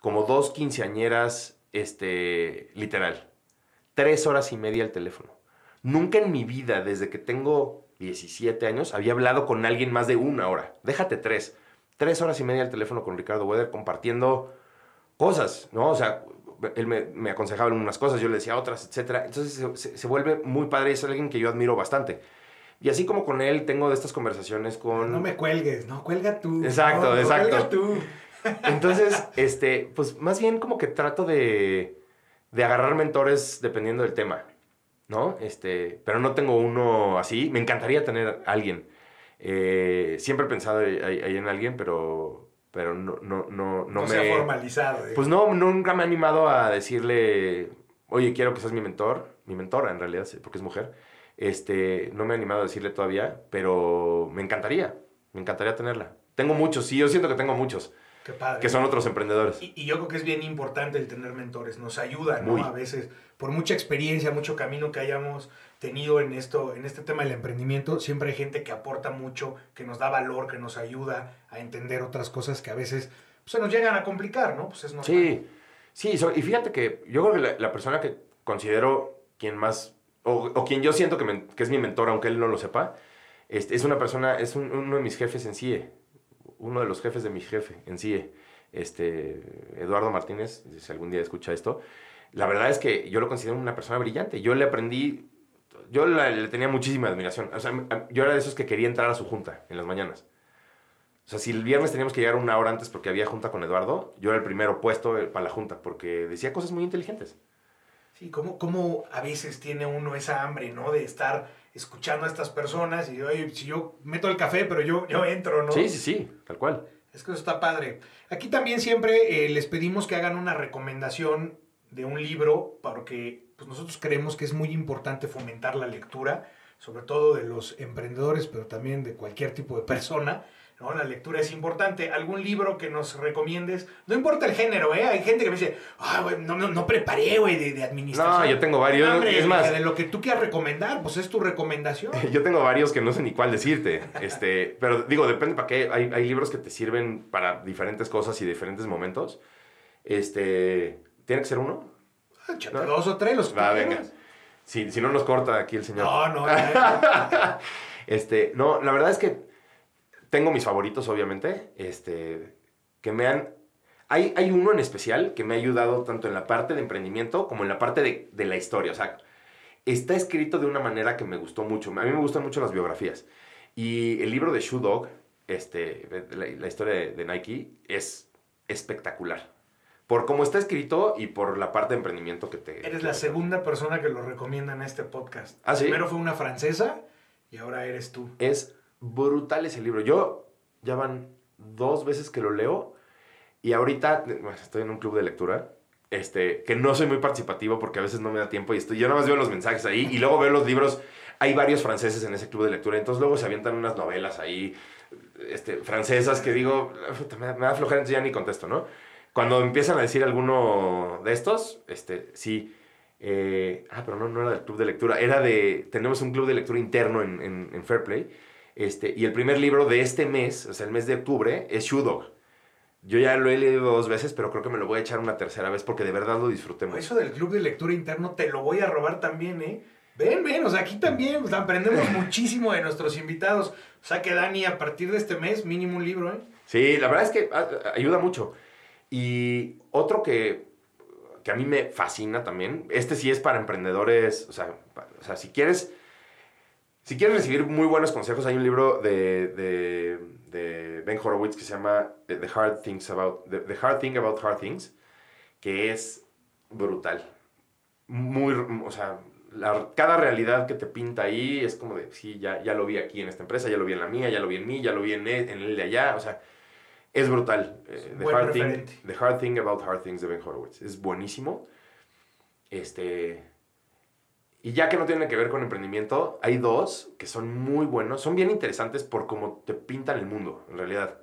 S2: como dos quinceañeras, este, literal. Tres horas y media al teléfono. Nunca en mi vida, desde que tengo 17 años, había hablado con alguien más de una hora. Déjate tres. Tres horas y media al teléfono con Ricardo Weather compartiendo cosas, ¿no? O sea, él me, aconsejaba en unas cosas, yo le decía otras, etc. Entonces se, vuelve muy padre y es alguien que yo admiro bastante. Y así como con él tengo de estas conversaciones con...
S1: No me cuelgues, no, cuelga tú.
S2: Exacto, exacto.
S1: Cuelga tú.
S2: Entonces, este, pues más bien como que trato de, de agarrar mentores dependiendo del tema, ¿no? Este, pero no tengo uno así. Me encantaría tener alguien. Eh, siempre he pensado ahí en alguien, pero, pero no, no, no,
S1: no, me... Se ha formalizado.
S2: Pues no, nunca me he animado a decirle, oye, quiero que seas mi mentor, mi mentora en realidad, porque es mujer. Este, no me he animado a decirle todavía, pero me encantaría, me encantaría tenerla. Tengo muchos, sí, yo siento que tengo muchos.
S1: Qué padre.
S2: Que son otros emprendedores.
S1: Y, yo creo que es bien importante el tener mentores, nos ayuda, ¿no? A veces, por mucha experiencia, mucho camino que hayamos tenido en esto, en este tema del emprendimiento, siempre hay gente que aporta mucho, que nos da valor, que nos ayuda a entender otras cosas que a veces pues, se nos llegan a complicar, ¿no? Pues es normal.
S2: Sí, sí, y fíjate que yo creo que la, persona que considero quien más, o, quien yo siento que, que, es mi mentor, aunque él no lo sepa, este, es una persona, es uno de mis jefes en CIE uno de los jefes de mi jefe en CIE, este, Eduardo Martínez, si algún día escucha esto, la verdad es que yo lo considero una persona brillante. Yo le aprendí, yo le tenía muchísima admiración. O sea, yo era de esos que quería entrar a su junta en las mañanas. O sea, si el viernes teníamos que llegar una hora antes porque había junta con Eduardo, yo era el primero puesto para la junta porque decía cosas muy inteligentes.
S1: Sí, como, como a veces tiene uno esa hambre, ¿no? De estar escuchando a estas personas y, oye, si yo meto el café, pero yo, yo entro, ¿no?
S2: Sí, sí, sí, tal cual.
S1: Es que eso está padre. Aquí también siempre eh, les pedimos que hagan una recomendación de un libro, porque pues, nosotros creemos que es muy importante fomentar la lectura, sobre todo de los emprendedores, pero también de cualquier tipo de persona. ¿No? La lectura es importante. ¿Algún libro que nos recomiendes? No importa el género, ¿eh? Hay gente que me dice, ah, no, no, no, preparé, güey, de, de, administración.
S2: No, yo tengo varios. es más,
S1: de lo que tú quieras recomendar, pues es tu recomendación.
S2: Yo tengo varios que no sé ni cuál decirte. este, pero digo, depende para qué. Hay, hay libros que te sirven para diferentes cosas y diferentes momentos. Este, ¿tiene que ser uno?
S1: Ah, dos o tres, los que
S2: Va, venga. Si, si, no nos corta aquí el señor.
S1: No, no.
S2: este, no, la verdad es que tengo mis favoritos, obviamente, este, que me han... Hay, hay uno en especial que me ha ayudado tanto en la parte de emprendimiento como en la parte de, de la historia. O sea, está escrito de una manera que me gustó mucho. A mí me gustan mucho las biografías. Y el libro de Shoe Dog, este, la, historia de, Nike, es espectacular. Por cómo está escrito y por la parte de emprendimiento que te...
S1: Eres la segunda persona que lo recomienda en este podcast.
S2: ¿Ah,
S1: Primero fue una francesa y ahora eres tú.
S2: Es brutal ese libro. Yo ya van dos veces que lo leo y ahorita estoy en un club de lectura. Este, que no soy muy participativo porque a veces no me da tiempo y estoy, yo nada más veo los mensajes ahí y luego veo los libros. Hay varios franceses en ese club de lectura, entonces luego se avientan unas novelas ahí este, francesas que digo, me, da flojera, entonces ya ni contesto, ¿no? Cuando empiezan a decir alguno de estos, este, sí. Eh, ah, pero no, no era del club de lectura, era de, tenemos un club de lectura interno en, en, en Fairplay este, y el primer libro de este mes, o sea, el mes de octubre, es Shoe Yo ya lo he leído dos veces, pero creo que me lo voy a echar una tercera vez porque de verdad lo disfruté mucho.
S1: Eso del club de lectura interno te lo voy a robar también, ¿eh? Ven, ven, o sea, aquí también aprendemos muchísimo de nuestros invitados. O sea que Dani, a partir de este mes, mínimo un libro, ¿eh?
S2: Sí, la verdad es que ah, ayuda mucho. Y otro que, que a mí me fascina también, este sí es para emprendedores, o sea, o sea si quieres si quieres recibir muy buenos consejos, hay un libro de, de, Ben Horowitz que se llama The Hard, Things About, The, Hard Thing About Hard Things, que es brutal. Muy, o sea, cada realidad que te pinta ahí es como de, sí, ya, ya lo vi aquí en esta empresa, ya lo vi en la mía, ya lo vi en mí, ya lo vi en el, en el de allá, o sea, es brutal. Eh, the, hard thing, the Hard Thing About Hard Things de Ben Horowitz. Es buenísimo. Este y ya que no tienen que ver con emprendimiento, hay dos que son muy buenos, son bien interesantes por cómo te pintan el mundo, en realidad.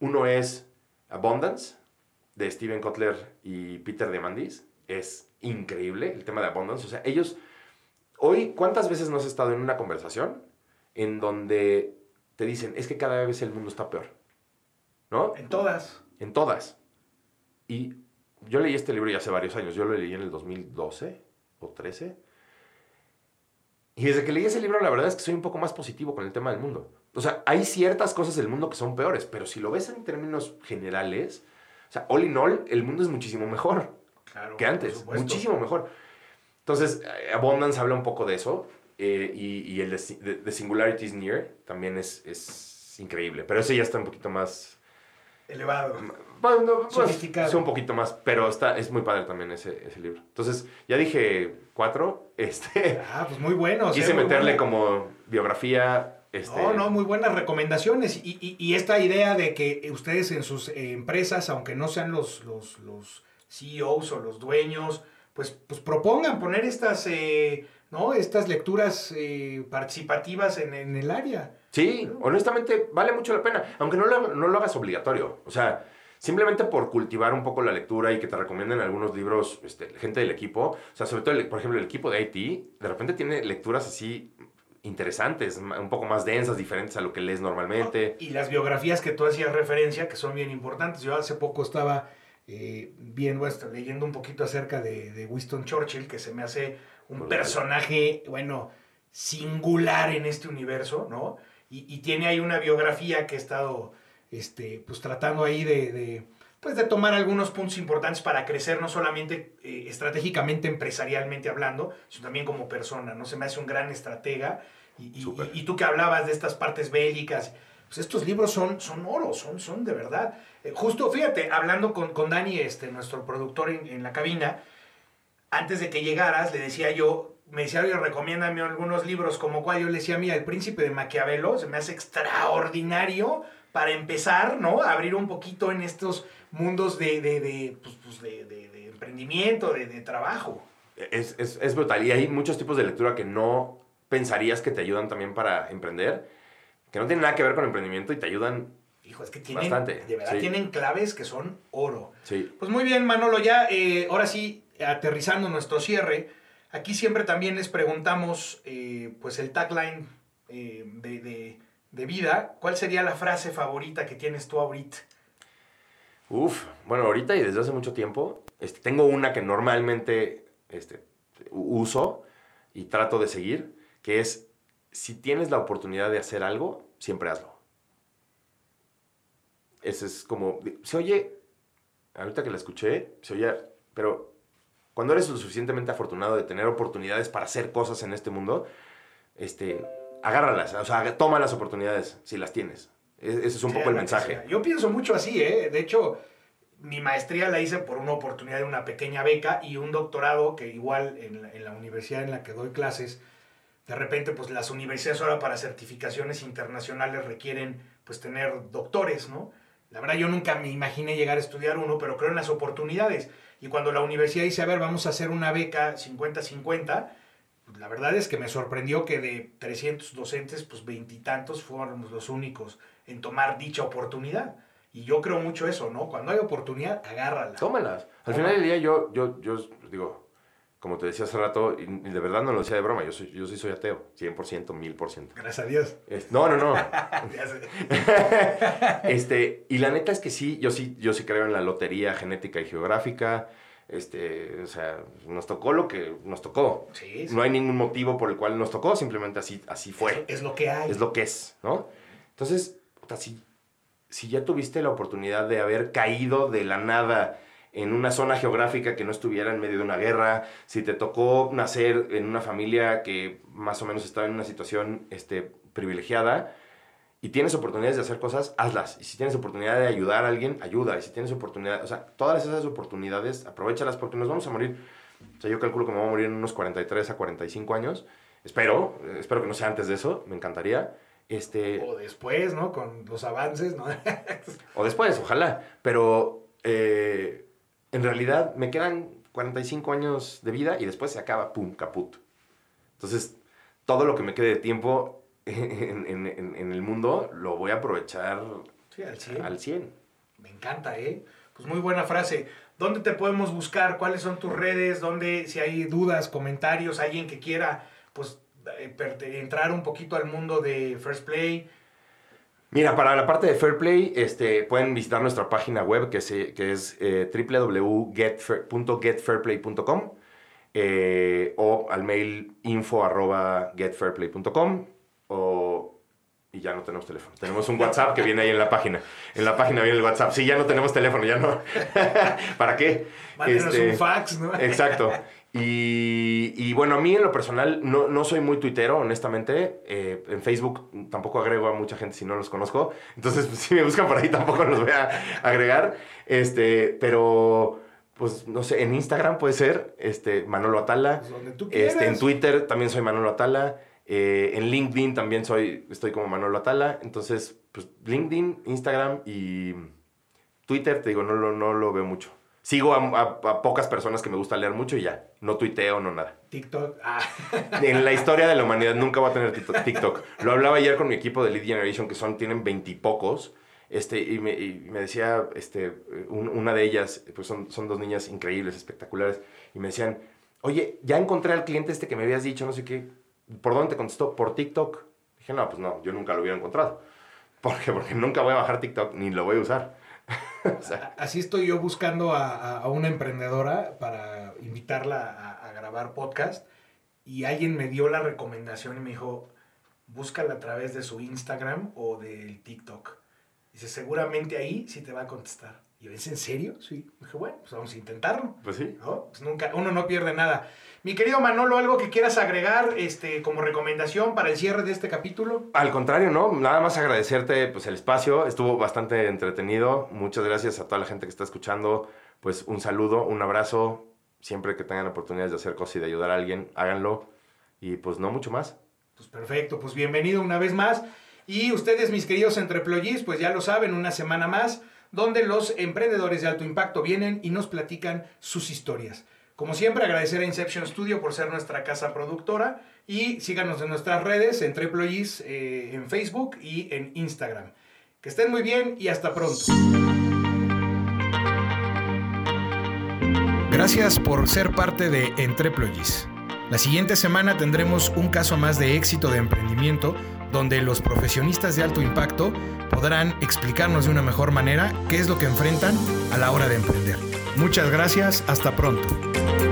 S2: Uno es Abundance, de Steven Kotler y Peter Demandis. Es increíble el tema de Abundance. O sea, ellos, hoy, ¿cuántas veces no has estado en una conversación en donde te dicen, es que cada vez el mundo está peor? ¿No?
S1: En todas.
S2: En todas. Y yo leí este libro ya hace varios años, yo lo leí en el 2012 o 13. Y desde que leí ese libro, la verdad es que soy un poco más positivo con el tema del mundo. O sea, hay ciertas cosas del mundo que son peores, pero si lo ves en términos generales, o sea, all in all, el mundo es muchísimo mejor que antes, muchísimo mejor. Entonces, eh, Abundance habla un poco de eso, eh, y, y, el de, de, Singularity is Near también es, es increíble, pero ese ya está un poquito más
S1: elevado.
S2: Bueno, pues, Es un poquito más, pero está, es muy padre también ese, ese libro. Entonces, ya dije cuatro. Este,
S1: ah, pues muy bueno.
S2: Quise meterle como biografía. Este...
S1: No, no, muy buenas recomendaciones. Y, y, y, esta idea de que ustedes en sus eh, empresas, aunque no sean los, los, los CEOs o los dueños, pues, pues propongan poner estas, eh, ¿no? estas lecturas eh, participativas en, en el área.
S2: Sí, honestamente vale mucho la pena, aunque no lo, no lo hagas obligatorio. O sea, simplemente por cultivar un poco la lectura y que te recomienden algunos libros, este, gente del equipo, o sea, sobre todo, por ejemplo, el equipo de IT, de repente tiene lecturas así interesantes, un poco más densas, diferentes a lo que lees normalmente.
S1: Y las biografías que tú hacías referencia, que son bien importantes. Yo hace poco estaba eh, viendo esto, leyendo un poquito acerca de, de Winston Churchill, que se me hace un personaje, bueno, singular en este universo, ¿no? y, tiene ahí una biografía que he estado este, pues, tratando ahí de, pues, de tomar algunos puntos importantes para crecer, no solamente eh, estratégicamente, empresarialmente hablando, sino también como persona, ¿no? Se me hace un gran estratega. Y, y, tú que hablabas de estas partes bélicas, pues estos libros son, son oro, son, son de verdad. Eh, justo, fíjate, hablando con, con Dani, este, nuestro productor en, en la cabina, antes de que llegaras, le decía yo, me decía, oye, recomiéndame algunos libros, como cual yo le decía, mira, El Príncipe de Maquiavelo se me hace extraordinario para empezar, ¿no? A abrir un poquito en estos mundos de, de, de, pues, pues de, emprendimiento, de, trabajo.
S2: Es, es, es, brutal. Y hay muchos tipos de lectura que no pensarías que te ayudan también para emprender, que no tienen nada que ver con emprendimiento y te ayudan
S1: Hijo, es que tienen, bastante. de verdad, tienen claves que son oro.
S2: Sí.
S1: Pues muy bien, Manolo, ya, eh, ahora sí, aterrizando nuestro cierre, Aquí siempre también les preguntamos, eh, pues el tagline eh, de, vida, ¿cuál sería la frase favorita que tienes tú ahorita?
S2: Uf, bueno, ahorita y desde hace mucho tiempo, este, tengo una que normalmente este, uso y trato de seguir, que es, si tienes la oportunidad de hacer algo, siempre hazlo. Ese es como, se oye, ahorita que la escuché, se oye, pero cuando eres lo suficientemente afortunado de tener oportunidades para hacer cosas en este mundo, este, agárralas, o sea, toma las oportunidades si las tienes. E-, ese es un poco el mensaje.
S1: Yo pienso mucho así, ¿eh? De hecho, mi maestría la hice por una oportunidad de una pequeña beca y un doctorado que igual en la, en la universidad en la que doy clases, de repente, pues las universidades ahora para certificaciones internacionales requieren, pues, tener doctores, ¿no? La verdad, yo nunca me imaginé llegar a estudiar uno, pero creo en las oportunidades. Y cuando la universidad dice, a ver, vamos a hacer una beca 50-50, pues la verdad es que me sorprendió que de 300 docentes, pues veintitantos fueron los únicos en tomar dicha oportunidad. Y yo creo mucho eso, ¿no? Cuando hay oportunidad, agárrala.
S2: Tómalas. Al final del día yo, yo, yo digo, como te decía hace rato, y de verdad no lo decía de broma, yo, soy, yo sí soy ateo, 100%, 1000%.
S1: Gracias a Dios.
S2: no, no, no. este, y la neta es que sí, yo sí, yo sí creo en la lotería genética y geográfica. Este, o sea, nos tocó lo que nos tocó.
S1: Sí,
S2: No hay ningún motivo por el cual nos tocó, simplemente así, así fue.
S1: Es, lo que hay.
S2: Es lo que es, ¿no? Entonces, si, si ya tuviste la oportunidad de haber caído de la nada en una zona geográfica que no estuviera en medio de una guerra, si te tocó nacer en una familia que más o menos estaba en una situación este, privilegiada y tienes oportunidades de hacer cosas, hazlas. Y si tienes oportunidad de ayudar a alguien, ayuda. Y si tienes oportunidad, o sea, todas esas oportunidades, aprovechalas porque nos vamos a morir. O sea, yo calculo que me voy a morir en unos 43 a 45 años. Espero, espero que no sea antes de eso, me encantaría. Este,
S1: o después, ¿no? Con los avances, ¿no?
S2: o después, ojalá. Pero eh, en realidad me quedan 45 años de vida y después se acaba, pum, caput. Entonces, todo lo que me quede de tiempo en, el mundo lo voy a aprovechar
S1: al 100.
S2: al 100.
S1: Me encanta, ¿eh? Pues muy buena frase. ¿Dónde te podemos buscar? ¿Cuáles son tus redes? ¿Dónde, si hay dudas, comentarios, alguien que quiera, pues, eh, entrar un poquito al mundo de First Play?
S2: Mira, para la parte de Fair Play, este, pueden visitar nuestra página web que, se, que es eh, www.getfairplay.com eh, o al mail info arroba getfairplay.com o y ya no tenemos teléfono. Tenemos un WhatsApp que viene ahí en la página. En la página viene el WhatsApp. Sí, ya no tenemos teléfono, ya no. ¿Para qué?
S1: Este, un fax, ¿no?
S2: exacto. Y, y, bueno, a mí en lo personal no, no soy muy tuitero, honestamente. Eh, en Facebook tampoco agrego a mucha gente si no los conozco. Entonces, si me buscan por ahí tampoco los voy a agregar. Este, pero pues no sé, en Instagram puede ser, este, Manolo Atala.
S1: Pues donde tú
S2: este, en Twitter también soy Manolo Atala. Eh, en LinkedIn también soy, estoy como Manolo Atala. Entonces, pues LinkedIn, Instagram y Twitter, te digo, no lo, no lo veo mucho. Sigo a, pocas personas que me gusta leer mucho y ya. No tuiteo, no nada.
S1: TikTok. Ah.
S2: En la historia de la humanidad nunca voy a tener TikTok. Lo hablaba ayer con mi equipo de Lead Generation, que son, tienen veintipocos. Este, y, me, y me decía, este, una de ellas, pues son, son dos niñas increíbles, espectaculares, y me decían, oye, ya encontré al cliente este que me habías dicho, no sé qué, ¿por dónde te contestó? ¿Por TikTok? Dije, no, pues no, yo nunca lo hubiera encontrado. ¿Por qué? Porque nunca voy a bajar TikTok ni lo voy a usar.
S1: Así estoy yo buscando a, una emprendedora para invitarla a, grabar podcast y alguien me dio la recomendación y me dijo, búscala a través de su Instagram o del TikTok. Dice, seguramente ahí sí te va a contestar. Y yo, ¿es en serio? Sí. Dije, bueno, pues vamos a intentarlo.
S2: Pues sí.
S1: Pues nunca, uno no pierde nada. Mi querido Manolo, ¿algo que quieras agregar este, como recomendación para el cierre de este capítulo?
S2: Al contrario, ¿no? Nada más agradecerte pues, el espacio. Estuvo bastante entretenido. Muchas gracias a toda la gente que está escuchando. Pues un saludo, un abrazo. Siempre que tengan oportunidades de hacer cosas y de ayudar a alguien, háganlo. Y pues no mucho más.
S1: Pues perfecto, pues bienvenido una vez más. Y ustedes, mis queridos entreployis, pues ya lo saben, una semana más, donde los emprendedores de alto impacto vienen y nos platican sus historias. Como siempre, agradecer a Inception Studio por ser nuestra casa productora y síganos en nuestras redes, en Triplois, eh, en Facebook y en Instagram. Que estén muy bien y hasta pronto. Gracias por ser parte de Entreployis. La siguiente semana tendremos un caso más de éxito de emprendimiento donde los profesionistas de alto impacto podrán explicarnos de una mejor manera qué es lo que enfrentan a la hora de emprender. Muchas gracias, hasta pronto.